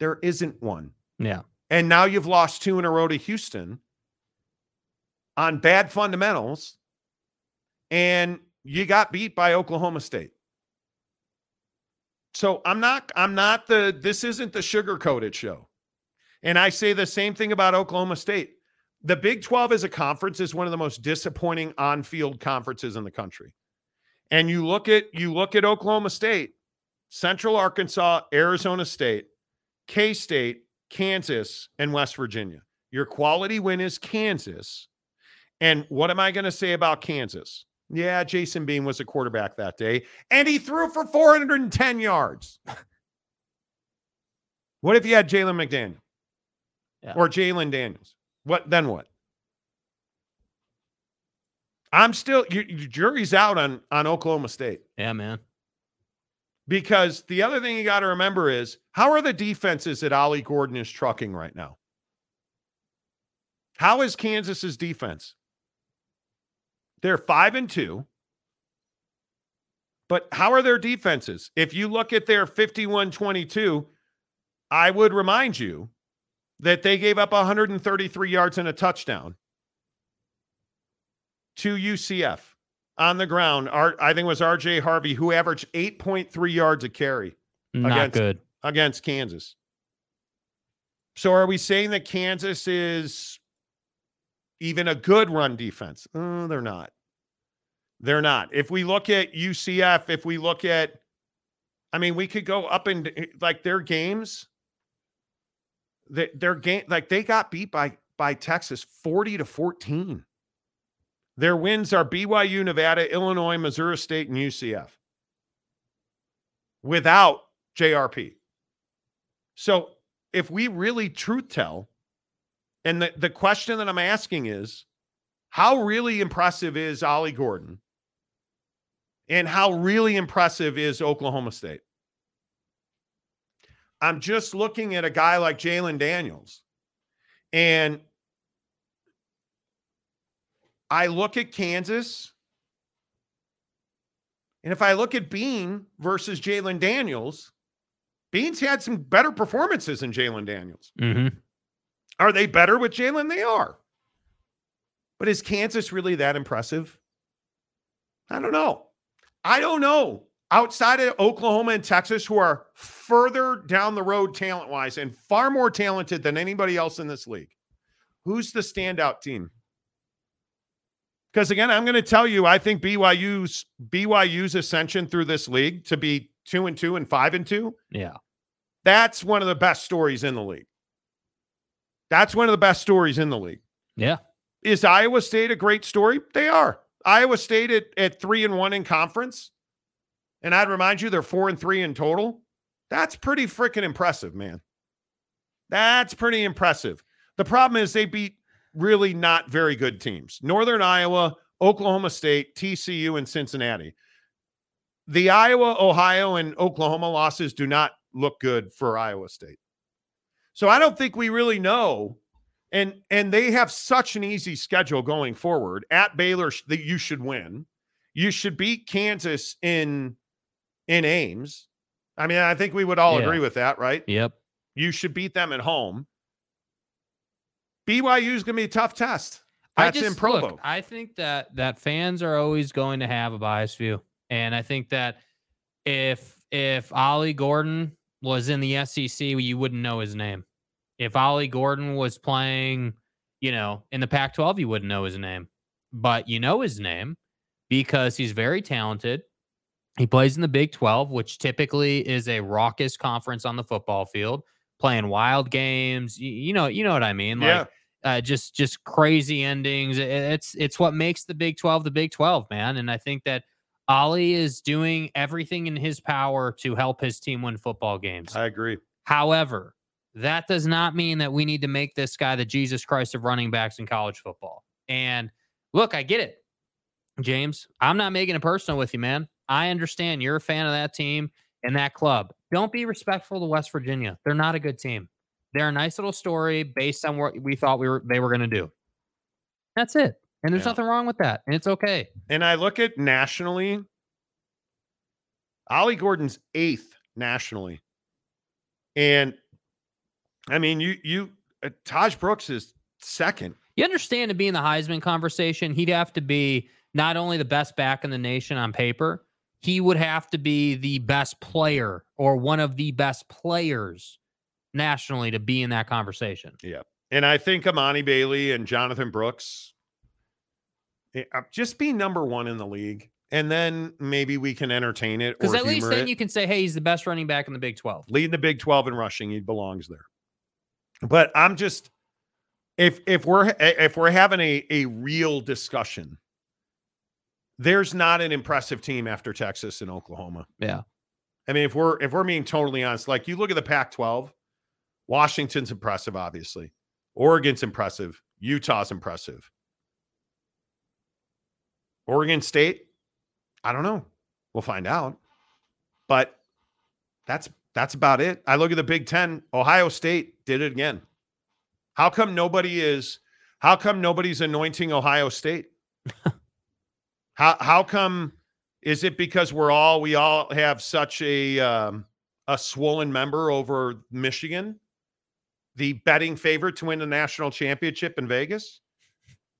There isn't one. Yeah. And now you've lost two in a row to Houston on bad fundamentals, and you got beat by Oklahoma State. So I'm not, I'm not the, this isn't the sugar coated show. And I say the same thing about Oklahoma State. The Big 12 as a conference is one of the most disappointing on-field conferences in the country. And you look at you look at Oklahoma State, Central Arkansas, Arizona State, K-State, Kansas, and West Virginia. Your quality win is Kansas. And what am I going to say about Kansas? Yeah, Jason Bean was a quarterback that day, and he threw for 410 yards. what if you had Jalen McDaniel Yeah. or Jalon Daniels? What then? What? I'm still your, your jury's out on on Oklahoma State Yeah, man. because the other thing you got to remember is how are the defenses that Ollie Gordon is trucking right now? How is Kansas's defense? They're five and two. But how are their defenses? If you look at their 51 22, I would remind you that they gave up 133 yards and a touchdown to UCF on the ground. I think it was RJ Harvey who averaged 8.3 yards a carry Not Against- good. against Kansas. So are we saying that Kansas is even a good run defense? Oh, they're not. They're not. If we look at UCF, if we look at, I mean, we could go up and eh, like their games. Their game, like they got beat by by Texas 40 to 14. Their wins are BYU, Nevada, Illinois, Missouri State, and UCF without JRP. So if we really truth tell, and the, the question that I'm asking is how really impressive is Ollie Gordon? And how really impressive is Oklahoma State? I'm just looking at a guy like Jalon Daniels. And I look at Kansas. And if I look at Bean versus Jalon Daniels, Bean's had some better performances than Jalon Daniels. Mm-hmm. Are they better with Jalon? They are. But is Kansas really that impressive? I don't know. I don't know. Outside of Oklahoma and Texas, who are further down the road talent wise and far more talented than anybody else in this league, who's the standout team? Because again, I'm going to tell you, I think BYU's BYU's ascension through this league to be two and two and five and two. Yeah. That's one of the best stories in the league. That's one of the best stories in the league. Yeah. Is Iowa State a great story? They are. Iowa State at, at three and one in conference. And I'd remind you, they're four and three in total. That's pretty freaking impressive, man. That's pretty impressive. The problem is they beat really not very good teams Northern Iowa, Oklahoma State, TCU, and Cincinnati. The Iowa, Ohio, and Oklahoma losses do not look good for Iowa State. So I don't think we really know. And and they have such an easy schedule going forward. At Baylor that you should win. You should beat Kansas in in Ames. I mean, I think we would all Yeah. agree with that, right? Yep. You should beat them at home. BYU is going to be a tough test. I That's just, in Provo. Look, I think that that fans are always going to have a biased view, and I think that if if Ollie Gordon was in the SEC, you wouldn't know his name. If Ollie Gordon was playing, you know, in the Pac-12, you wouldn't know his name, but you know his name because he's very talented. He plays in the Big 12, which typically is a raucous conference on the football field, playing wild games. You, you know, you know what I mean? Like, yeah. uh, just just crazy endings. It- It's it's what makes the Big Twelve the Big Twelve, man. And I think that Ollie is doing everything in his power to help his team win football games. I agree. However, that does not mean that we need to make this guy the Jesus Christ of running backs in college football. And look, I get it, James. I'm not making it personal with you, man. I understand you're a fan of that team and that club. Don't be respectful to West Virginia. They're not a good team. They're a nice little story based on what we thought we were they were going to do. That's it. And there's Yeah. nothing wrong with that. And it's okay. And I look at nationally, Ollie Gordon's eighth nationally. And I mean, you, you, uh, Tahj Brooks is second. You understand to be in the Heisman conversation, he'd have to be not only the best back in the nation on paper, he would have to be the best player or one of the best players nationally to be in that conversation. Yeah. And I think Emani Bailey and Jonathon Brooks Eh, uh, just be number one in the league. And then maybe we can entertain it Because at least then it. you can say, hey, he's the best running back in the Big 12. leading the Big 12 in rushing. He belongs there. But I'm just if if we're eh, if we're having a a real discussion, there's not an impressive team after Texas and Oklahoma. Yeah. I mean, if we're if we're being totally honest, like you look at the Pac-12, Washington's impressive, obviously. Oregon's impressive. Utah's impressive. Oregon State, I don't know. We'll find out. But that's that's about it. I look at the Big Ten. Ohio State did it again. How come nobody is? How come nobody's anointing Ohio State? how how come? Is it because we're all we all have such a um, a swollen member over Michigan, the betting favorite to win the national championship in Vegas?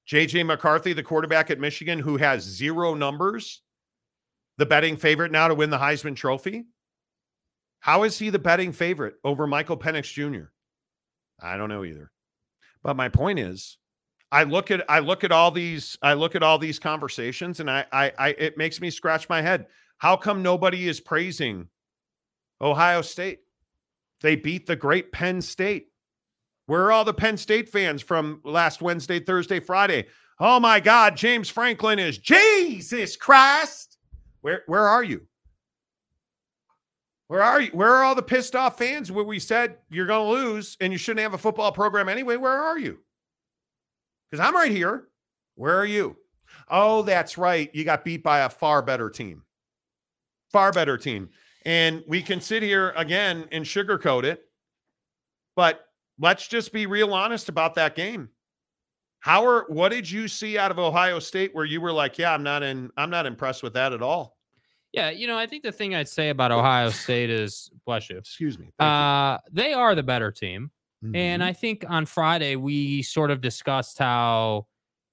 JJ McCarthy, the quarterback at Michigan, who has zero numbers, the betting favorite now to win the Heisman Trophy. How is he the betting favorite over Michael Penix Jr.? I don't know either. But my point is, I look at I look at all these I look at all these conversations, and I I, I it makes me scratch my head. How come nobody is praising Ohio State? They beat the great Penn State. Where are all the Penn State fans from last Wednesday, Thursday, Friday? Oh my God, James Franklin is Jesus Christ. Where where are you? Where are you? Where are all the pissed off fans where we said you're going to lose and you shouldn't have a football program anyway? Where are you? Because I'm right here. Where are you? Oh, that's right. You got beat by a far better team. Far better team. And we can sit here again and sugarcoat it, but let's just be real honest about that game. How are what did you see out of Ohio State where you were like, yeah, I'm not in, I'm not impressed with that at all? Yeah, you know, I think the thing I'd say about Ohio State is, bless you, Excuse me. uh, they are the better team. Mm-hmm. And I think on Friday we sort of discussed how,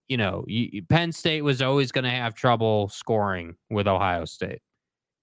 you know, y- Penn State was always going to have trouble scoring with Ohio State.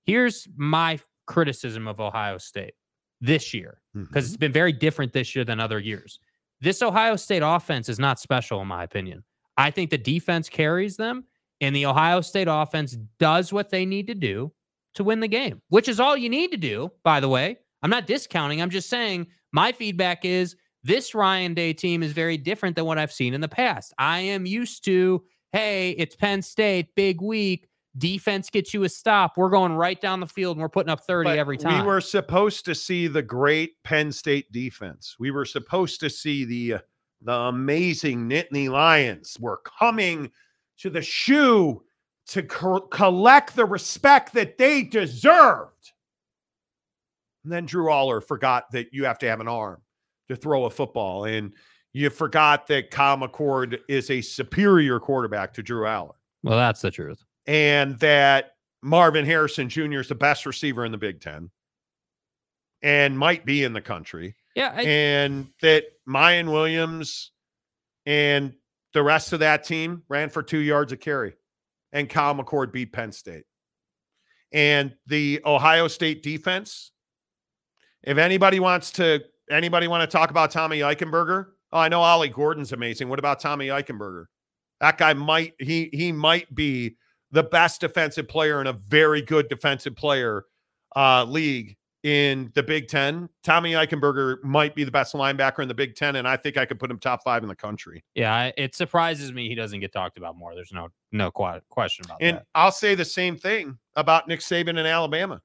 Here's my criticism of Ohio State this year because Mm-hmm. it's been very different this year than other years. This Ohio State offense is not special, in my opinion. I think the defense carries them, and the Ohio State offense does what they need to do to win the game, which is all you need to do, by the way. I'm not discounting. I'm just saying my feedback is this Ryan Day team is very different than what I've seen in the past. I am used to, hey, it's Penn State, big week. Defense gets you a stop. We're going right down the field and we're putting up 30 But every time. We were supposed to see the great Penn State defense. We were supposed to see the uh, the amazing Nittany Lions were coming to the shoe to co- collect the respect that they deserved. And then Drew Allar forgot that you have to have an arm to throw a football, and you forgot that Kyle McCord is a superior quarterback to Drew Allar well, that's the truth. And that Marvin Harrison Jr. is the best receiver in the Big Ten and might be in the country, Yeah. I, and that Miyan Williams and the rest of that team ran for two yards of carry, and Kyle McCord beat Penn State. And the Ohio State defense, if anybody wants to, anybody want to talk about Tommy Eichenberger? Oh, I know Ollie Gordon's amazing. What about Tommy Eichenberger? That guy might he he might be the best defensive player in a very good defensive player uh, league in the Big Ten. Tommy Eichenberger might be the best linebacker in the Big Ten, and I think I could put him top five in the country. yeah. It surprises me he doesn't get talked about more. There's no no question about And that. And I'll say the same thing about Nick Saban in Alabama.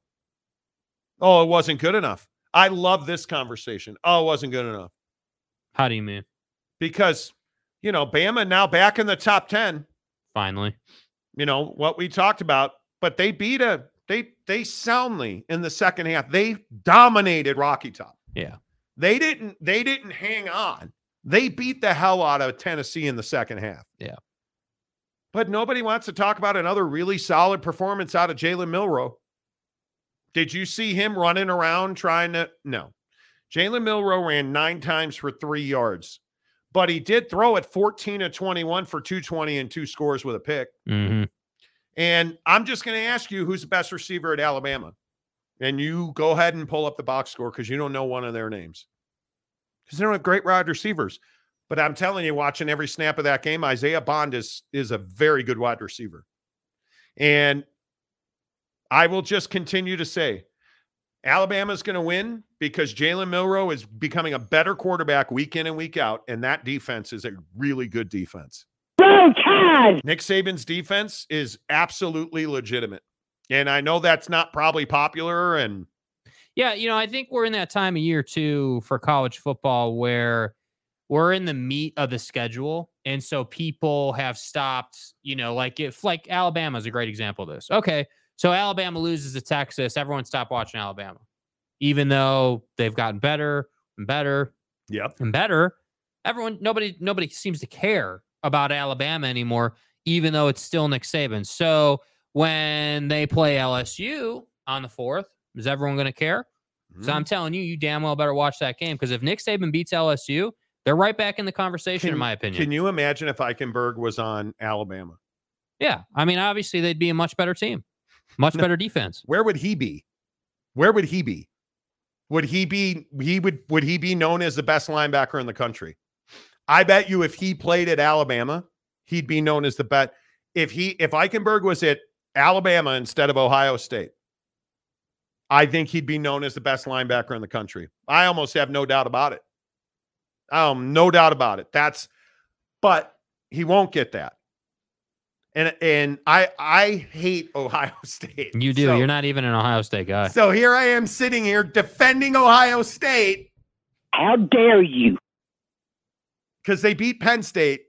Oh, it wasn't good enough. I love this conversation. Oh, it wasn't good enough How do you mean? because you know Bama now back in the top ten. Finally. You know what we talked about but they beat a they they soundly in the second half. They dominated rocky top. Yeah. they didn't they didn't hang on. They beat the hell out of tennessee in the second half. Yeah. but nobody wants to talk about another really solid performance out of Jalen Milroe did you see him running around trying to no. Jalen Milroe ran nine times for three yards but he did throw at 14 to 21 for 220 and two scores with a pick hmm and I'm just going to ask you who's the best receiver at Alabama. And you go ahead and pull up the box score because you don't know one of their names. Because they don't have great wide receivers. But I'm telling you, watching every snap of that game, Isaiah Bond is is a very good wide receiver. And I will just continue to say Alabama's going to win because Jalen Milroe is becoming a better quarterback week in and week out. And that defense is a really good defense. Nick Saban's defense is absolutely legitimate. And I know that's not probably popular and Yeah, you know, I think we're in that time of year too for college football where we're in the meat of the schedule. And so people have stopped, you know, like if like Alabama is a great example of this. Okay. So Alabama loses to Texas, everyone stopped watching Alabama. Even though they've gotten better and better yep. and better, everyone nobody nobody seems to care about Alabama anymore, even though it's still Nick Saban. So when they play LSU on the fourth, is everyone going to care? So mm-hmm. I'm telling you, you damn well better watch that game because if Nick Saban beats LSU, they're right back in the conversation, in my opinion. Can you imagine if Eichenberg was on Alabama? yeah, I mean, obviously they'd be a much better team, much No. better defense. Where would he be? Where would he be? would he be he would would he be known as the best linebacker in the country? I bet you if he played at Alabama, he'd be known as the best. If he if Eichenberg was at Alabama instead of Ohio State, I think he'd be known as the best linebacker in the country. I almost have no doubt about it. Um, no doubt about it. That's but he won't get that. And and I I hate Ohio State. You do. So- You're not even an Ohio State guy. so here I am sitting here defending Ohio State How dare you? because they beat Penn State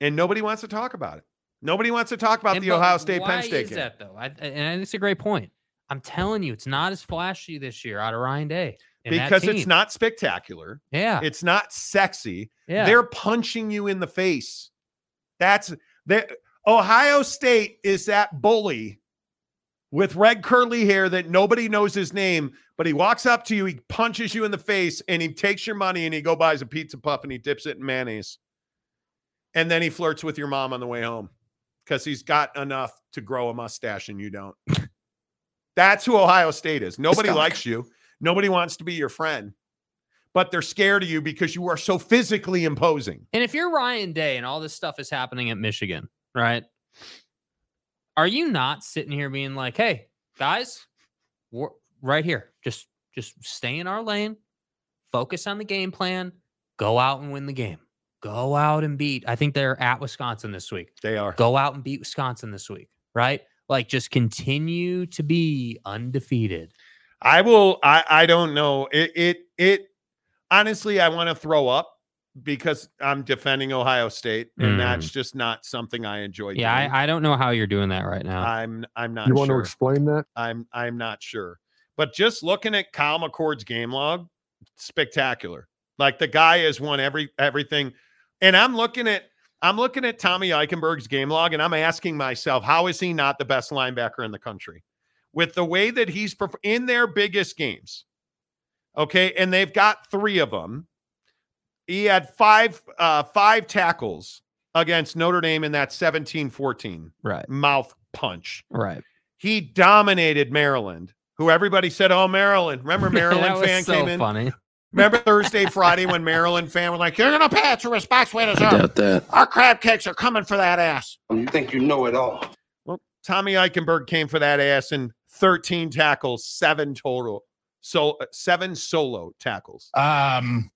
and nobody wants to talk about it. Nobody wants to talk about And the Ohio State Penn State is game. that though? I, and it's a great point. I'm telling you, it's not as flashy this year out of Ryan Day. because it's not spectacular. Yeah, It's not sexy. yeah. They're punching you in the face. That's the Ohio State is that bully with red curly hair that nobody knows his name, but he walks up to you, he punches you in the face, and he takes your money and he go buys a pizza puff and he dips it in mayonnaise. And then he flirts with your mom on the way home because he's got enough to grow a mustache and you don't. That's who Ohio State is. Nobody likes you. Nobody wants to be your friend, but they're scared of you because you are so physically imposing. And if you're Ryan Day and all this stuff is happening at Michigan, right? Are you not sitting here being like, "Hey, guys, we're right here. Just just stay in our lane. Focus on the game plan. Go out and win the game. Go out and beat. I think they're at Wisconsin this week. They are. Go out and beat Wisconsin this week, right? Like just continue to be undefeated. I will. I I don't know. It it it. Honestly, I want to throw up because I'm defending Ohio State, and Mm. that's just not something I enjoy. Yeah, doing. I, I don't know how you're doing that right now. I'm I'm not You want sure. to explain that? I'm I'm not sure. But just looking at Kyle McCord's game log, spectacular. Like the guy has won every everything. And I'm looking at I'm looking at Tommy Eichenberg's game log and I'm asking myself, how is he not the best linebacker in the country? With the way that he's perf- in their biggest games. Okay, and they've got 3 of them. He had 5 uh 5 tackles against Notre Dame in that 17-14 right, mouth punch right. he dominated Maryland, who everybody said, "Oh, Maryland." Remember that Maryland was fan so came in. funny. Remember Thursday, Friday when Maryland fan was like, "You're gonna pay it to respect we deserve. that. Our crab cakes are coming for that ass." You think you know it all. Well, Tommy Eichenberg came for that ass in 13 tackles, seven total, so uh, seven solo tackles. Um,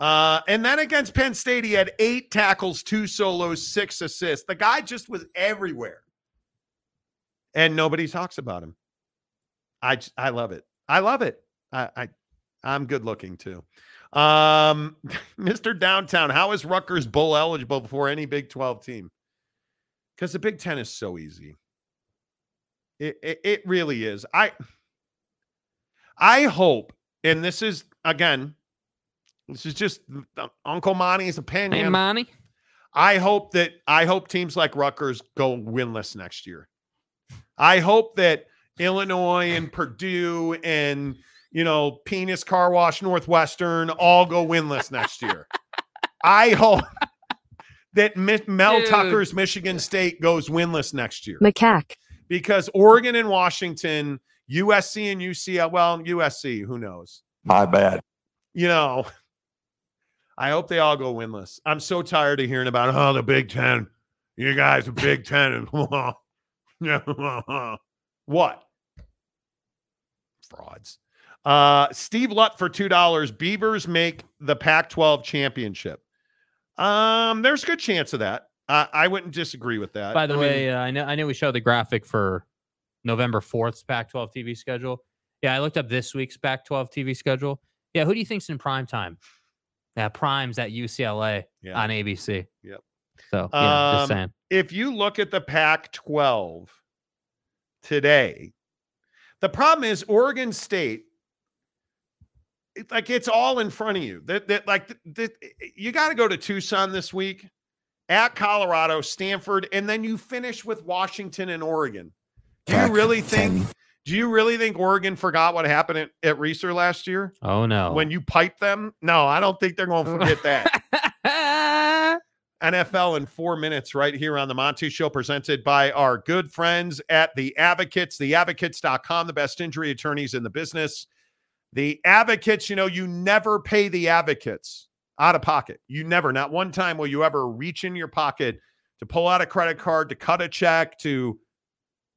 Uh, and then against Penn State, he had eight tackles, two solos, six assists. The guy just was everywhere, and nobody talks about him. I I love it. I love it. I, I I'm good looking too. Um, Mr. Downtown, how is Rutgers bowl eligible before any Big 12 team? Because the Big Ten is so easy. It, it it really is. I I hope, and this is again, this is just uh, Uncle Monty's opinion. Hey, Monty. I hope that I hope teams like Rutgers go winless next year. I hope that Illinois and Purdue and you know Penis Car Wash Northwestern all go winless next year. I hope that Mel Dude. Tucker's Michigan State goes winless next year Macaque. because Oregon and Washington, USC and UCL, well, USC, who knows? my bad. you know, I hope they all go winless. I'm so tired of hearing about oh the Big Ten. You guys are Big Ten and what? Frauds. Uh Steve Lutt for two dollars. Beavers make the Pac-12 championship. Um, there's a good chance of that. I I wouldn't disagree with that. By the I mean, way, uh, I know I know we showed the graphic for November 4th's Pac-12 TV schedule. Yeah, I looked up this week's Pac-12 TV schedule. Yeah, who do you think's in prime time? Yeah, prime's at UCLA Yeah. on ABC. Yep. So yeah, Um, just saying. if you look at the Pac 12 today, the problem is Oregon State, it- like it's all in front of you. That, that like th- th- you got to go to Tucson this week, at Colorado, Stanford, and then you finish with Washington and Oregon. Do you Pac really think? Do you really think Oregon forgot what happened at, at Reser last year Oh no. when you pipe them? No, I don't think they're going to forget that. NFL in four minutes right here on the Monty Show, presented by our good friends at The Advocates, theadvocates.com, the best injury attorneys in the business. The Advocates, you know, you never pay the Advocates out of pocket. You never, not one time will you ever reach in your pocket to pull out a credit card, to cut a check, to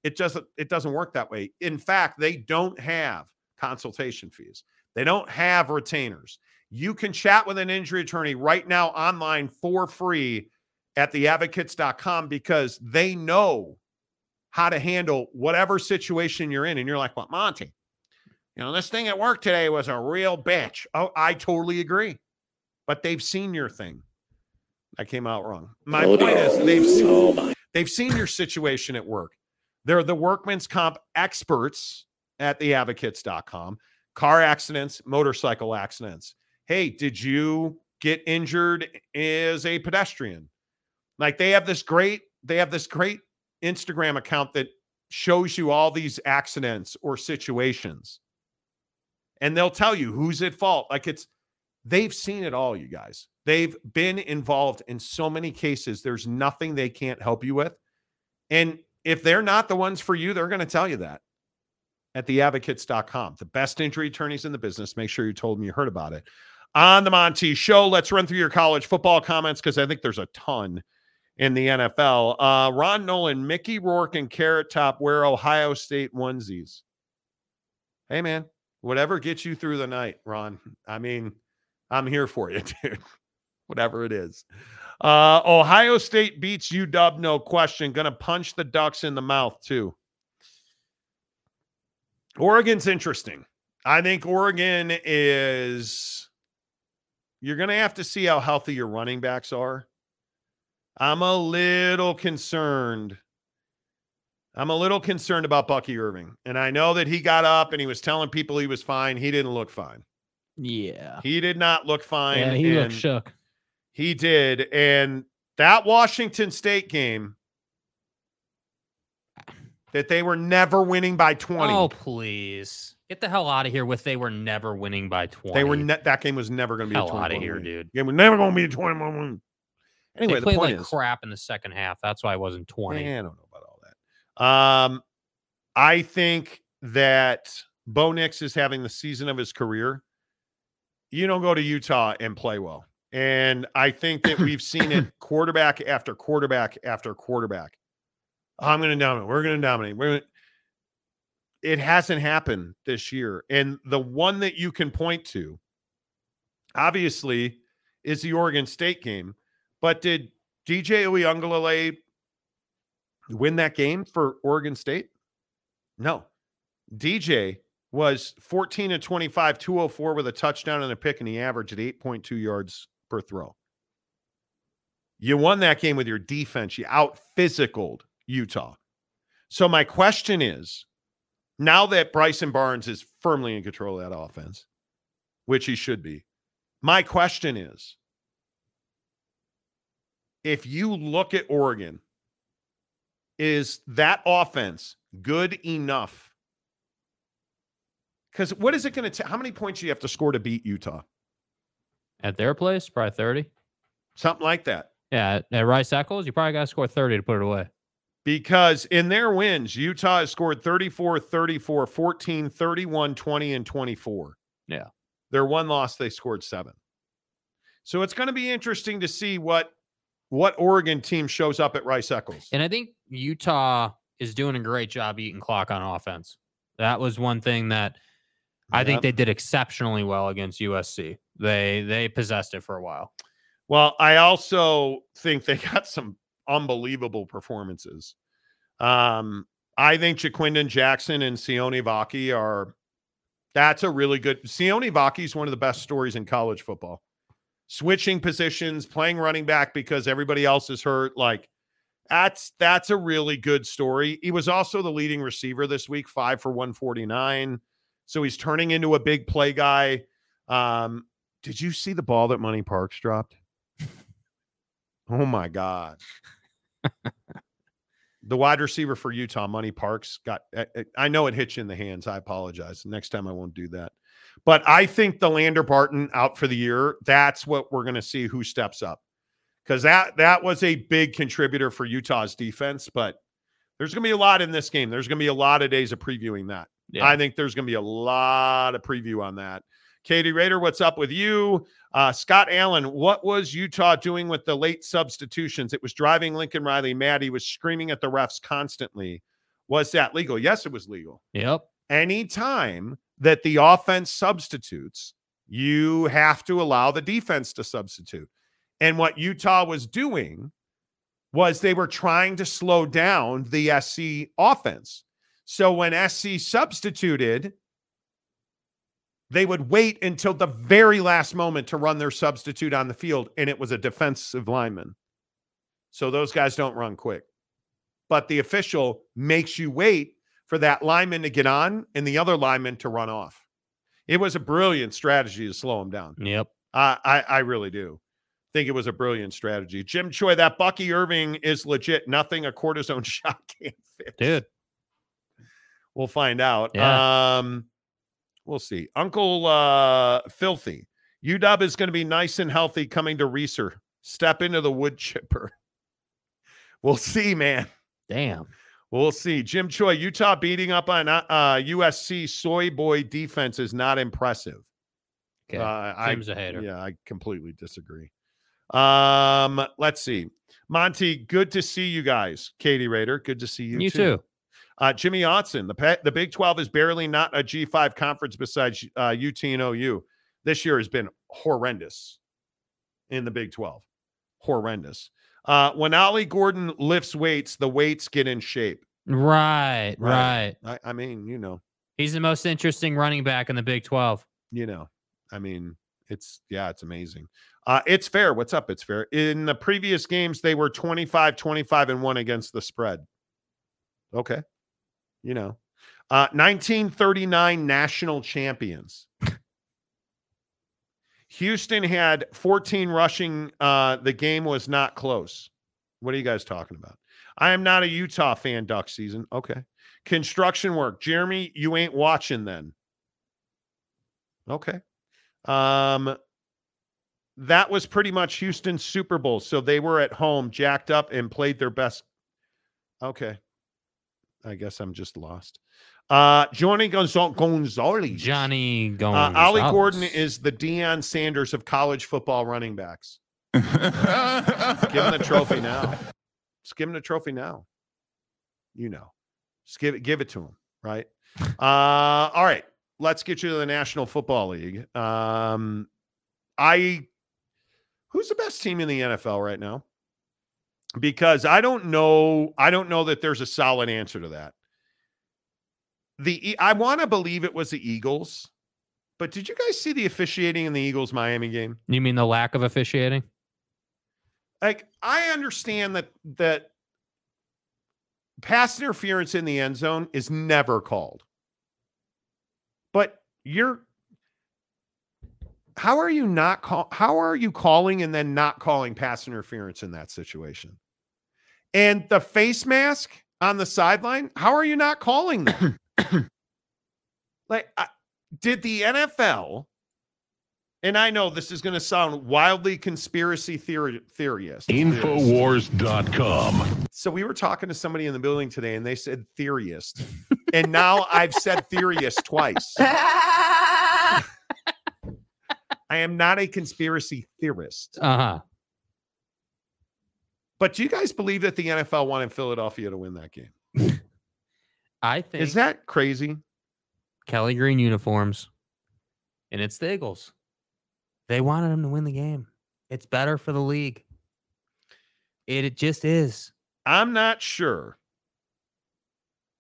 it doesn't it doesn't work that way. In fact, they don't have consultation fees. They don't have retainers. You can chat with an injury attorney right now online for free at theadvocates.com because they know how to handle whatever situation you're in. And you're like, well, Monty, you know, this thing at work today was a real bitch. Oh, I totally agree. But they've seen your thing. I came out wrong. My Oh, point no. is they've oh, seen, Oh, they've seen your situation at work. They're the workman's comp experts at theadvocates.com. Car accidents, motorcycle accidents. Hey, did you get injured as a pedestrian? Like they have this great, they have this great Instagram account that shows you all these accidents or situations. And they'll tell you who's at fault. Like it's they've seen it all, you guys. They've been involved in so many cases. There's nothing they can't help you with. And if they're not the ones for you, they're going to tell you that at theadvocates.com. The best injury attorneys in the business. Make sure you told them you heard about it. On the Monty Show, let's run through your college football comments because I think there's a ton in the NFL. Uh, Ron Nolan, Mickey Rourke, and Carrot Top wear Ohio State onesies. Hey, man, whatever gets you through the night, Ron. I mean, I'm here for you, dude. whatever it is. Uh, Ohio State beats UW, no question. Gonna punch the Ducks in the mouth, too. Oregon's interesting. I think Oregon is, you're going to have to see how healthy your running backs are. I'm a little concerned. I'm a little concerned about Bucky Irving. And I know that he got up and he was telling people he was fine. He didn't look fine. Yeah. He did not look fine. Yeah, he looked shook. He did. And that Washington State game that they were never winning by 20. Oh, please. Get the hell out of here with they were never winning by 20. They were ne- that game was never going to be Hell a 21 outta here, win. dude. Game was never going to be a 21 win. Anyway, they the played point like is, crap in the second half. That's why it wasn't 20. Eh, I don't know about all that. Um, I think that Bo Nix is having the season of his career. You don't go to Utah and play well. And I think that we've seen it quarterback after quarterback after quarterback. I'm going to dominate. We're going to dominate. We're gonna... It hasn't happened this year. And the one that you can point to, obviously, is the Oregon State game. But did DJ Uiagalelei win that game for Oregon State? No. DJ was 14 and 25, 204 with a touchdown and a pick, and he averaged at 8.2 yards per throw. You won that game with your defense. You out physicaled Utah. So, my question is now that Bryson Barnes is firmly in control of that offense, which he should be, my question is if you look at Oregon, is that offense good enough? Because what is it going to take? How many points do you have to score to beat Utah? At their place, probably 30. Something like that. Yeah, at, at Rice Eccles, you probably got to score 30 to put it away. Because in their wins, Utah has scored 34, 34, 14, 31, 20, and 24. Yeah. Their one loss, they scored seven. So it's going to be interesting to see what what Oregon team shows up at Rice Eccles. And I think Utah is doing a great job eating clock on offense. That was one thing that I think they did exceptionally well against USC. They they possessed it for a while. Well, I also think they got some unbelievable performances. Um, I think Ja'Quinden Jackson and Sione Vaki are that's a really good Sione Vaki is one of the best stories in college football. Switching positions, playing running back because everybody else is hurt. Like that's that's a really good story. He was also the leading receiver this week, five for 149. So he's turning into a big play guy. Um, did you see the ball that Money Parks dropped? Oh my God. the wide receiver for Utah, Money Parks, got. I- I- I know it hit you in the hands. I apologize. Next time I won't do that. But I think the Lander Barton out for the year. That's what we're going to see who steps up. because that that was a big contributor for Utah's defense. But there's going to be a lot in this game. There's going to be a lot of days of previewing that. Yeah. I think there's going to be a lot of preview on that. Katie Rader, what's up with you? Uh, Scott Allen, what was Utah doing with the late substitutions? It was driving Lincoln Riley mad. He was screaming at the refs constantly. Was that legal? Yes, it was legal. Yep. Anytime that the offense substitutes, you have to allow the defense to substitute. And what Utah was doing was they were trying to slow down the SC offense. So when SC substituted, they would wait until the very last moment to run their substitute on the field, and it was a defensive lineman. So those guys don't run quick. But the official makes you wait for that lineman to get on and the other lineman to run off. It was a brilliant strategy to slow him down. Yep. I, I, I really do think it was a brilliant strategy. Jim Choi, that Bucky Irving is legit. Nothing a cortisone shot can't fix. Dude. We'll find out. Yeah. Um, we'll see. Uncle uh, Filthy, UW is going to be nice and healthy coming to Reser. Step into the wood chipper. We'll see, man. Damn. We'll see. Jim Choi, Utah beating up on uh, USC soy boy defense is not impressive. Okay. Uh, Jim's I, a hater. Yeah, I completely disagree. Um, let's see. Monty, good to see you guys. Katie Rader, good to see you. You too. Uh, Jimmy Otson, the the Big 12 is barely not a G5 conference besides uh, UT and OU. This year has been horrendous in the Big 12. Horrendous. Uh, when Ollie Gordon lifts weights, the weights get in shape. Right, right. I, I mean, you know, He's the most interesting running back in the Big 12. you know, I mean, it's yeah, it's amazing. Uh, it's fair. What's up? It's fair. In the previous games, they were 25, 25, and one against the spread. Okay. You know, uh, 1939 national champions. Houston had 14 rushing. Uh, the game was not close. What are you guys talking about? I am not a Utah fan duck season. Okay. Construction work. Jeremy, you ain't watching then. Okay. Um that was pretty much Houston's Super Bowl. So they were at home, jacked up, and played their best. Okay. I guess I'm just lost. Uh Johnny Gonzal- Gonzalez. Johnny Uh, Gonzalez. Ollie Gordon is the Deion Sanders of college football running backs. Give him the trophy now. Just give him the trophy now. You know, just give it, give it to him, right? Uh, all right, let's get you to the National Football League. Um, I, who's the best team in the NFL right now? Because I don't know, I don't know that there's a solid answer to that. The I want to believe it was the Eagles, but did you guys see the officiating in the Eagles Miami game? You mean the lack of officiating? like I understand that that pass interference in the end zone is never called. But you're how are you not call how are you calling and then not calling pass interference in that situation? And the face mask on the sideline, how are you not calling that? like I, did the NFL and I know this is going to sound wildly conspiracy theory theorist. Infowars.com. So we were talking to somebody in the building today and they said theorist. and now I've said theorist twice. I am not a conspiracy theorist. Uh huh. But do you guys believe that the NFL wanted Philadelphia to win that game? I think Is that crazy? Kelly Green uniforms, and it's the Eagles. They wanted them to win the game. It's better for the league. It, it just is. I'm not sure.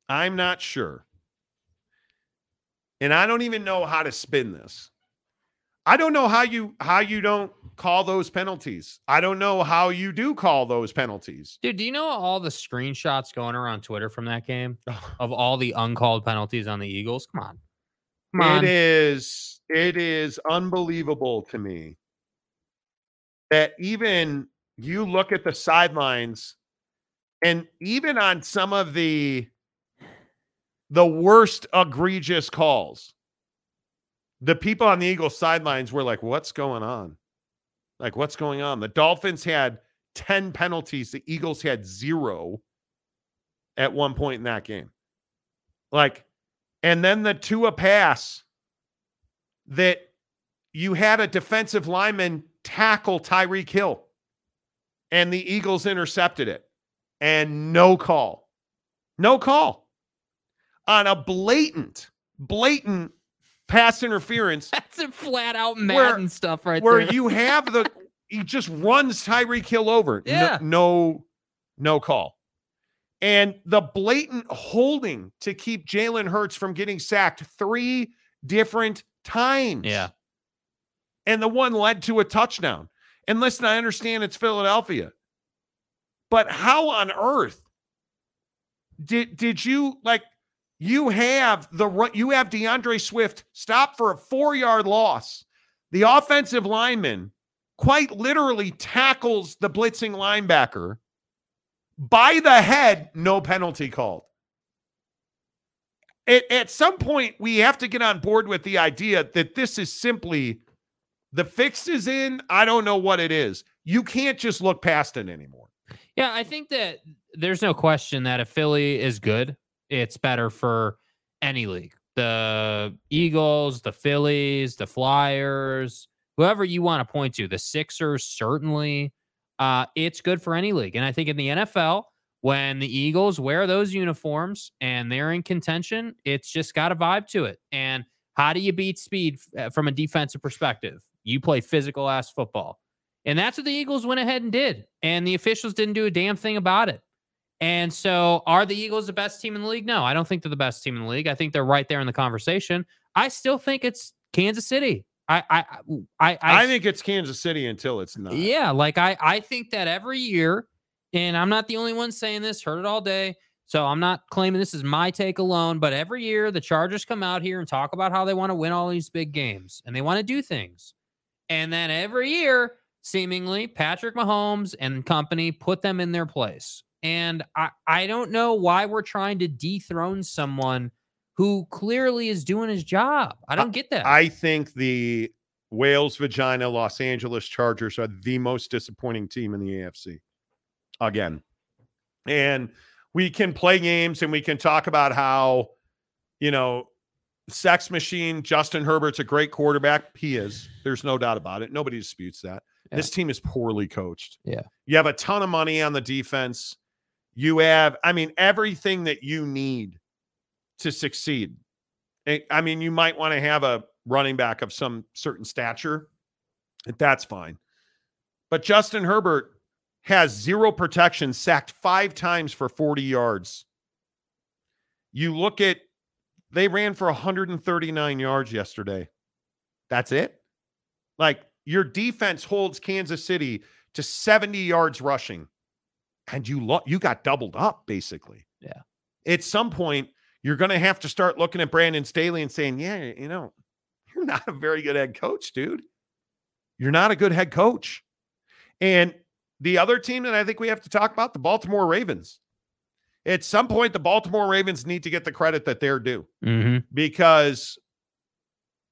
I'm not sure. And I don't even know how to spin this. I don't know how you how you don't call those penalties. I don't know how you do call those penalties. Dude, do you know all the screenshots going around Twitter from that game of all the uncalled penalties on the Eagles? Come on. Come on. It is it is unbelievable to me that even you look at the sidelines and even on some of the the worst egregious calls the people on the Eagles sidelines were like what's going on like what's going on the Dolphins had 10 penalties. The Eagles had zero at one point in that game. Like, and then the Tua pass that you had a defensive lineman tackle Tyreek Hill and the Eagles intercepted it and no call. No call on a blatant, blatant pass interference. That's a flat out Madden Where- stuff right there. where there. you have the he just runs Tyreek Hill over. No- Yeah. No, no, call. And the blatant holding to keep Jalen Hurts from getting sacked three different times. yeah. And the one led to a touchdown. And listen, I understand it's Philadelphia. But how on earth did did you like you have the you have D'Andre Swift stop for a 4-yard loss. The offensive lineman quite literally tackles the blitzing linebacker by the head, no penalty called. At, at some point, we have to get on board with the idea that this is simply the fix is in. I don't know what it is. You can't just look past it anymore. Yeah, I think that there's no question that if Philly is good, it's better for any league. The Eagles, the Phillies, the Flyers, whoever you want to point to, the Sixers, certainly. Uh, it's good for any league. And I think in the NFL, when the Eagles wear those uniforms and they're in contention, it's just got a vibe to it. And how do you beat speed uh, from a defensive perspective? You play physical ass football. And that's what the Eagles went ahead and did. And the officials didn't do a damn thing about it. And so, are the Eagles the best team in the league? No, I don't think they're the best team in the league. I think they're right there in the conversation. I still think it's Kansas City. I, I, I, I, I think it's Kansas City until it's not. yeah, like I, I think that every year, and I'm not the only one saying this, heard it all day. So I'm not claiming this is my take alone, but every year the Chargers come out here and talk about how they want to win all these big games and they want to do things. And then every year, seemingly, Patrick Mahomes and company put them in their place. And I, I don't know why we're trying to dethrone someone who clearly is doing his job. I don't get that. I think the Wales Vagina Los Angeles Chargers are the most disappointing team in the AFC. Again. And we can play games and we can talk about how, you know, sex machine Justin Herbert's a great quarterback. He is. There's no doubt about it. Nobody disputes that. This team is poorly coached. Yeah. You have a ton of money on the defense. You have, I mean, everything that you need to succeed. I mean, you might want to have a running back of some certain stature. That's fine. But Justin Herbert has zero protection, sacked five times for 40 yards. You look at, they ran for 139 yards yesterday. That's it. Like your defense holds Kansas City to 70 yards rushing, and you lo- you got doubled up basically. Yeah. At some point, you're going to have to start looking at Brandon Staley and saying, "Yeah, you know, you're not a very good head coach, dude. You're not a good head coach." And the other team that I think we have to talk about, the Baltimore Ravens. At some point, the Baltimore Ravens need to get the credit that they're due mm-hmm. because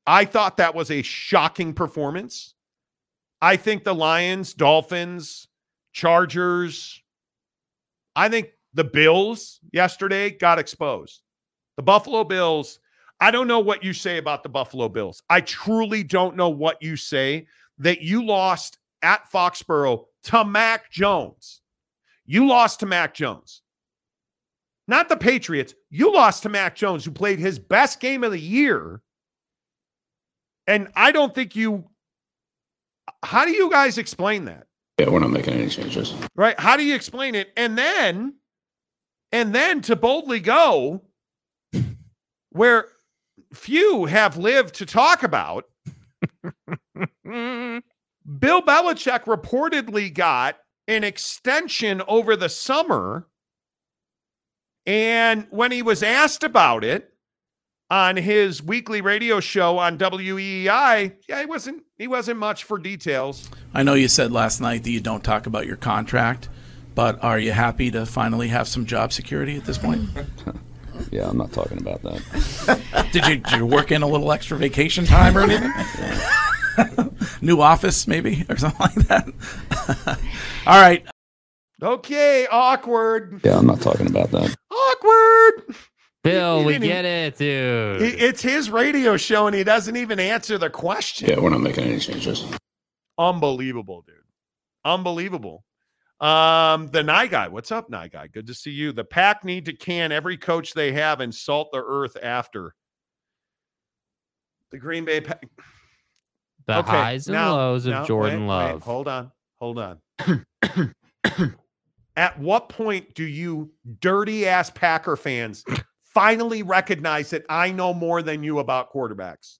I thought that was a shocking performance. I think the Lions, Dolphins, Chargers, I think the Bills yesterday got exposed. The Buffalo Bills, I don't know what you say about the Buffalo Bills. I truly don't know what you say that you lost at Foxborough to Mac Jones. You lost to Mac Jones. Not the Patriots. You lost to Mac Jones, who played his best game of the year. And I don't think you. How do you guys explain that? Yeah, we're not making any changes. Right? How do you explain it? And then, and then to boldly go where few have lived to talk about, Bill Belichick reportedly got an extension over the summer. And when he was asked about it on his weekly radio show on WEEI, yeah, he wasn't he wasn't much for details. I know you said last night that you don't talk about your contract, but are you happy to finally have some job security at this point? Yeah, I'm not talking about that. did, you, did you work in a little extra vacation time or anything? New office, maybe, or something like that? All right. Okay, awkward. Yeah, I'm not talking about that. Awkward. Bill, we get it, dude. It's his radio show and he doesn't even answer the question. Yeah, we're not making any changes. Unbelievable, dude. Unbelievable. Um, the Nye guy. What's up, Nye guy? Good to see you. The pack need to can every coach they have and salt the earth after. The Green Bay pack. the Okay, highs and now- lows of now, Jordan wait, wait, Love. hold on. Hold on. At what point do you dirty ass Packer fans finally recognize that I know more than you about quarterbacks?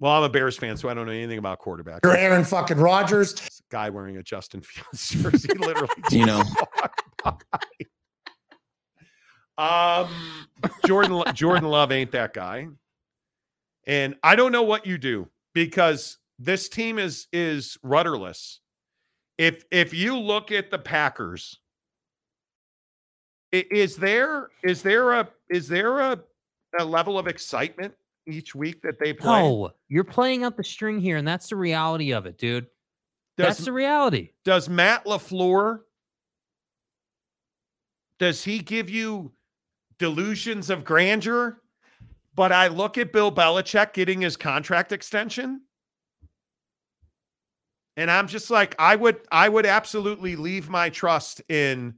Well, I'm a Bears fan, so I don't know anything about quarterbacks. You're Aaron fucking Rodgers. This guy wearing a Justin Fields jersey, literally. You know. um, Jordan Lo- Jordan Love ain't that guy, and I don't know what you do because this team is is rudderless. If if you look at the Packers, i- is there is there a is there a a level of excitement each week that they play? No, you're playing out the string here, and that's the reality of it, dude. Does- that's the reality. Does Matt LaFleur does he give you delusions of grandeur? But I look at Bill Belichick getting his contract extension. And I'm just like, I would I would absolutely leave my trust in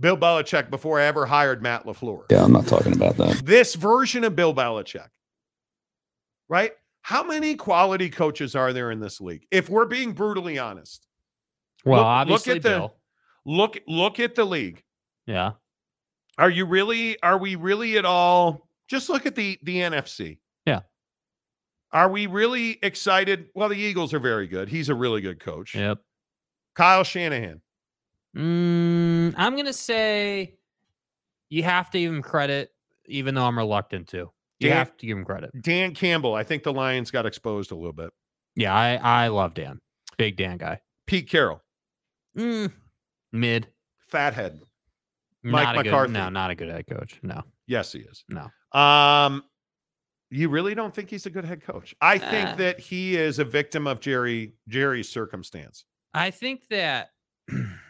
Bill Belichick before I ever hired Matt LaFleur. Yeah, I'm not talking about that. This version of Bill Belichick. Right? How many quality coaches are there in this league? If we're being brutally honest. Well, Look- obviously, look at the Bill. look look at the league. Yeah. Are you really are we really at all just look at the the NFC. Yeah. Are we really excited? Well, the Eagles are very good. He's a really good coach. Yep. Kyle Shanahan. Mm, I'm gonna say you have to give him credit, even though I'm reluctant to. You Dan- have to give him credit. Dan Campbell. I think the Lions got exposed a little bit. Yeah, I I love Dan, big Dan guy. Pete Carroll, Mm, mid. fathead. Mike not McCarthy. Good, no, not a good head coach. No, Yes, he is. no. Um, you really don't think he's a good head coach? I think Uh. that he is a victim of Jerry Jerry's circumstance. I think that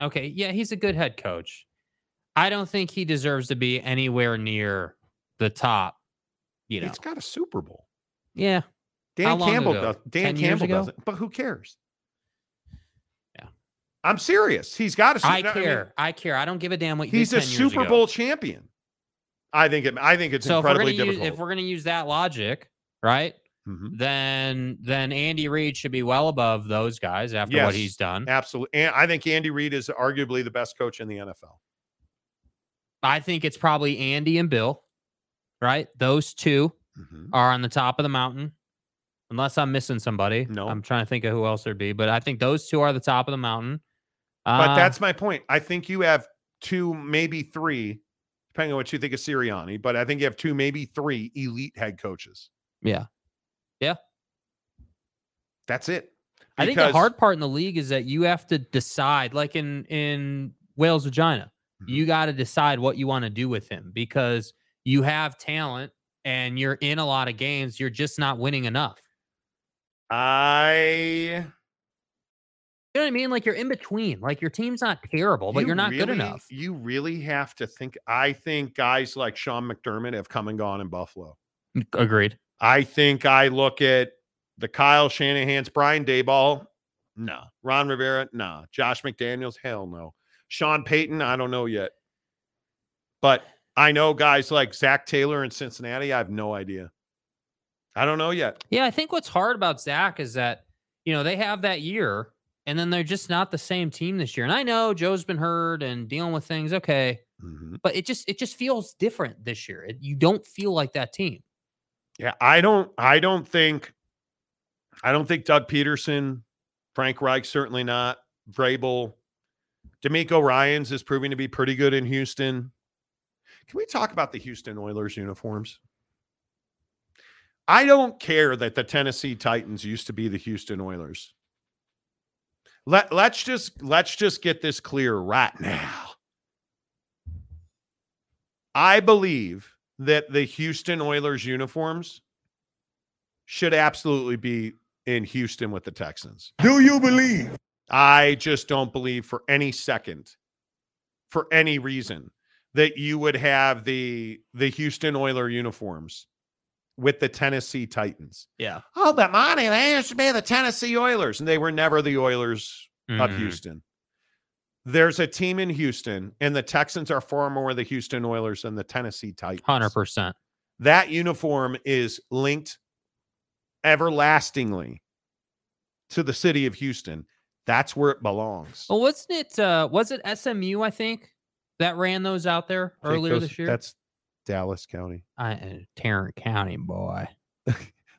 okay, yeah, he's a good head coach. I don't think he deserves to be anywhere near the top. You know, He's got a Super Bowl. yeah, Dan Campbell ago? does. Dan Campbell doesn't. But who cares? Yeah. I'm serious. He's got a. Su- I no, mean, care. I care. I don't give a damn what you he's a 10 years Super ago. Bowl champion. I think it. I think it's So if incredibly use difficult. if we're gonna use that logic, right? Mhm. Then then Andy Reid should be well above those guys after what he's done. Absolutely, and I think Andy Reid is arguably the best coach in the NFL. I think it's probably Andy and Bill, right? Those two Mhm. are on the top of the mountain. Unless I'm missing somebody. No. I'm trying to think of who else there'd be, but I think those two are the top of the mountain. But Uh, that's my point. I think you have two, maybe three, depending on what you think of Sirianni. But I think you have two, maybe three elite head coaches. yeah. That's it. I think the hard part in the league is that you have to decide, like in in Wales Vagina, Mm-hmm. you got to decide what you want to do with him because you have talent and you're in a lot of games. You're just not winning enough. I. You know what I mean? Like you're in between. Like your team's not terrible, but you you're not good enough. You really have to think. I think guys like Sean McDermott have come and gone in Buffalo. Agreed. I think I look at the Kyle Shanahan's, Brian Daboll, no. Ron Rivera, no. Josh McDaniels, hell no. Sean Payton, I don't know yet. But I know guys like Zac Taylor in Cincinnati. I have no idea. I don't know yet. Yeah, I think what's hard about Zach is that you know they have that year, and then they're just not the same team this year. And I know Joe's been hurt and dealing with things. Okay, Mhm. but it just it just feels different this year. It, you don't feel like that team. Yeah, I don't I don't think I don't think Doug Pederson, Frank Reich, certainly not. Vrabel, DeMeco Ryans is proving to be pretty good in Houston. Can we talk about the Houston Oilers uniforms? I don't care that the Tennessee Titans used to be the Houston Oilers. Let, let's just let's just get this clear right now. I believe that the Houston Oilers uniforms should absolutely be in Houston with the Texans. Do you believe? I just don't believe for any second, for any reason, that you would have the the Houston Oiler uniforms with the Tennessee Titans. Yeah. Oh, but money, they used to be the Tennessee Oilers, and they were never the Oilers of Mhm. Houston. There's a team in Houston, and the Texans are far more the Houston Oilers than the Tennessee Titans. 100%. That uniform is linked everlastingly to the city of Houston. That's where it belongs. Well, wasn't it uh was it SMU, I think, that ran those out there earlier those- this year? That's Dallas County. I, uh, Tarrant County boy.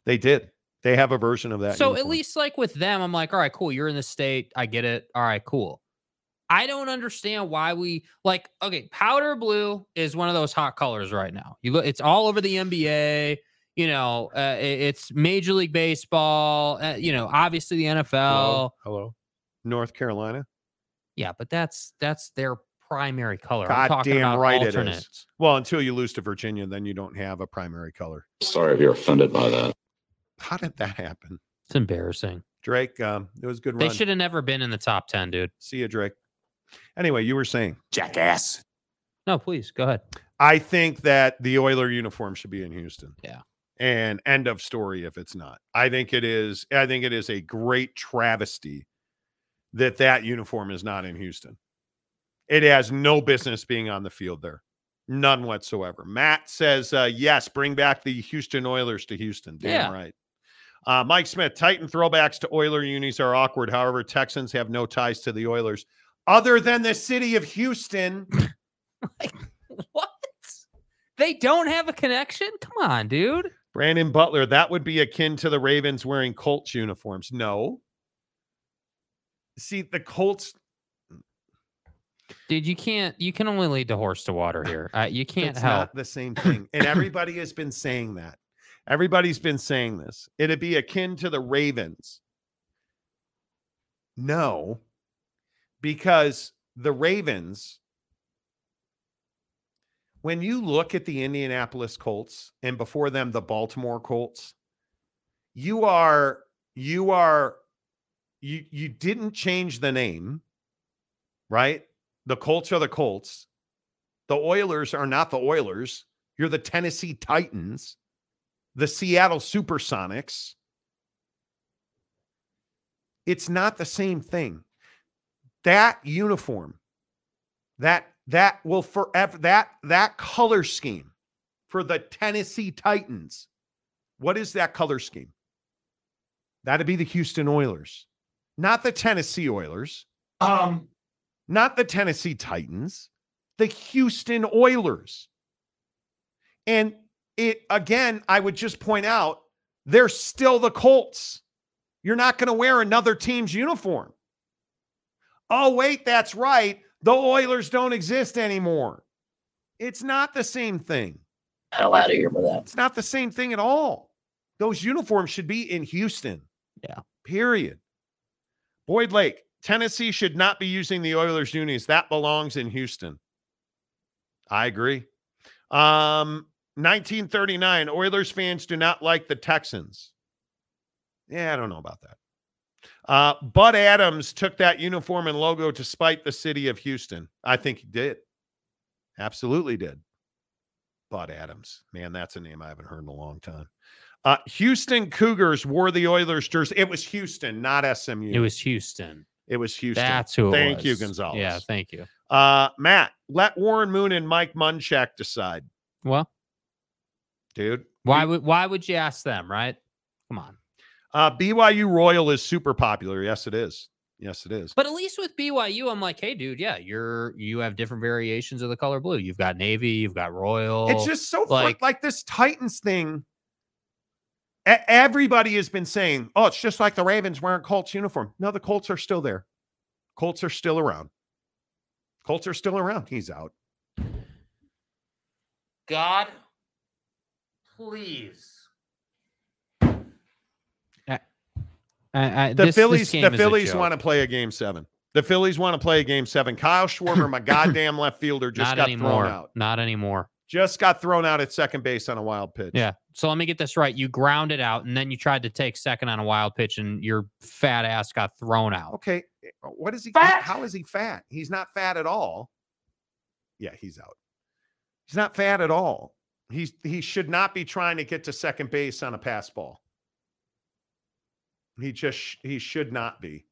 They did. They have a version of that. So at least like with them, I'm like, all right, cool. You're in the state. I get it. All right, cool. I don't understand why we like okay, powder blue is one of those hot colors right now. You look it's all over the NBA, you know, uh, it's Major League Baseball, uh, you know, obviously the NFL. Hello? Hello? North Carolina. Yeah, but that's that's their primary color. I'm God talking damn about right alternates. it is. Well, until you lose to Virginia, then you don't have a primary color. Sorry if you're offended by that. How did that happen? It's embarrassing. Drake, um, it was a good They should have never been in the top 10, dude. See you, Drake. Anyway, you were saying. Jackass. No, please go ahead. I think that the Oiler uniform should be in Houston. Yeah. And end of story if it's not. I think it is I think it is a great travesty that that uniform is not in Houston. It has no business being on the field there. None whatsoever. Matt says uh, yes, bring back the Houston Oilers to Houston. Damn Yeah. right. Uh, Mike Smith, Titan throwbacks to Oiler unis are awkward. However, Texans have no ties to the Oilers other than the city of Houston. What? They don't have a connection? Come on, dude. Brandon Butler, that would be akin to the Ravens wearing Colts uniforms. No. See, the Colts, Dude, you can't. You can only lead the horse to water here. Uh, you can't it's help. not the same thing. And everybody has been saying that. Everybody's been saying this. It'd be akin to the Ravens. No, because the Ravens, when you look at the Indianapolis Colts and before them the Baltimore Colts, you are you are you you didn't change the name, right? The Colts are the Colts. The Oilers are not the Oilers. You're the Tennessee Titans, the Seattle Supersonics. It's not the same thing. That uniform, that that will forever that that color scheme for the Tennessee Titans. What is that color scheme? That'd be the Houston Oilers, not the Tennessee Oilers, Um, not the Tennessee Titans, the Houston Oilers. And it again, I would just point out they're still the Colts. You're not going to wear another team's uniform. Oh, wait, that's right. The Oilers don't exist anymore. It's not the same thing. Hell out of here with that. It's not the same thing at all. Those uniforms should be in Houston. Yeah. Period. Boyd Lake, Tennessee should not be using the Oilers unis. That belongs in Houston. I agree. Um, 1939, Oilers fans do not like the Texans. Yeah, I don't know about that. Uh, Bud Adams took that uniform and logo to spite the city of Houston. I think he did. Absolutely did. Bud Adams. Man, that's a name I haven't heard in a long time. Uh, Houston Cougars wore the Oilers jersey. It was Houston, not SMU. It was Houston. It was Houston. That's who. It Thank you. Gonzalez. Yeah, thank you. Uh, Matt, let Warren Moon and Mike Munchak decide, Well, dude. why would why would you ask them? Right? Come on. Uh, BYU Royal is super popular. Yes, it is. Yes, it is. But at least with BYU, I'm like, hey, dude, yeah, you're you have different variations of the color blue. You've got navy, you've got royal. It's just so like like- like this Titans thing. Everybody has been saying, "Oh, it's just like the Ravens wearing Colts uniform." No, the Colts are still there. Colts are still around. Colts are still around. He's out. God, please. I, I, The this- this Phillies, game the Phillies want to play a game seven. The Phillies want to play a game seven. Kyle Schwarber, my goddamn left fielder, just Not got anymore. thrown out. Not anymore. Just got thrown out at second base on a wild pitch. Yeah. So let me get this right. You grounded out and then you tried to take second on a wild pitch and your fat ass got thrown out. Okay. Eh, what is he? Fat. How is he fat? He's not fat at all. Yeah, he's out. He's not fat at all. He's he should not be trying to get to second base on a pass ball. He just he should not be.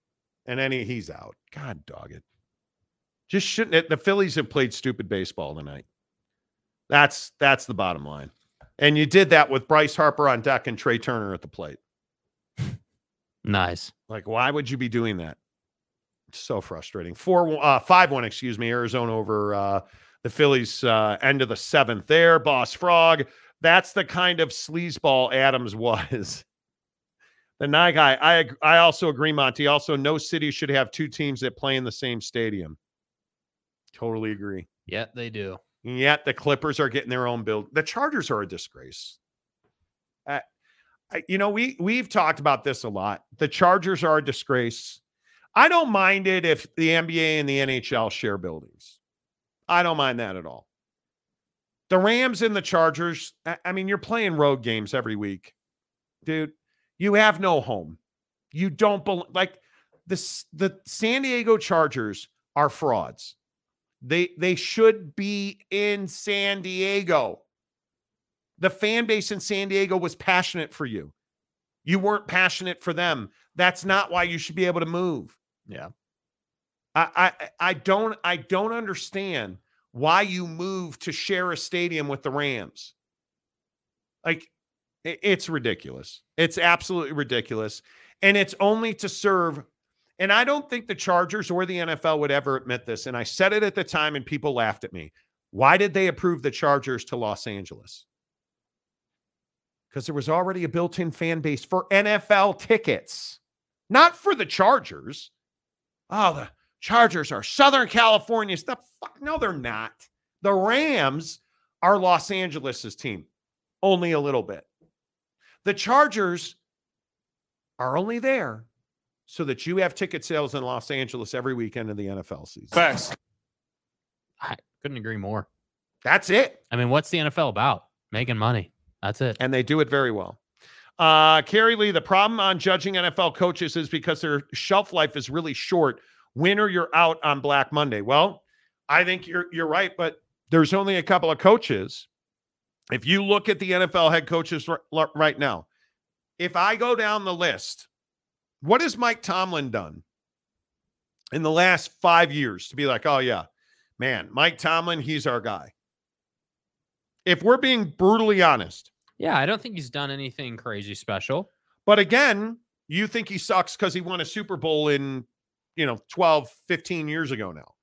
And he, he's out. God dog it. Just shouldn't it? The Phillies have played stupid baseball tonight. That's that's the bottom line. And you did that with Bryce Harper on deck and Trea Turner at the plate. Nice. Like, why would you be doing that? It's so frustrating. Four, uh, five, one. Excuse me. Arizona over uh, the Phillies. Uh, end of the seventh. There, Boss Frog. That's the kind of sleazeball Adams was. The night guy. I I also agree, Monty. Also, no city should have two teams that play in the same stadium. Totally agree. Yeah, they do. Yet the Clippers are getting their own build. The Chargers are a disgrace. Uh, I, you know, we we've talked about this a lot. The Chargers are a disgrace. I don't mind it if the NBA and the NHL share buildings. I don't mind that at all. The Rams and the Chargers, I mean, you're playing road games every week. Dude, you have no home. You don't bel like this the San Diego Chargers are frauds. They they should be in San Diego. The fan base in San Diego was passionate for you. You weren't passionate for them. That's not why you should be able to move. Yeah. I I, I don't I don't understand why you move to share a stadium with the Rams. Like it's ridiculous. It's absolutely ridiculous. And it's only to serve and I don't think the Chargers or the NFL would ever admit this. And I said it at the time and people laughed at me. Why did they approve the Chargers to Los Angeles? Because there was already a built in fan base for NFL tickets, not for the Chargers. Oh, the Chargers are Southern California stuff. Fuck, no, they're not. The Rams are Los Angeles's team, only a little bit. The Chargers are only there so that you have ticket sales in Los Angeles every weekend of the NFL season. Facts. I couldn't agree more. That's it. I mean, what's the NFL about? Making money. That's it. And they do it very well. Uh, Carrie Lee, the problem on judging NFL coaches is because their shelf life is really short. Win or you're out on Black Monday. Well, I think you're you're right, but there's only a couple of coaches. If you look at the NFL head coaches r- right now, if I go down the list, what has Mike Tomlin done in the last five years to be like, oh yeah, man, Mike Tomlin, he's our guy. If we're being brutally honest, Yeah, I don't think he's done anything crazy special. But again, you think he sucks because he won a Super Bowl in, you know, 12, 15 years ago now.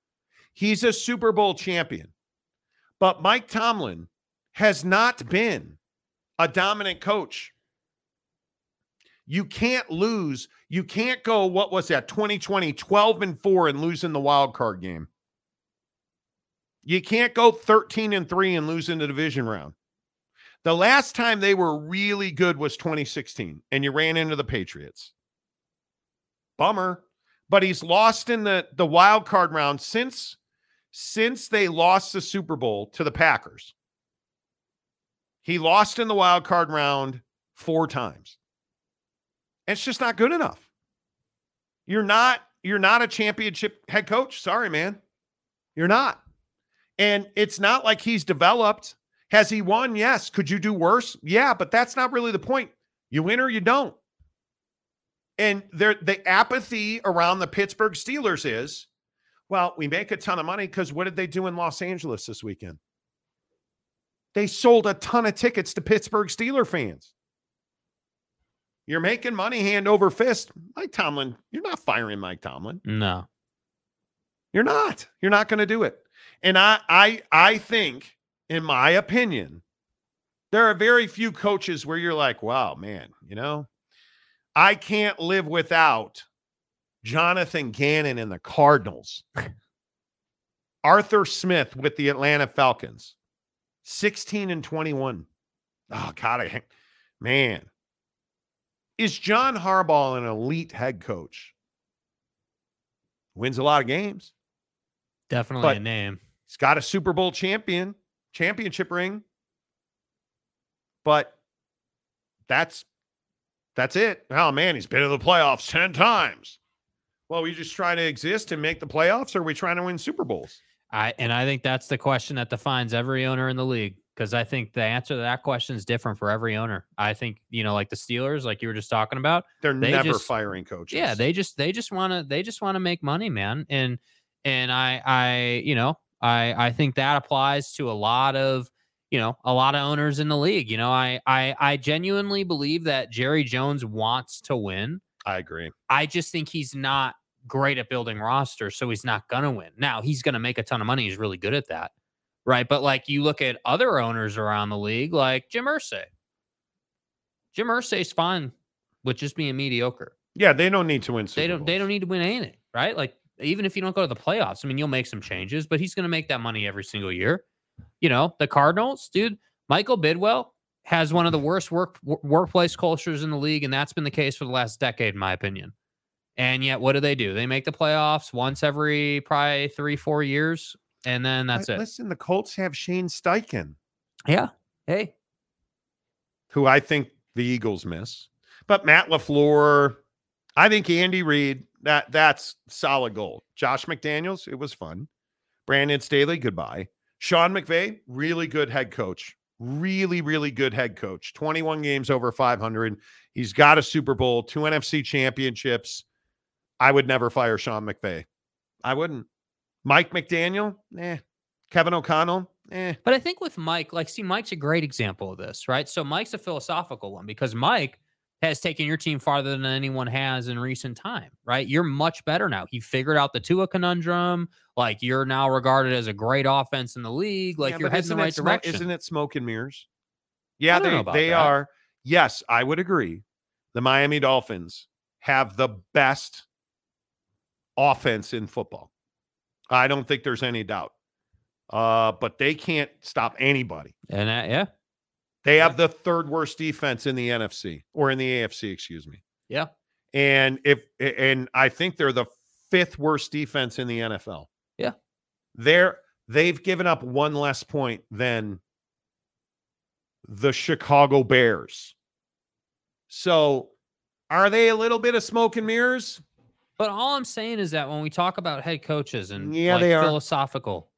He's a Super Bowl champion. But Mike Tomlin has not been a dominant coach. You can't lose. You can't go, what was that, 2020, 12 and 4 and losing the wild card game. You can't go 13 and 3 and lose in the division round. The last time they were really good was 2016, and you ran into the Patriots. Bummer. But he's lost in the, the wild card round since since they lost the Super Bowl to the Packers. He lost in the wild card round four times. It's just not good enough. You're not you're not a championship head coach. Sorry, man. You're not. And it's not like he's developed. Has he won? Yes. Could you do worse? Yeah, but that's not really the point. You win or you don't. And there the apathy around the Pittsburgh Steelers is, well, we make a ton of money because what did they do in Los Angeles this weekend? They sold a ton of tickets to Pittsburgh Steeler fans. You're making money hand over fist. Mike Tomlin, you're not firing Mike Tomlin. No. You're not. You're not going to do it. And I I I think in my opinion there are very few coaches where you're like, "Wow, man, you know, I can't live without Jonathan Gannon and the Cardinals." Arthur Smith with the Atlanta Falcons. 16 and 21. Oh mm. god, I man. Is John Harbaugh an elite head coach? Wins a lot of games. Definitely But- a name. He's got a Super Bowl champion. championship ring. But that's that's it. Oh man, he's been in the playoffs 10 times. Well, we just trying to exist and make the playoffs, or are we trying to win Super Bowls? I and I think that's the question that defines every owner in the league because I think the answer to that question is different for every owner. I think you know, like the Steelers, like you were just talking about, They're They never just- firing coaches. yeah, they just they just want to they just want to make money, man. And and I I you know I I think that applies to a lot of you know a lot of owners in the league. You know, I I I genuinely believe that Jerry Jones wants to win. I agree. I just think he's not great at building rosters, so he's not gonna win. Now he's gonna make a ton of money. He's really good at that, right? But like you look at other owners around the league, like Jim Irsay. Jim Irsay's fine with just being mediocre. Yeah, they don't need to win Super They don't. Bowls. They don't need to win anything, right? Like even if you don't go to the playoffs, I mean, you'll make some changes, but he's gonna make that money every single year. You know, the Cardinals, dude. Michael Bidwill has one of the worst work wo- workplace cultures in the league, and that's been the case for the last decade, in my opinion. And yet, what do they do? They make the playoffs once every probably three, four years, and then that's Li- it. Listen, the Colts have Shane Steichen, Yeah. Hey. who I think the Eagles miss. But Matt LaFleur, I think Andy Reid, that that's solid gold. Josh McDaniels, it was fun. Brandon Staley, goodbye. Sean McVay, really good head coach. Really, really good head coach. 21 games over 500. He's got a Super Bowl, two NFC championships. I would never fire Sean McVay. I wouldn't. Mike McDaniel, eh. Kevin O'Connell, eh. But I think with Mike, like, see, Mike's a great example of this, right? So Mike's a philosophical one because Mike has taken your team farther than anyone has in recent time, right? You're much better now. He figured out the Tua conundrum. Like, you're now regarded as a great offense in the league. Like, Yeah, you're heading the right smo- direction. Isn't it smoke and mirrors? Yeah, they they that. are. Yes, I would agree. The Miami Dolphins have the best offense in football. I don't think there's any doubt. Uh, but they can't stop anybody. And that, yeah, They have the third worst defense in the NFC or in the AFC, excuse me. yeah. And if and I think they're the fifth worst defense in the NFL. Yeah. They're they've given up one less point than the Chicago Bears. So are they a little bit of smoke and mirrors? But all I'm saying is that when we talk about head coaches and Yeah, like, they are. philosophical,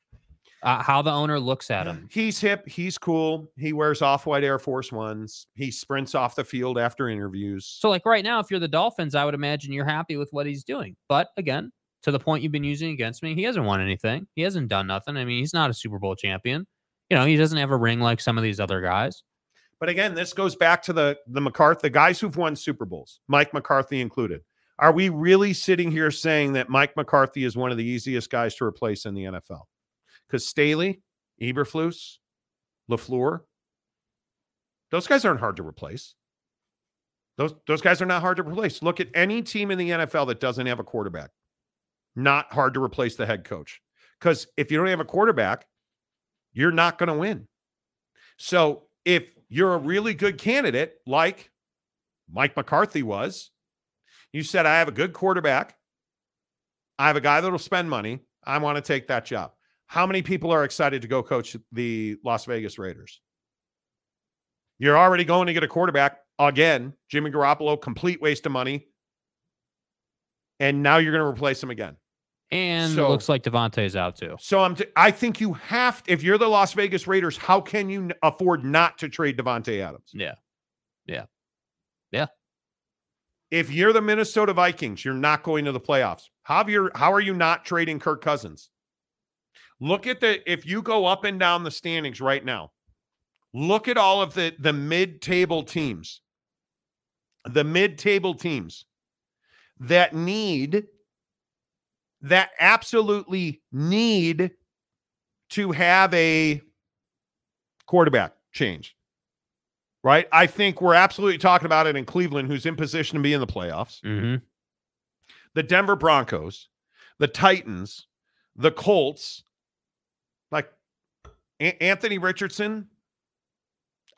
uh, how the owner looks at him. He's hip, he's cool. He wears off-white Air Force Ones. He sprints off the field after interviews. So, like right now, if you're the Dolphins, I would imagine you're happy with what he's doing. But again, to the point you've been using against me, he hasn't won anything. He hasn't done nothing. I mean, he's not a Super Bowl champion. You know, he doesn't have a ring like some of these other guys. But again, this goes back to the the McCarthy, the guys who've won Super Bowls, Mike McCarthy included. Are we really sitting here saying that Mike McCarthy is one of the easiest guys to replace in the NFL? Because Staley, Eberflus, Lafleur, those guys aren't hard to replace. Those those guys are not hard to replace. Look at any team in the NFL that doesn't have a quarterback. Not hard to replace the head coach. Because if you don't have a quarterback, you're not going to win. So if you're a really good candidate, like Mike McCarthy was, you said, I have a good quarterback. I have a guy that'll spend money. I want to take that job. How many people are excited to go coach the Las Vegas Raiders? You're already going to get a quarterback again, Jimmy Garoppolo, complete waste of money. And now you're going to replace him again. And it So- looks like Davante's out too. So I'm. T- I think you have. to, If you're the Las Vegas Raiders, how can you afford not to trade Davante Adams? Yeah. Yeah. Yeah. If you're the Minnesota Vikings, you're not going to the playoffs. How are you not trading Kirk Cousins? Look at the. If you go up and down the standings right now, look at all of the the mid-table teams. The mid-table teams that need that absolutely need to have a quarterback change. Right? I think we're absolutely talking about it in Cleveland, who's in position to be in the playoffs. Mm-hmm. The Denver Broncos, the Titans, the Colts, like A- Anthony Richardson.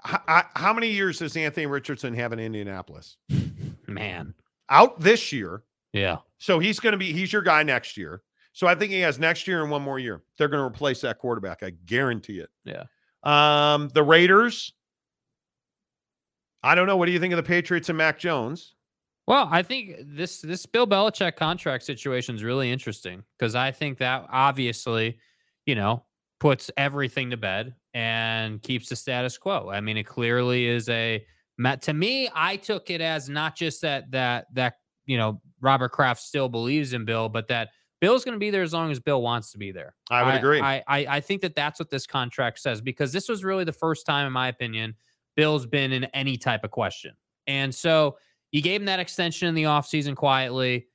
H- I- how many years does Anthony Richardson have in Indianapolis? Man. Out this year. Yeah. So he's going to be, he's your guy next year. So I think he has next year and one more year. They're going to replace that quarterback. I guarantee it. Yeah. Um, the Raiders. I don't know. What do you think of the Patriots and Mac Jones? Well, I think this this Bill Belichick contract situation is really interesting because I think that obviously, you know, puts everything to bed and keeps the status quo. I mean, it clearly is a to me. I took it as not just that that that you know Robert Kraft still believes in Bill, but that Bill's going to be there as long as Bill wants to be there. I would agree. I, I I think that that's what this contract says because this was really the first time, in my opinion, Bill's been in any type of question, and so you gave him that extension in the offseason quietly,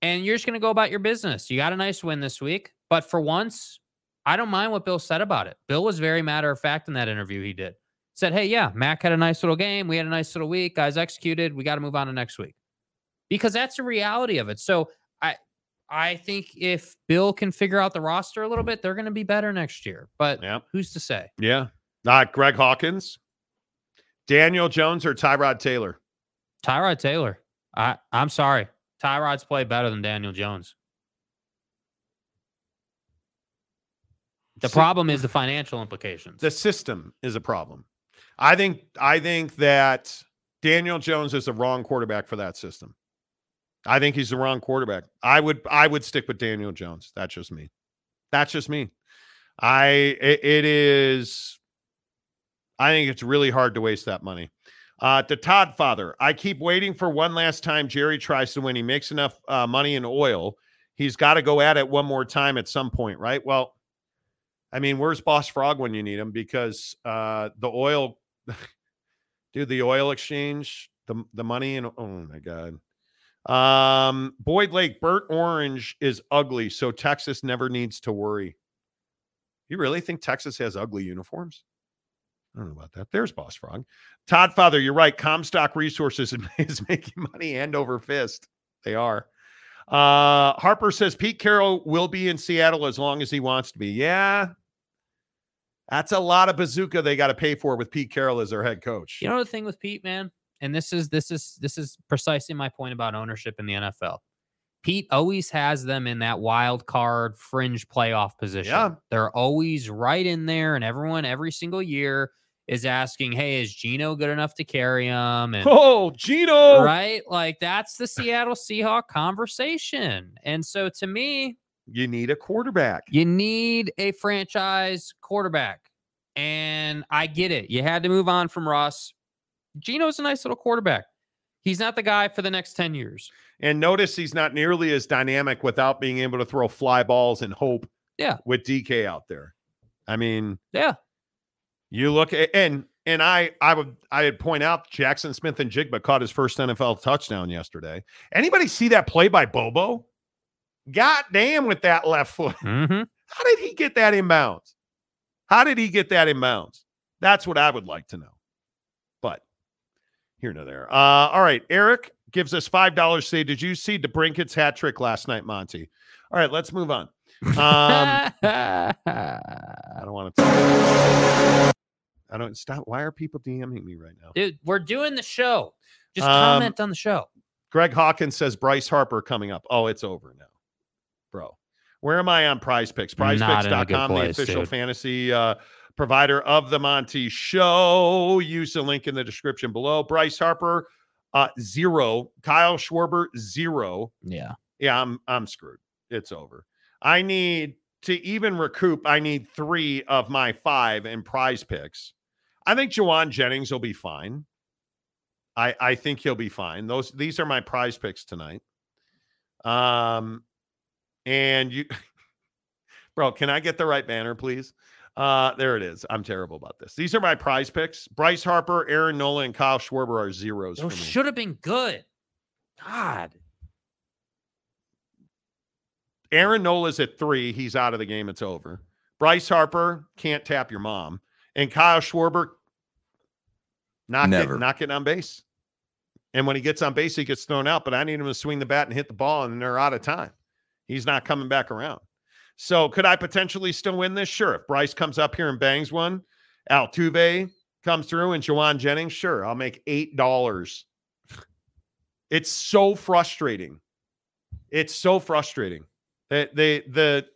and you're just going to go about your business. You got a nice win this week, but for once, I don't mind what Bill said about it. Bill was very matter of fact in that interview he did. Said, hey, yeah, Mac had a nice little game. We had a nice little week. Guys executed. We got to move on to next week. Because that's the reality of it. So I I think if Bill can figure out the roster a little bit, they're going to be better next year. But who's to say? Yeah. Not Greg Hawkins, Daniel Jones, or Tyrod Taylor. Tyrod Taylor. I I'm sorry. Tyrod's played better than Daniel Jones. The problem is the financial implications. The system is a problem. I think I think that Daniel Jones is the wrong quarterback for that system. I think he's the wrong quarterback. I would I would stick with Daniel Jones. That's just me. That's just me. I it, it is I think it's really hard to waste that money. Uh, to Todd Father, I keep waiting for one last time Jerry tries to win. He makes enough uh, money in oil. He's got to go at it one more time at some point, right? Well, I mean, where's Boss Frog when you need him? Because uh, the oil, dude, the oil exchange, the the money, and oh my god. Um, Boyd Lake, burnt orange is ugly, so Texas never needs to worry. You really think Texas has ugly uniforms? I don't know about that. There's Boss Frog. Todd Father, you're right. Comstock Resources is making money hand over fist. They are. Uh, Harper says Pete Carroll will be in Seattle as long as he wants to be. Yeah. That's a lot of bazooka they got to pay for with Pete Carroll as their head coach. You know the thing with Pete, man, and this is this is this is precisely my point about ownership in the NFL. Pete always has them in that wild card fringe playoff position. Yeah. They're always right in there, and everyone every single year is asking, "Hey, is Gino good enough to carry him?" And Oh, Gino. right, like that's the Seattle Seahawk conversation. And so, to me, You need a quarterback. you need a franchise quarterback. And I get it. You had to move on from Russ. Gino's a nice little quarterback. He's not the guy for the next 10 years. And notice he's not nearly as dynamic without being able to throw fly balls and hope Yeah. with DK out there. I mean, Yeah. You look at and and I I would I would point out Jackson Smith-Njigba caught his first NFL touchdown yesterday. Anybody see that play by Bobo? God damn with that left foot. Mm-hmm. How did he get that in bounds? How did he get that in bounds? That's what I would like to know. But here no there. Uh, all right. Eric gives us five dollars. Say, did you see DeBrincat's hat trick last night, Monty? All right, let's move on. Um, I don't want to. I don't stop. Why are people DMing me right now? Dude, we're doing the show. Just Um, comment on the show. Greg Hawkins says Bryce Harper coming up. Oh, it's over now, bro. Where am I on PrizePicks? PrizePicks.com, the official dude. fantasy uh, provider of the Monty Show. Use the link in the description below. Bryce Harper, uh, zero. Kyle Schwarber, zero. Yeah. Yeah, I'm I'm screwed. It's over. I need to even recoup. I need three of my five in PrizePicks. I think Jauan Jennings will be fine. I I think he'll be fine. Those these are my PrizePicks tonight. Um, and you, bro, can I get the right banner, please? Uh, there it is. I'm terrible about this. These are my PrizePicks. Bryce Harper, Aaron Nola, and Kyle Schwarber are zeros Those should have been good. God. Aaron Nola's at three. He's out of the game. It's over. Bryce Harper can't tap your mom, and Kyle Schwarber not Never. Get, not getting on base. And when he gets on base, he gets thrown out. But I need him to swing the bat and hit the ball, and they're out of time. He's not coming back around. So could I potentially still win this? Sure. If Bryce comes up here and bangs one, Altuve comes through, and Jauan Jennings, sure, I'll make eight dollars. It's so frustrating. It's so frustrating. They, they, the,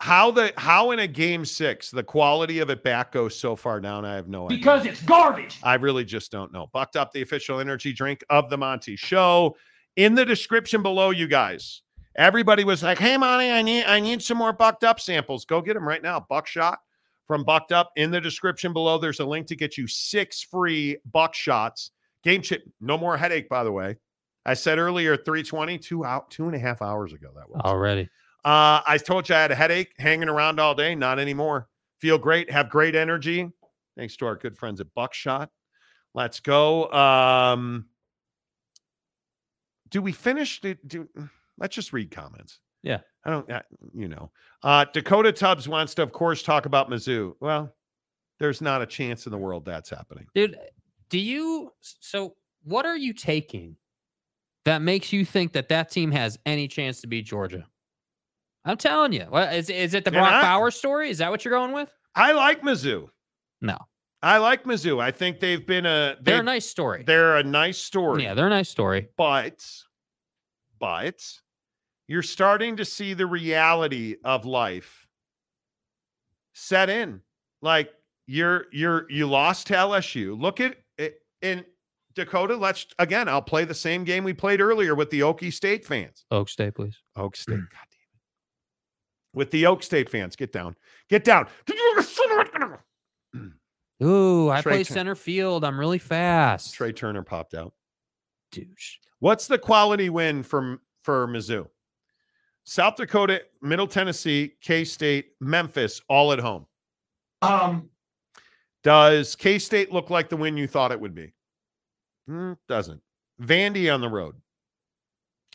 how the how in a game six the quality of it back goes so far down, I have no idea. Because it's garbage. I really just don't know. Bucked up the official energy drink of the Monty Show. In the description below, you guys. Everybody was like, "Hey, Monty, I need I need some more bucked up samples. Go get them right now. Buckshot from Bucked Up. In the description below, there's a link to get you six free buckshots. Game chip, no more headache, by the way. I said earlier, 320, two out, two and a half hours ago. That was Already. Uh, I told you I had a headache hanging around all day. Not anymore. Feel great. Have great energy. Thanks to our good friends at Buckshot. Let's go. Um, do we finish? Do, do let's just read comments. Yeah. I don't. uh, You know, uh, Dakota Tubbs wants to, of course, talk about Mizzou. Well, there's not a chance in the world that's happening. Dude, do you so what are you taking that makes you think that that team has any chance to beat Georgia? I'm telling you. What is is it the Brock not. Bowers story? Is that what you're going with? I like Mizzou. No. I like Mizzou. I think they've been a They're a nice story. They're a nice story. Yeah, they're a nice story. but but you're starting to see the reality of life set in like you're you're you lost to lsu look at it in dakota let's again i'll play the same game we played earlier with the okie state fans Oak State, please. oak state god with the oak state fans get down get down Ooh, I Trea play Turner. center field. I'm really fast. Trea Turner popped out douche. What's the quality win from for Mizzou? South Dakota, Middle Tennessee, K State, Memphis, all at home. Um, Does K State look like the win you thought it would be? Mm, doesn't. Vandy on the road.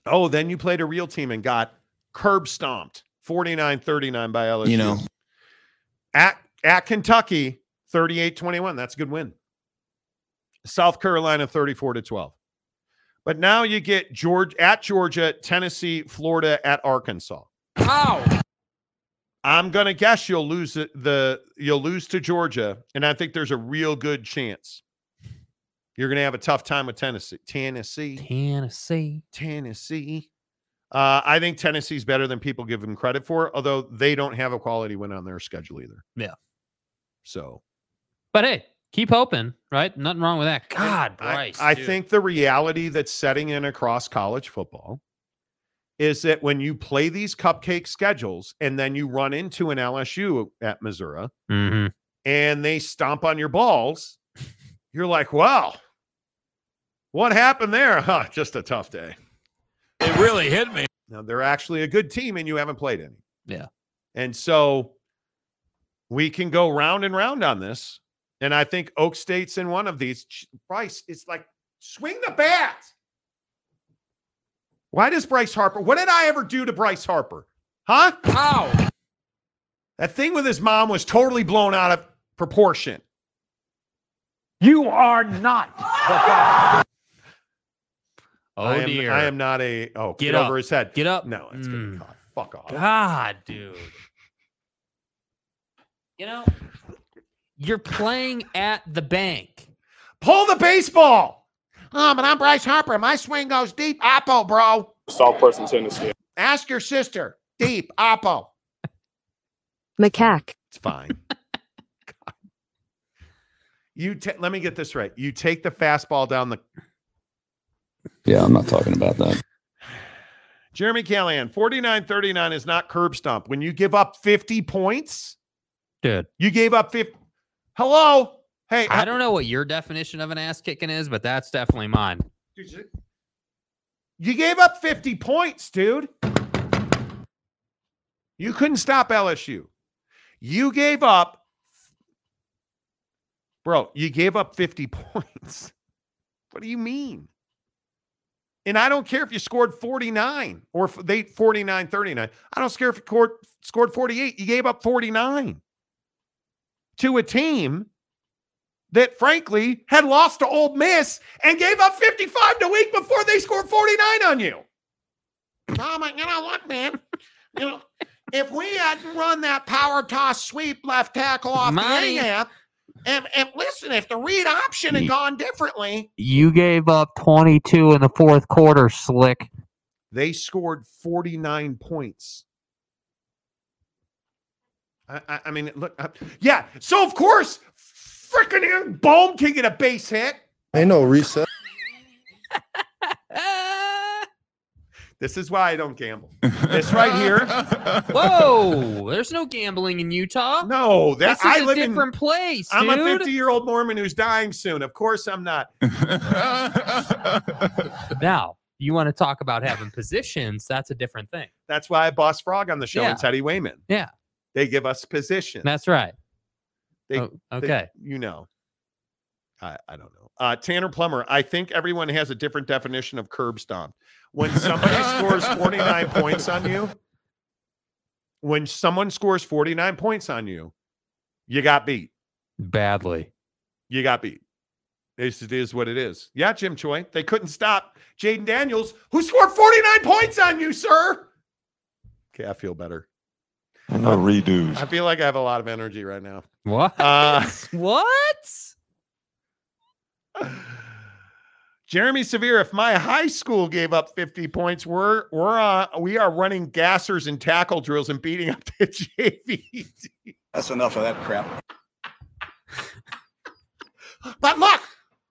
Oh, then you played a real team and got curb stomped 49 39 by LSU. You know. at, at Kentucky, 38 21. That's a good win. South Carolina, 34 to 12. But now you get Georgia at Georgia, Tennessee, Florida, at Arkansas. How? I'm gonna guess you'll lose it- the you'll lose to Georgia, and I think there's a real good chance you're gonna have a tough time with Tennessee. Tennessee, Tennessee. Tennessee. Uh, I think Tennessee's better than people give them credit for, although they don't have a quality win on their schedule either. Yeah. So But hey, keep hoping, right? Nothing wrong with that. God, I- Bryce. I, dude. think the reality that's setting in across college football is that when you play these cupcake schedules and then you run into an LSU at Missouri Mhm. and they stomp on your balls, you're like, wow, what happened there? Huh, just a tough day. It really hit me. Now they're actually a good team and you haven't played any. Yeah. And so we can go round and round on this. And I think Oak State's in one of these. Ch- Bryce, it's like swing the bat. Why does Bryce Harper? What did I ever do to Bryce Harper? Huh? How? That thing with his mom was totally blown out of proportion. you are not the father. Oh I am, dear. I am not a oh Get get, over his head. Get up. No, it's Mm. gonna be caught. fuck off. God, dude. You know, you're playing at the bank. Pull the baseball. Oh, but I'm Bryce Harper. My swing goes deep. Oppo, bro. Southwestern Tennessee. Ask your sister. Deep. Oppo. Macaque. It's fine. God. You ta- let me get this right. You take the fastball down the Yeah, I'm not talking about that. Jeremy Callahan, 49-39 is not curb stomp. When you give up 50 points, Dude. you gave up 50. Hello. Hey, I don't know what your definition of an ass kicking is, but that's definitely mine. You gave up 50 points, dude. You couldn't stop LSU. You gave up, bro, you gave up 50 points. What do you mean? And I don't care if you scored 49 or they 49 39. I don't care if you scored, scored 48. You gave up 49 to a team that frankly had lost to Ole Miss and gave up 55 the week before they scored 49 on you. Oh my, you know what, man? You know, if we hadn't run that power toss sweep left tackle off Money. the A-gap, and, and listen, if the read option had gone differently, You gave up 22 in the fourth quarter, slick. they scored 49 points. I, I, I mean, look, uh, yeah. So of course, freaking Aaron Bohm can get a base hit. Ain't no reset. This is why I don't gamble. This right here. Whoa, there's no gambling in Utah. No, that this is I a live in- different place. I'm a 50 year old Mormon who's dying soon. Of course, I'm not. Now, you want to talk about having positions? That's a different thing. That's why I boss Frog on the show Yeah. and Teddy Wayman. Yeah, They give us position. that's right. They, Oh, they- okay. you know. I, I don't know. Uh, Tanner Plummer, I think everyone has a different definition of curb stomp. When somebody scores 49 points on you, when someone scores 49 points on you, you got beat. Badly. You got beat. This it is what it is. Yeah, Jim Choi. They couldn't stop Jayden Daniels, who scored 49 points on you, sir. Okay, I feel better. No redos. I feel like I have a lot of energy right now. What? Uh, what? Jeremy Severe, if my high school gave up 50 points, we're we're uh, we are running gassers and tackle drills and beating up the JV. That's enough of that crap. But look,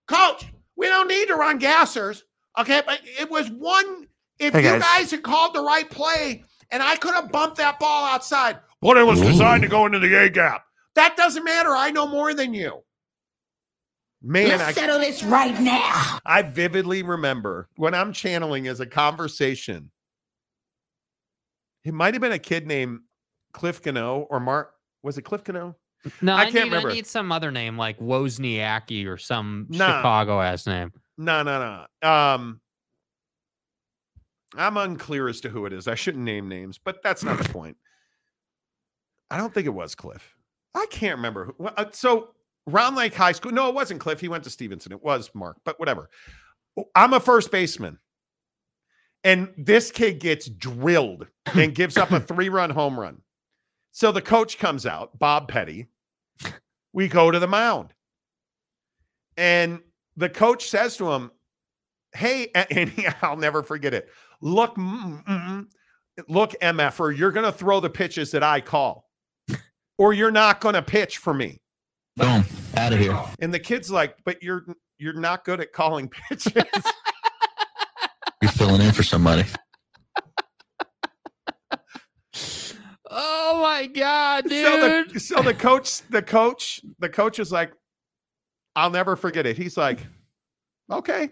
coach, we don't need to run gassers. Okay, but it was one. If Hey, you guys. guys had called the right play and I could have bumped that ball outside, but it was designed to go into the A gap. That doesn't matter. I know more than you. Man, I, settle this right now. I vividly remember when I'm channeling as a conversation. It might have been a kid named Cliff Cano or Mark. Was it Cliff Cano? No, I I, can't need, remember. I need some other name like Wozniacki or some Nah. Chicago ass name. No, no, no. Um, I'm unclear as to who it is. I shouldn't name names, but that's not the point. I don't think it was Cliff. I can't remember. who- uh, So Round Lake High School. No, it wasn't Cliff. He went to Stevenson. It was Mark, but whatever. I'm a first baseman. And this kid gets drilled and gives up a three run home run. So the coach comes out, Bob Petty. We go to the mound. And the coach says to him, Hey, and he- I'll never forget it. Look, mm, mm, mm, look, MFer, you're going to throw the pitches that I call, or you're not going to pitch for me. Boom. Out of here. And the kid's like, But you're you're not good at calling pitches. You're filling in for somebody. Oh my god, dude. so the so the coach the coach the coach is like i'll never forget it he's like okay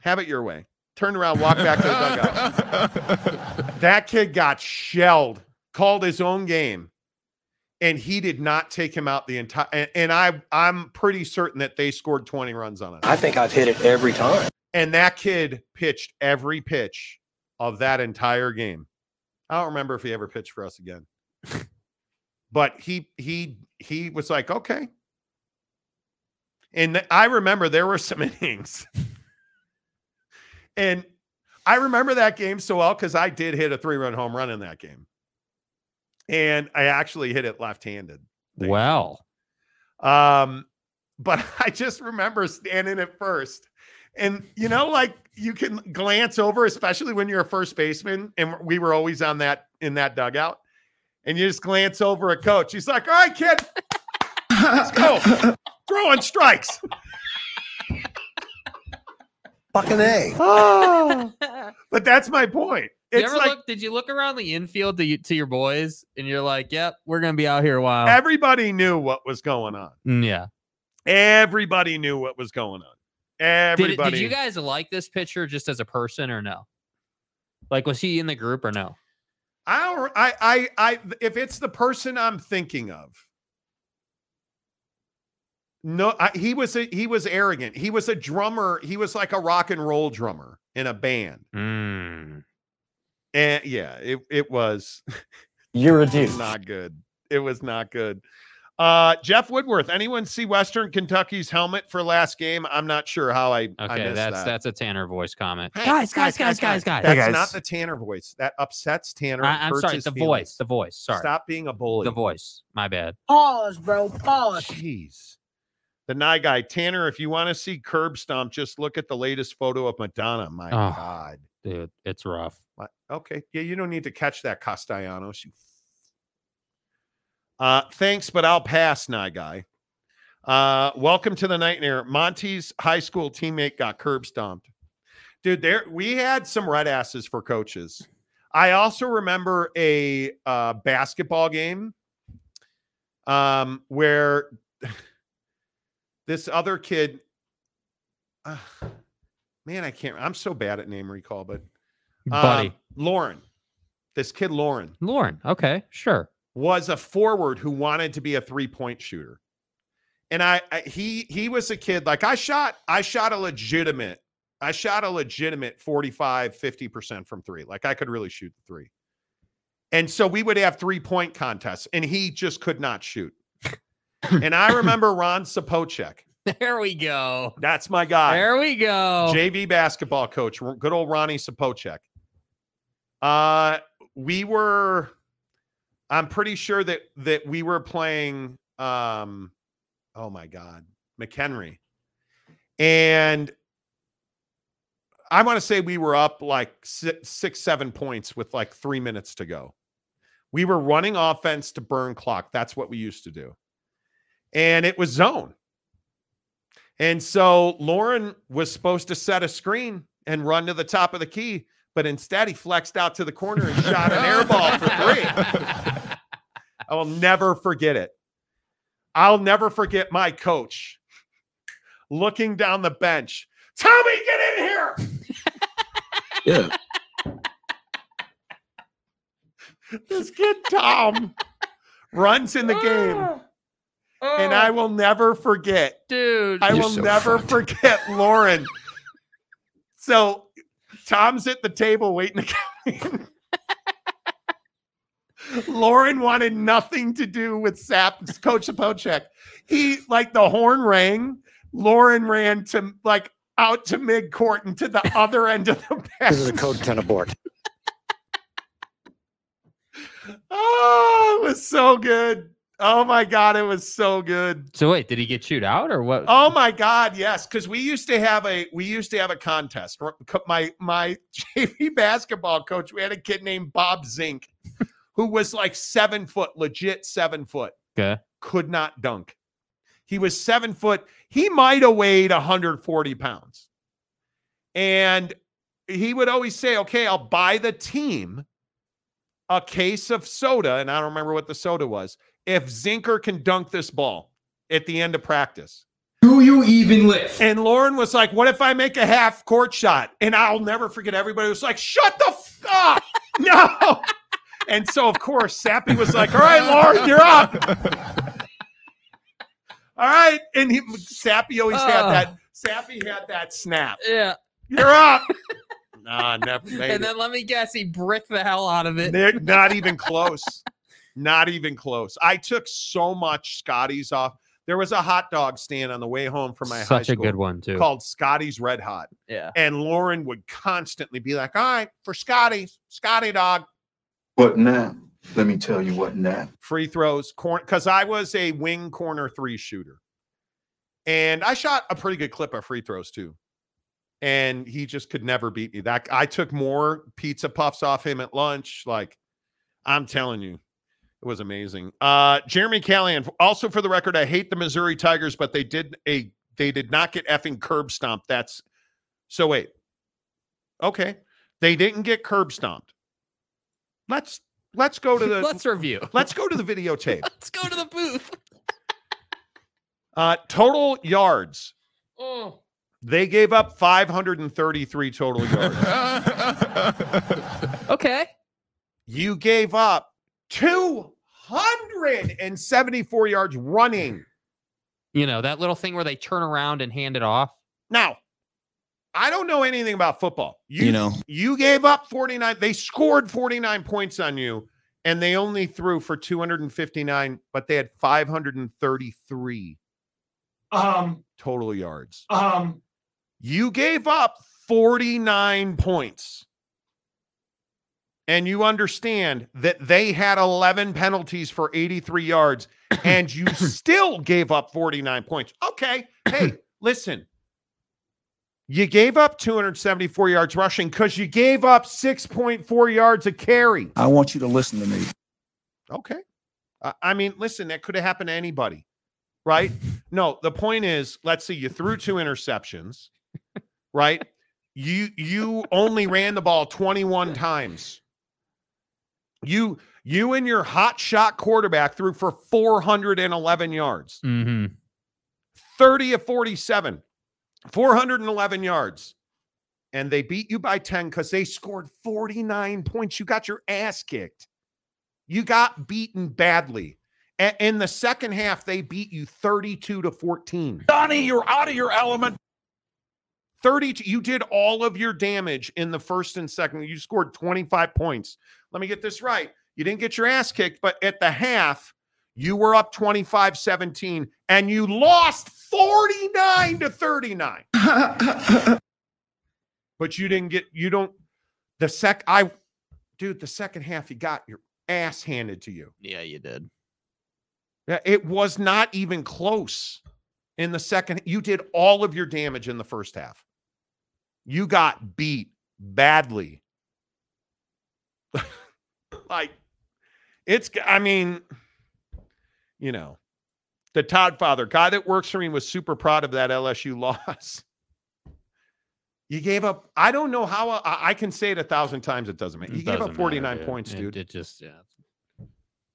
have it your way turned around walked back to the dugout that kid got shelled called his own game and he did not take him out the entire and, and i i'm pretty certain that they scored 20 runs on it I think I've hit it every time. and that kid pitched every pitch of that entire game. I don't remember if he ever pitched for us again. but he he he was like, okay. And th- I remember there were some innings. and I remember that game so well because I did hit a three-run home run in that game. And I actually hit it left-handed. well, Um, but I just remember standing at first. And you know, like you can glance over, especially when you're a first baseman, and we were always on that in that dugout. And you just glance over a coach. He's like, all right, kid, let's go. Throwing strikes. Fucking A. Oh, but that's my point. You ever like look? Did you look around the infield to you, to your boys and you're like, "Yep, we're gonna be out here a while." everybody knew what was going on. Mm, yeah. Everybody knew what was going on. Did, Everybody. it- did you guys like this pitcher just as a person or no? Like, was he in the group or no? I don't. I. I. I. If it's the person I'm thinking of, no. I, he was. A, he was arrogant. He was a drummer. He was like a rock and roll drummer in a band. Mm. And yeah, it. It was You're a dude. not good. It was not good. Uh, Jeff Woodworth. Anyone see Western Kentucky's helmet for last game? I'm not sure how I. I Okay, missed that's that. that's a Tanner voice comment. Hey, guys, guys, guys, guys, guys. That's guys. not the Tanner voice. That upsets Tanner. I, am sorry, the feelings. voice, the voice. Sorry, Stop being a bully. the voice. My bad. Pause, bro. Pause. Jeez. The Nye guy, Tanner, if you want to see curb stomp, just look at the latest photo of Madonna. My Oh. God. Dude, it's rough. What? Okay. Yeah, you don't need to catch that, Castellanos. You Uh, thanks, but I'll pass, Nye Guy. Uh, welcome to the nightmare. Monty's high school teammate got curb stomped. Dude, there we had some red asses for coaches. I also remember a uh, basketball game um, where this other kid, uh, man, I can't. I'm so bad at name recall, but um, Buddy. Lauren, this kid Lauren Lauren. Okay, sure. was a forward who wanted to be a three point shooter. And I, I he he was a kid like I shot I shot a legitimate I shot a legitimate 45 50% from 3. Like I could really shoot the 3. And so we would have three point contests and he just could not shoot. and I remember Ron Sapocek. There we go. That's my guy. There we go. JV basketball coach, good old Ronnie Sapocek. Uh, we were, I'm pretty sure that that we were playing. Um, oh my God, McHenry, and I want to say we were up like six, six, seven points with like three minutes to go. We were running offense to burn clock. That's what we used to do, and it was zone. And so Lauren was supposed to set a screen and run to the top of the key, but instead he flexed out to the corner and shot an air ball for three. I will never forget it. I'll never forget my coach looking down the bench. Tommy, get in here. Yeah. This kid, Tom, runs in the ah. game. And I oh. will never forget Dude. I will so never fucked. forget Lauren. So Tom's at the table waiting to come in. Lauren wanted nothing to do with Sap, Coach Sapocek. He like the horn rang. Lauren ran to like out to mid court and to the other end of the bench. This is a code 10 abort. Oh, it was so good. Oh my god, it was so good. So wait, did he get chewed out or what? Oh my God, yes, because we used to have a we used to have a contest. My my JV basketball coach, we had a kid named Bob Zink, who was like seven foot, legit seven foot, Okay. could not dunk. He was seven foot. He might have weighed 140 pounds, and he would always say, "Okay, I'll buy the team a case of soda," and I don't remember what the soda was. If Zinker can dunk this ball at the end of practice. Do you even live? And Lauren was like, What if I make a half court shot? And I'll never forget everybody was like, Shut the f ah, up. No. And so, of course, Sappy was like, All right, Lauren, you're up. All right. And he, Sappy always had Oh. that. Sappy had that snap. Yeah. You're up. nah, never made And it. then let me guess, he bricked the hell out of it. They're not even close. Not even close. I took so much Scotty's off. There was a hot dog stand on the way home from my high Such a school good one too. called Scotty's Red Hot. yeah. And Lauren would constantly be like, all right, for Scotty, Scotty dog, What now? Let me tell you what now. free throws, corner. Because I was a wing corner three shooter. And I shot a pretty good clip of free throws too. And he just could never beat me. That I took more pizza puffs off him at lunch. Like, I'm telling you, it was amazing. Uh Jeremy Callahan, also for the record, I hate the Missouri Tigers, but they did a they did not get effing curb stomped. That's so wait. Okay. They didn't get curb stomped. Let's let's go to the Let's review. let's go to the videotape. Let's go to the booth. Uh total yards. Oh. They gave up 533 total yards. Okay. you gave up 274 yards running. You know, that little thing where they turn around and hand it off. Now, I don't know anything about football. You know. you gave up 49. They scored 49 points on you, and they only threw for 259, but they had 533 Um, total yards. um, You gave up 49 points. And you understand that they had 11 penalties for 83 yards, and you still gave up 49 points. Okay. Hey, listen. You gave up 274 yards rushing because you gave up 6.4 yards a carry. I want you to listen to me. Okay. I- I mean, listen, that could have happened to anybody, right? no, the point is, let's see, you threw two interceptions, right? You you only ran the ball 21 times. You you and your hot shot quarterback threw for 411 yards. Mm-hmm. 30 of 47, 411 yards. And they beat you by 10 because they scored 49 points. You got your ass kicked. You got beaten badly. A- in the second half, they beat you 32 to 14. Donnie, you're out of your element. 32. You did all of your damage in the first and second. You scored 25 points. Let me get this right. You didn't get your ass kicked, but at the half, you were up 25 17 and you lost 49 to 39. but you didn't get, you don't, the sec, I, dude, the second half, you got your ass handed to you. Yeah, you did. Yeah, It was not even close in the second. You did all of your damage in the first half. You got beat badly. like, it's, I mean, you know, the Todd father, guy that works for me, was super proud of that LSU loss. You gave up, I don't know how I, I can say it a thousand times, it doesn't matter. You gave up doesn't matter, 49 dude. points, It- dude. It just yeah.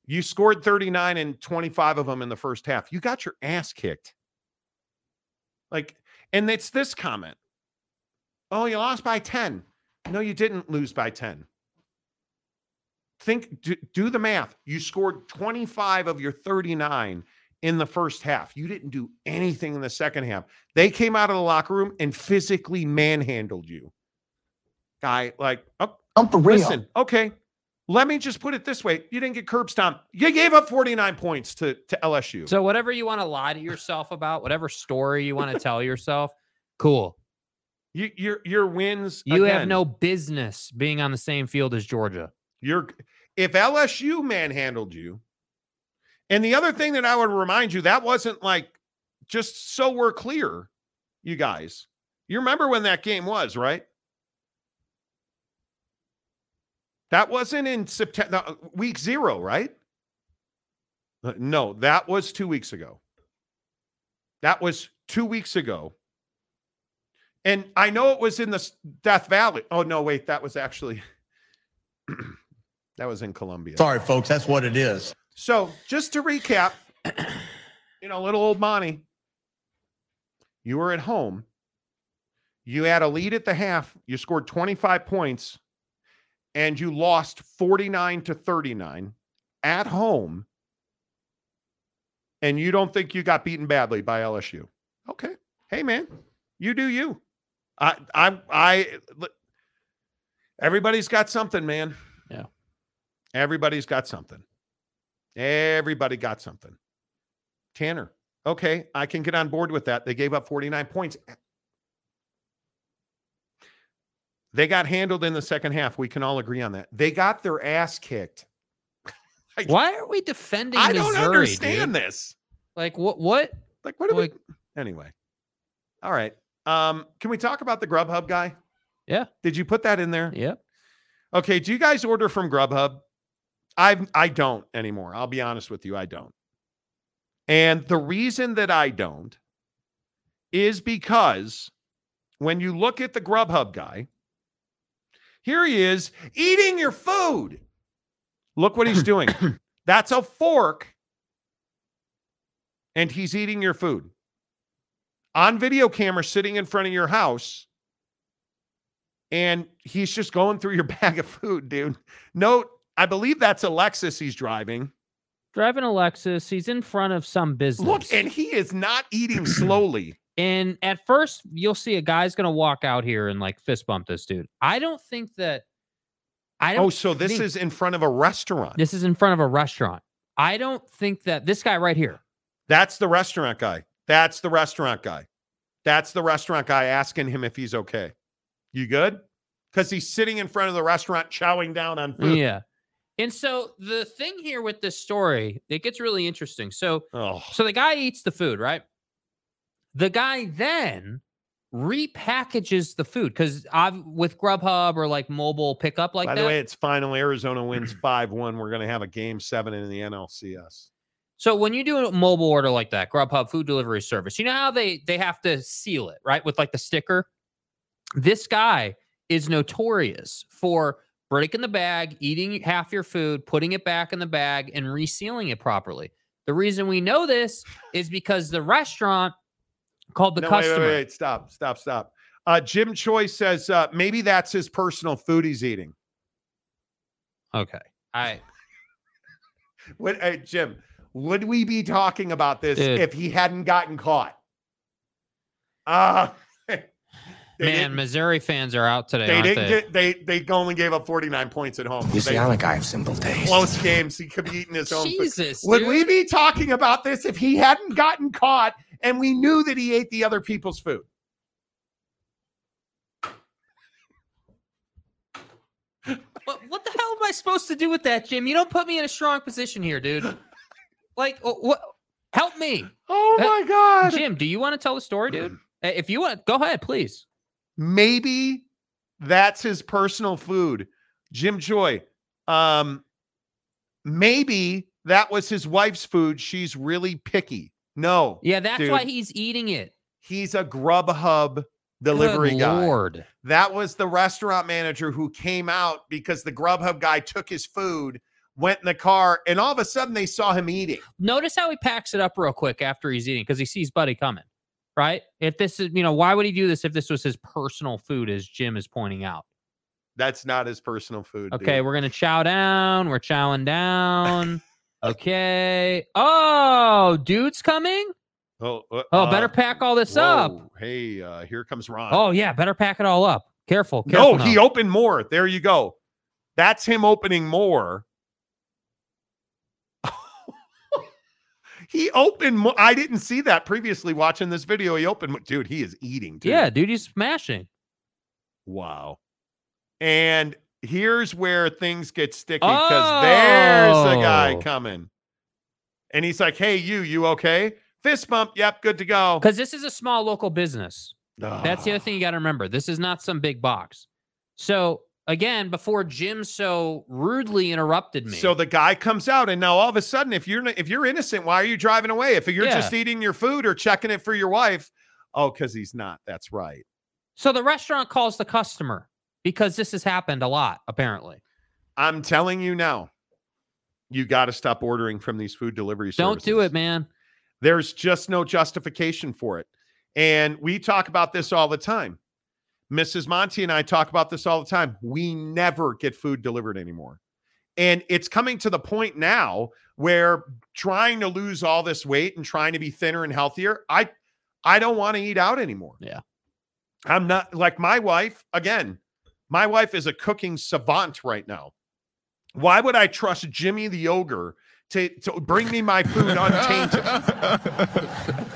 You scored 39 and 25 of them in the first half. You got your ass kicked. Like, and it's this comment. Oh, you lost by 10. No, you didn't lose by 10. Think, do, do the math. You scored 25 of your 39 in the first half. You didn't do anything in the second half. They came out of the locker room and physically manhandled you. Guy, like, oh, I'm for real. listen, okay. Let me just put it this way. You didn't get curb stomped. You gave up 49 points to, to LSU. So whatever you want to lie to yourself about, whatever story you want to tell yourself, cool. You, your your wins. You have no business being on the same field as Georgia. You're if LSU manhandled you. And the other thing that I would remind you, that wasn't like just so we're clear, you guys. You remember when that game was, right? That wasn't in September, week zero, right? Uh, No, that was two weeks ago. That was two weeks ago. And I know it was in the Death Valley. Oh, no, wait, that was actually, that was in Columbia. Sorry, folks, that's what it is. So just to recap, you know, little old Monty, you were at home. You had a lead at the half. You scored 25 points and you lost 49 to 39 at home. And you don't think you got beaten badly by LSU. Okay. Hey, man, you do you. I, I, I, everybody's got something, man. Everybody's got something. Everybody got something. Tanner, okay, I can get on board with that. They gave up 49 points. They got handled in the second half. We can all agree on that. They got their ass kicked. Why are we defending I don't understand dude? this. Like what what Like, what do like we anyway? All right. Um, can we talk about the Grubhub guy? Yeah. Did you put that in there? Yep. Okay. Do you guys order from Grubhub? I I don't anymore. I'll be honest with you, I don't. And the reason that I don't is because when you look at the Grubhub guy, here he is eating your food. Look what he's doing. That's a fork. And he's eating your food on video camera sitting in front of your house. And he's just going through your bag of food, dude. Note, I believe that's a Lexus he's driving. driving a Lexus, he's in front of some business. Look, and he is not eating slowly. And at first, you'll see a guy's gonna walk out here and like fist bump this dude. I don't think that. I don't. Oh, so this think- is in front of a restaurant. this is in front of a restaurant. I don't think that this guy right here. That's the restaurant guy. That's the restaurant guy. That's the restaurant guy asking him if he's okay. You good? Because he's sitting in front of the restaurant chowing down on food. Yeah. And so the thing here with this story, it gets really interesting. So, Oh, so the guy eats the food, right? The guy then repackages the food because I've with Grubhub or like mobile pickup like By that. the way, it's final. Arizona wins 5 1. We're going to have a game seven in the NLCS. So when you do a mobile order like that, Grubhub food delivery service, you know how they they have to seal it, right? With like the sticker. This guy is notorious for breaking the bag, eating half your food, putting it back in the bag, and resealing it properly. The reason we know this is because the restaurant called the No, customer. wait, wait. Stop, stop, stop. Uh, Jim Choi says uh, maybe that's his personal food he's eating. Okay. I What, uh, Jim, would we be talking about this Dude. if he hadn't gotten caught? Uh, they man, Missouri fans are out today. they aren't didn't they? get they they only gave up 49 points at home. You see, They- I'm a guy of simple taste. close games. He could be eating his own food. Jesus, Would we be talking about this if he hadn't gotten caught and we knew that he ate the other people's food? What, what the hell am I supposed to do with that, Jim? You don't put me in a strong position here, dude. Like, what? Help me, Oh Uh, my god. Jim. Do you want to tell the story, dude? Uh, If you want, go ahead, please. Maybe that's his personal food. Jim Joy, um, maybe that was his wife's food. She's really picky. No, Yeah, that's dude, why he's eating it. he's a Grubhub delivery Good guy. Lord. That was the restaurant manager who came out because the Grubhub guy took his food, went in the car, and all of a sudden they saw him eating. Notice how he packs it up real quick after he's eating because he sees Buddy coming, right? If this is, you know, why would he do this if this was his personal food, as Jim is pointing out? That's not his personal food. Okay, dude. we're gonna chow down. We're chowing down. okay. Oh, dude's coming. Oh, uh, Oh, better uh, pack all this up. Hey, uh, here comes Ron. Oh yeah, better pack it all up. Careful. careful No, he opened more. There you go. That's him opening more. He opened. I didn't see that previously watching this video. He opened, dude, he is eating. Too. Yeah, dude, he's smashing. Wow. And here's where things get sticky because there's a guy Oh. coming. And he's like, hey, you, you okay? Fist bump. Yep, good to go. Because this is a small local business. That's the other Ah. thing you got to remember. This is not some big box. So again, before Jim so rudely interrupted me. So the guy comes out, and now all of a sudden, if you're if you're innocent, why are you driving away? If you're just eating your food or checking it for your wife, oh, because he's not. That's right. so the restaurant calls the customer because this has happened a lot, apparently. I'm telling you now, you got to stop ordering from these food delivery services. Don't do it, man. There's just no justification for it, and we talk about this all the time. Mrs. Monty and I talk about this all the time. We never get food delivered anymore. And it's coming to the point now where trying to lose all this weight and trying to be thinner and healthier, I I don't want to eat out anymore. Yeah. I'm not like my wife, again, my wife is a cooking savant right now. Why would I trust Jimmy the ogre to, to bring me my food untainted?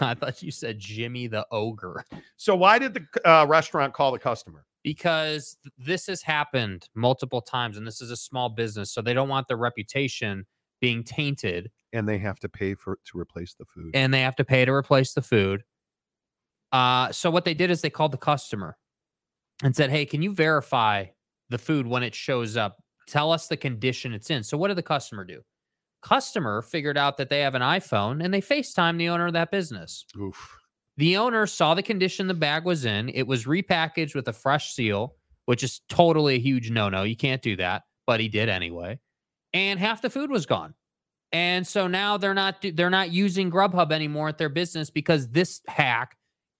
I thought you said Jimmy the ogre. So why did the uh, restaurant call the customer? because this has happened multiple times and this is a small business so they don't want their reputation being tainted And they have to pay for to replace the food. and they have to pay to replace the food uh, so what they did is they called the customer and said hey can you verify the food when it shows up tell us the condition it's in so what did the customer do customer figured out that they have an iphone and they facetime the owner of that business Oof. the owner saw the condition the bag was in. It was repackaged with a fresh seal, which is totally a huge no no. You can't do that, but he did anyway. And half the food was gone. And so now they're not they're not using Grubhub anymore at their business because this hack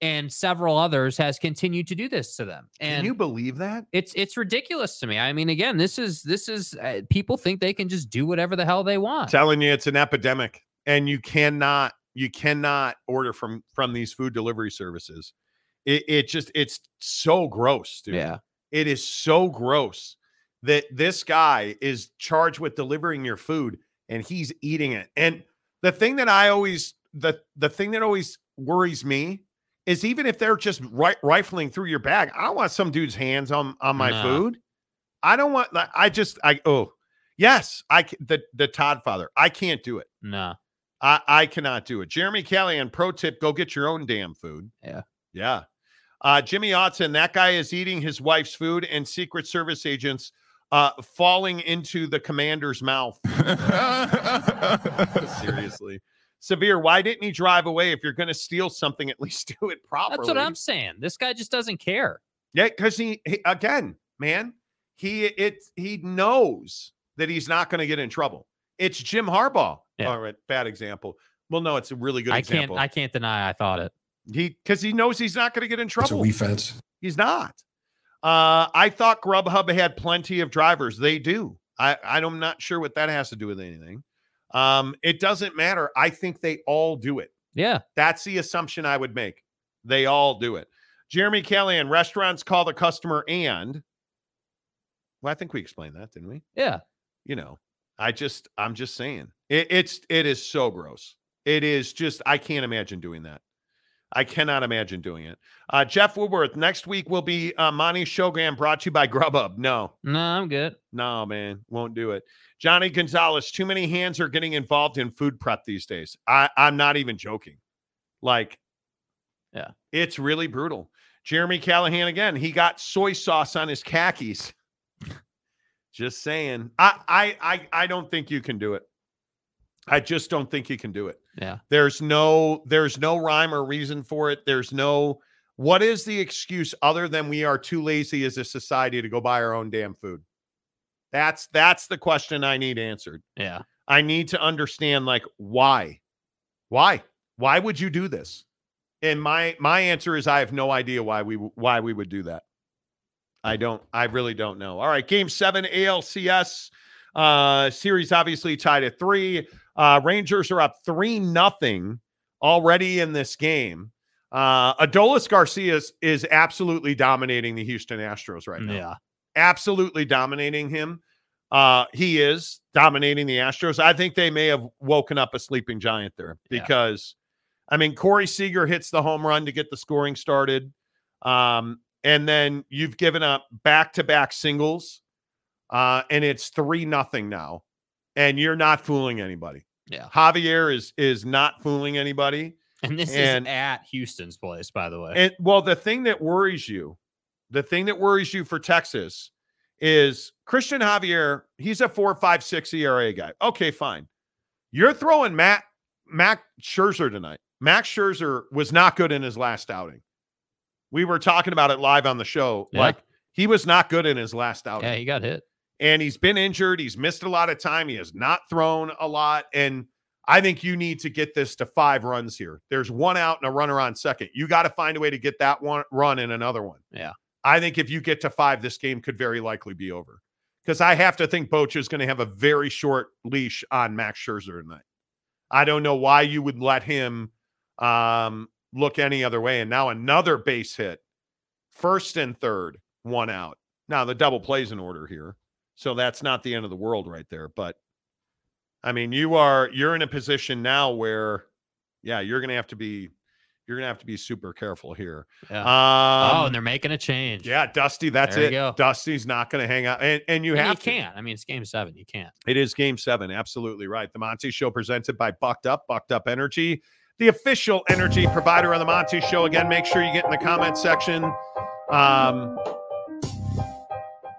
and several others has continued to do this to them. And Can you believe that? it's it's ridiculous to me. I mean, again, this is this is uh, people think they can just do whatever the hell they want. telling you it's an epidemic and you cannot you cannot order from from these food delivery services it, it just it's so gross dude Yeah. it is so gross that this guy is charged with delivering your food and he's eating it and the thing that i always the the thing that always worries me is even if they're just ri- rifling through your bag i don't want some dude's hands on on my No. food i don't want like, i just i oh yes I the the todd father i can't do it No. I, I cannot do it. Jeremy Callahan, pro tip: go get your own damn food. Yeah. Yeah. Uh, Jimmy Otson, that guy is eating his wife's food and Secret Service agents uh, falling into the commander's mouth. Seriously. Severe, why didn't he drive away? If you're going to steal something, at least do it properly. That's what I'm saying. This guy just doesn't care. Yeah, because he, he again, man, he it he knows that he's not going to get in trouble. It's Jim Harbaugh. Yeah. All right, bad example. Well, no, it's a really good I example. can't. I can't deny. I thought it. He because he knows he's not going to get in trouble. It's the defense. He's not. Uh, I thought Grubhub had plenty of drivers. They do. I, I'm not sure what that has to do with anything. Um, it doesn't matter. I think they all do it. Yeah. That's the assumption I would make. They all do it. Jeremy Kelly Callahan, restaurants call the customer and well, I think we explained that, didn't we? Yeah. You know, I just I'm just saying. It, it's it is so gross. It is just I can't imagine doing that. I cannot imagine doing it. Uh, Jeff Woodworth, next week will be uh, Monty Showgram brought to you by Grubhub. No, No, I'm good. no, man, won't do it. Johnny Gonzalez, too many hands are getting involved in food prep these days. I, I'm not even joking. Like, Yeah. it's really brutal. Jeremy Callahan again, he got soy sauce on his khakis. Just saying. I, I I I don't think you can do it. I just don't think he can do it. Yeah. There's no there's no rhyme or reason for it. There's no what is the excuse other than we are too lazy as a society to go buy our own damn food? That's that's the question I need answered. Yeah. I need to understand like why? Why? Why would you do this? And my my answer is I have no idea why we why we would do that. I don't I really don't know. All right, game 7 ALCS uh series obviously tied at 3. Uh Rangers are up 3 nothing already in this game. Uh Adolis Garcia is, is absolutely dominating the Houston Astros right now Yeah. absolutely dominating him. Uh, he is dominating the Astros. I think they may have woken up a sleeping giant there Yeah. because, I mean, Corey Seager hits the home run to get the scoring started. Um, and then you've given up back to back singles, uh, and it's three nothing now, and you're not fooling anybody. Yeah. Javier is is not fooling anybody. And this And- is at Houston's place, by the way. And well, the thing that worries you, the thing that worries you for Texas is Cristian Javier. He's a four, five, six ERA guy. Okay, fine. You're throwing Matt Max Scherzer tonight. Max Scherzer was not good in his last outing. We were talking about it live on the show. Yeah. Like he was not good in his last outing yeah, he got hit. And he's been injured. He's missed a lot of time. He has not thrown a lot. And I think you need to get this to five runs here. There's one out and a runner on second. You got to find a way to get that one run and another one. Yeah. I think if you get to five, this game could very likely be over. Because I have to think Bochy is going to have a very short leash on Max Scherzer tonight. I don't know why you would let him um, look any other way. And now another base hit, first and third, one out. Now the double plays in order here, so that's not the end of the world right there. But I mean, you are you're in a position now where, yeah, you're going to have to be you're going to have to be super careful here. Yeah. Um, oh, and they're making a change. yeah, Dusty, that's it. go. Dusty's not going to hang out, and and you And have you to. can't. I mean, it's game seven. You can't. It is game seven. Absolutely right. The Monty Show presented by Bucked Up, Bucked Up Energy, the official energy provider of the Monty Show. Again, make sure you get in the comment section. Um,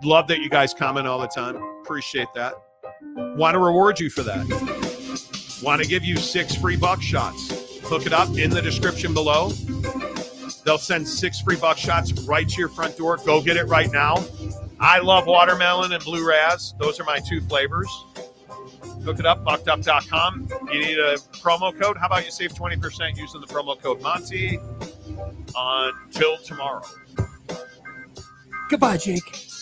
love that you guys comment all the time. Appreciate that. Want to reward you for that. Want to give you six free buck shots. Hook it up in the description below. They'll send six free buck shots right to your front door. Go get it right now. I love watermelon and blue raz. Those are my two flavors. Hook it up, buckedup.com. You need a promo code. How about you save 20% using the promo code Monty until tomorrow? Goodbye, Jake.